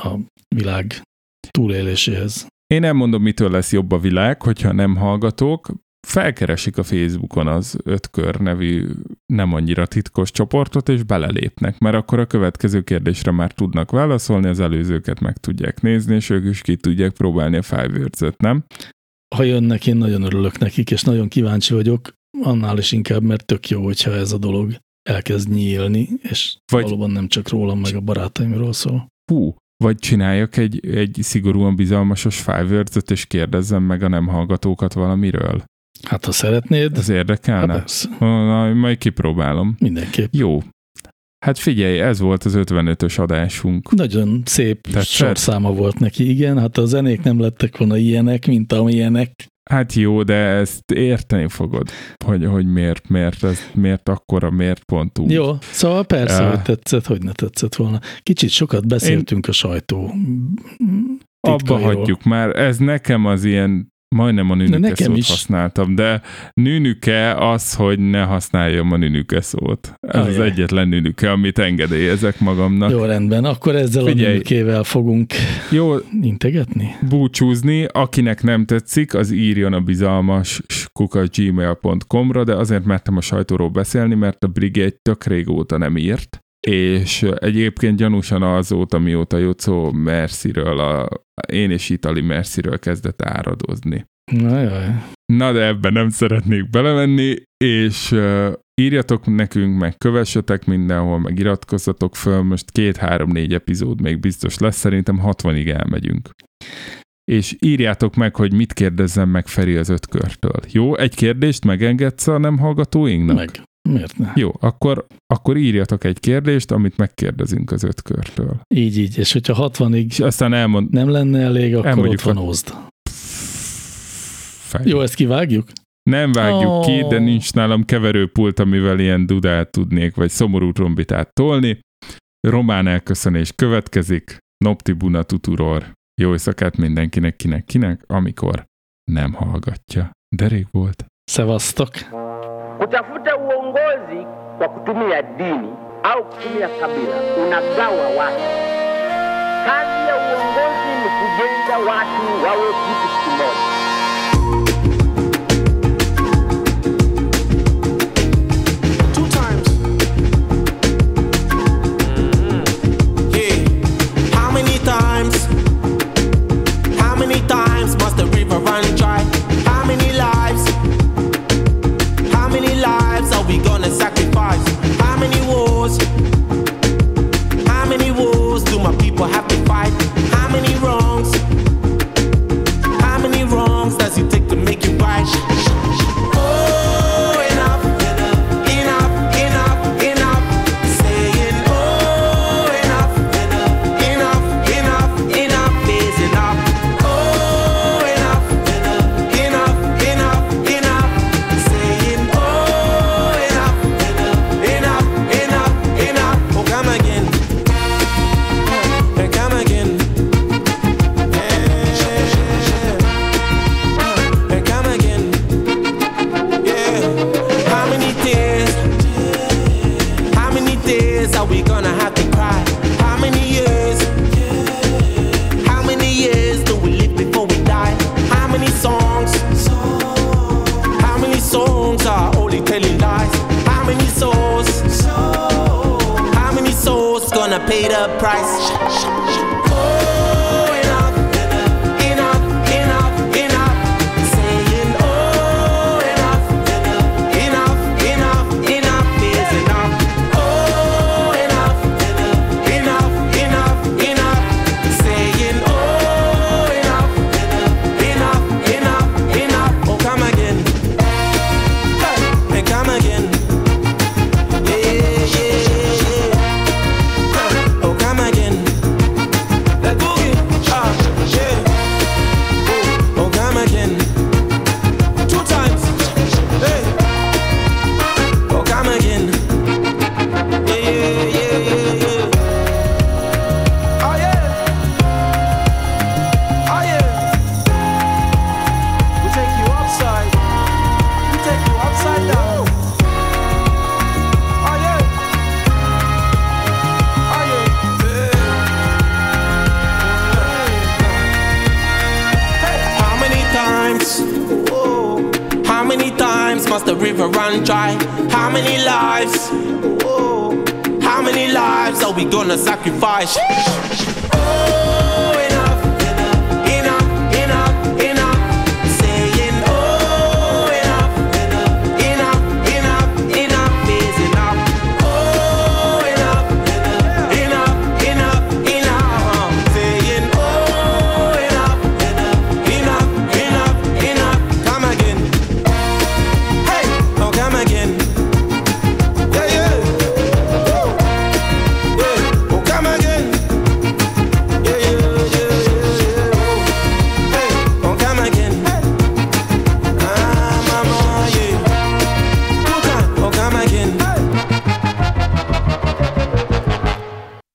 a világ túléléséhez. Én nem mondom, mitől lesz jobb a világ, hogyha nem hallgatók. Felkeresik a Facebookon az ötkör nevű nem annyira titkos csoportot, és belelépnek, mert akkor a következő kérdésre már tudnak válaszolni, az előzőket meg tudják nézni, és ők is ki tudják próbálni a five nem? Ha jönnek, én nagyon örülök nekik, és nagyon kíváncsi vagyok, annál is inkább, mert tök jó, hogyha ez a dolog elkezd nyílni, és Vagy- valóban nem csak rólam, meg a barátaimról szól. Hú, vagy csináljak egy, egy szigorúan bizalmasos five és kérdezzem meg a nem hallgatókat valamiről. Hát, ha szeretnéd, Ez hát érdekelne? persze, Na, majd kipróbálom. mindenképp. Jó. Hát figyelj, ez volt az 55-ös adásunk. Nagyon szép Tetszett? sorszáma volt neki, igen. Hát a zenék nem lettek volna ilyenek, mint amilyenek. Hát jó, de ezt érteni fogod, hogy, hogy miért, miért, ez, miért akkora, miért pont úgy. Jó, szóval persze, Ja. hogy tetszett, hogy ne tetszett volna. Kicsit sokat beszéltünk a sajtó Abba titkairól. hagyjuk már, ez nekem az ilyen, majdnem a nekem szót is. használtam, de nünüke az, hogy ne használjam a nünüke szót. Ez az Ajaj. egyetlen nünüke, amit engedélyezek magamnak. Jó, rendben. Akkor ezzel Figyelj. a nőkével fogunk Jó, integetni? búcsúzni, akinek nem tetszik, az írjon a bizalmas kuka.gmail.com-ra, de azért mertem a sajtóról beszélni, mert a Brigade tök régóta nem írt, és egyébként gyanúsan azóta, mióta Jocó Merciről, a, én és Itali Merciről kezdett áradozni. Na jaj. Na de ebben nem szeretnék belemenni, és uh, írjatok nekünk, meg kövessetek mindenhol, meg iratkozzatok föl, most két-három-négy epizód még biztos lesz, szerintem 60-ig elmegyünk. És írjátok meg, hogy mit kérdezzem meg Feri az ötkörtől. Jó, egy kérdést megengedsz a nem hallgatóinknak? Meg. Miért ne? Jó, akkor, akkor írjatok egy kérdést, amit megkérdezünk az ötkörtől. Így, így. És hogyha 60-ig És aztán elmond... nem lenne elég, akkor ott van a- ózd. Jó, ezt kivágjuk? Nem vágjuk Ó. ki, de nincs nálam keverőpult, amivel ilyen dudát tudnék, vagy szomorú trombitát tolni. Román elköszönés következik. Noptibuna tuturor. Jó éjszakát mindenkinek, kinek, kinek, amikor nem hallgatja. De rég volt. Szevasztok! Kutafuta uongozi kwa kutumia dini au kutumia kabila unagawa watu. Kazi ya uongozi ni kujenga watu wawe kitu kimoja.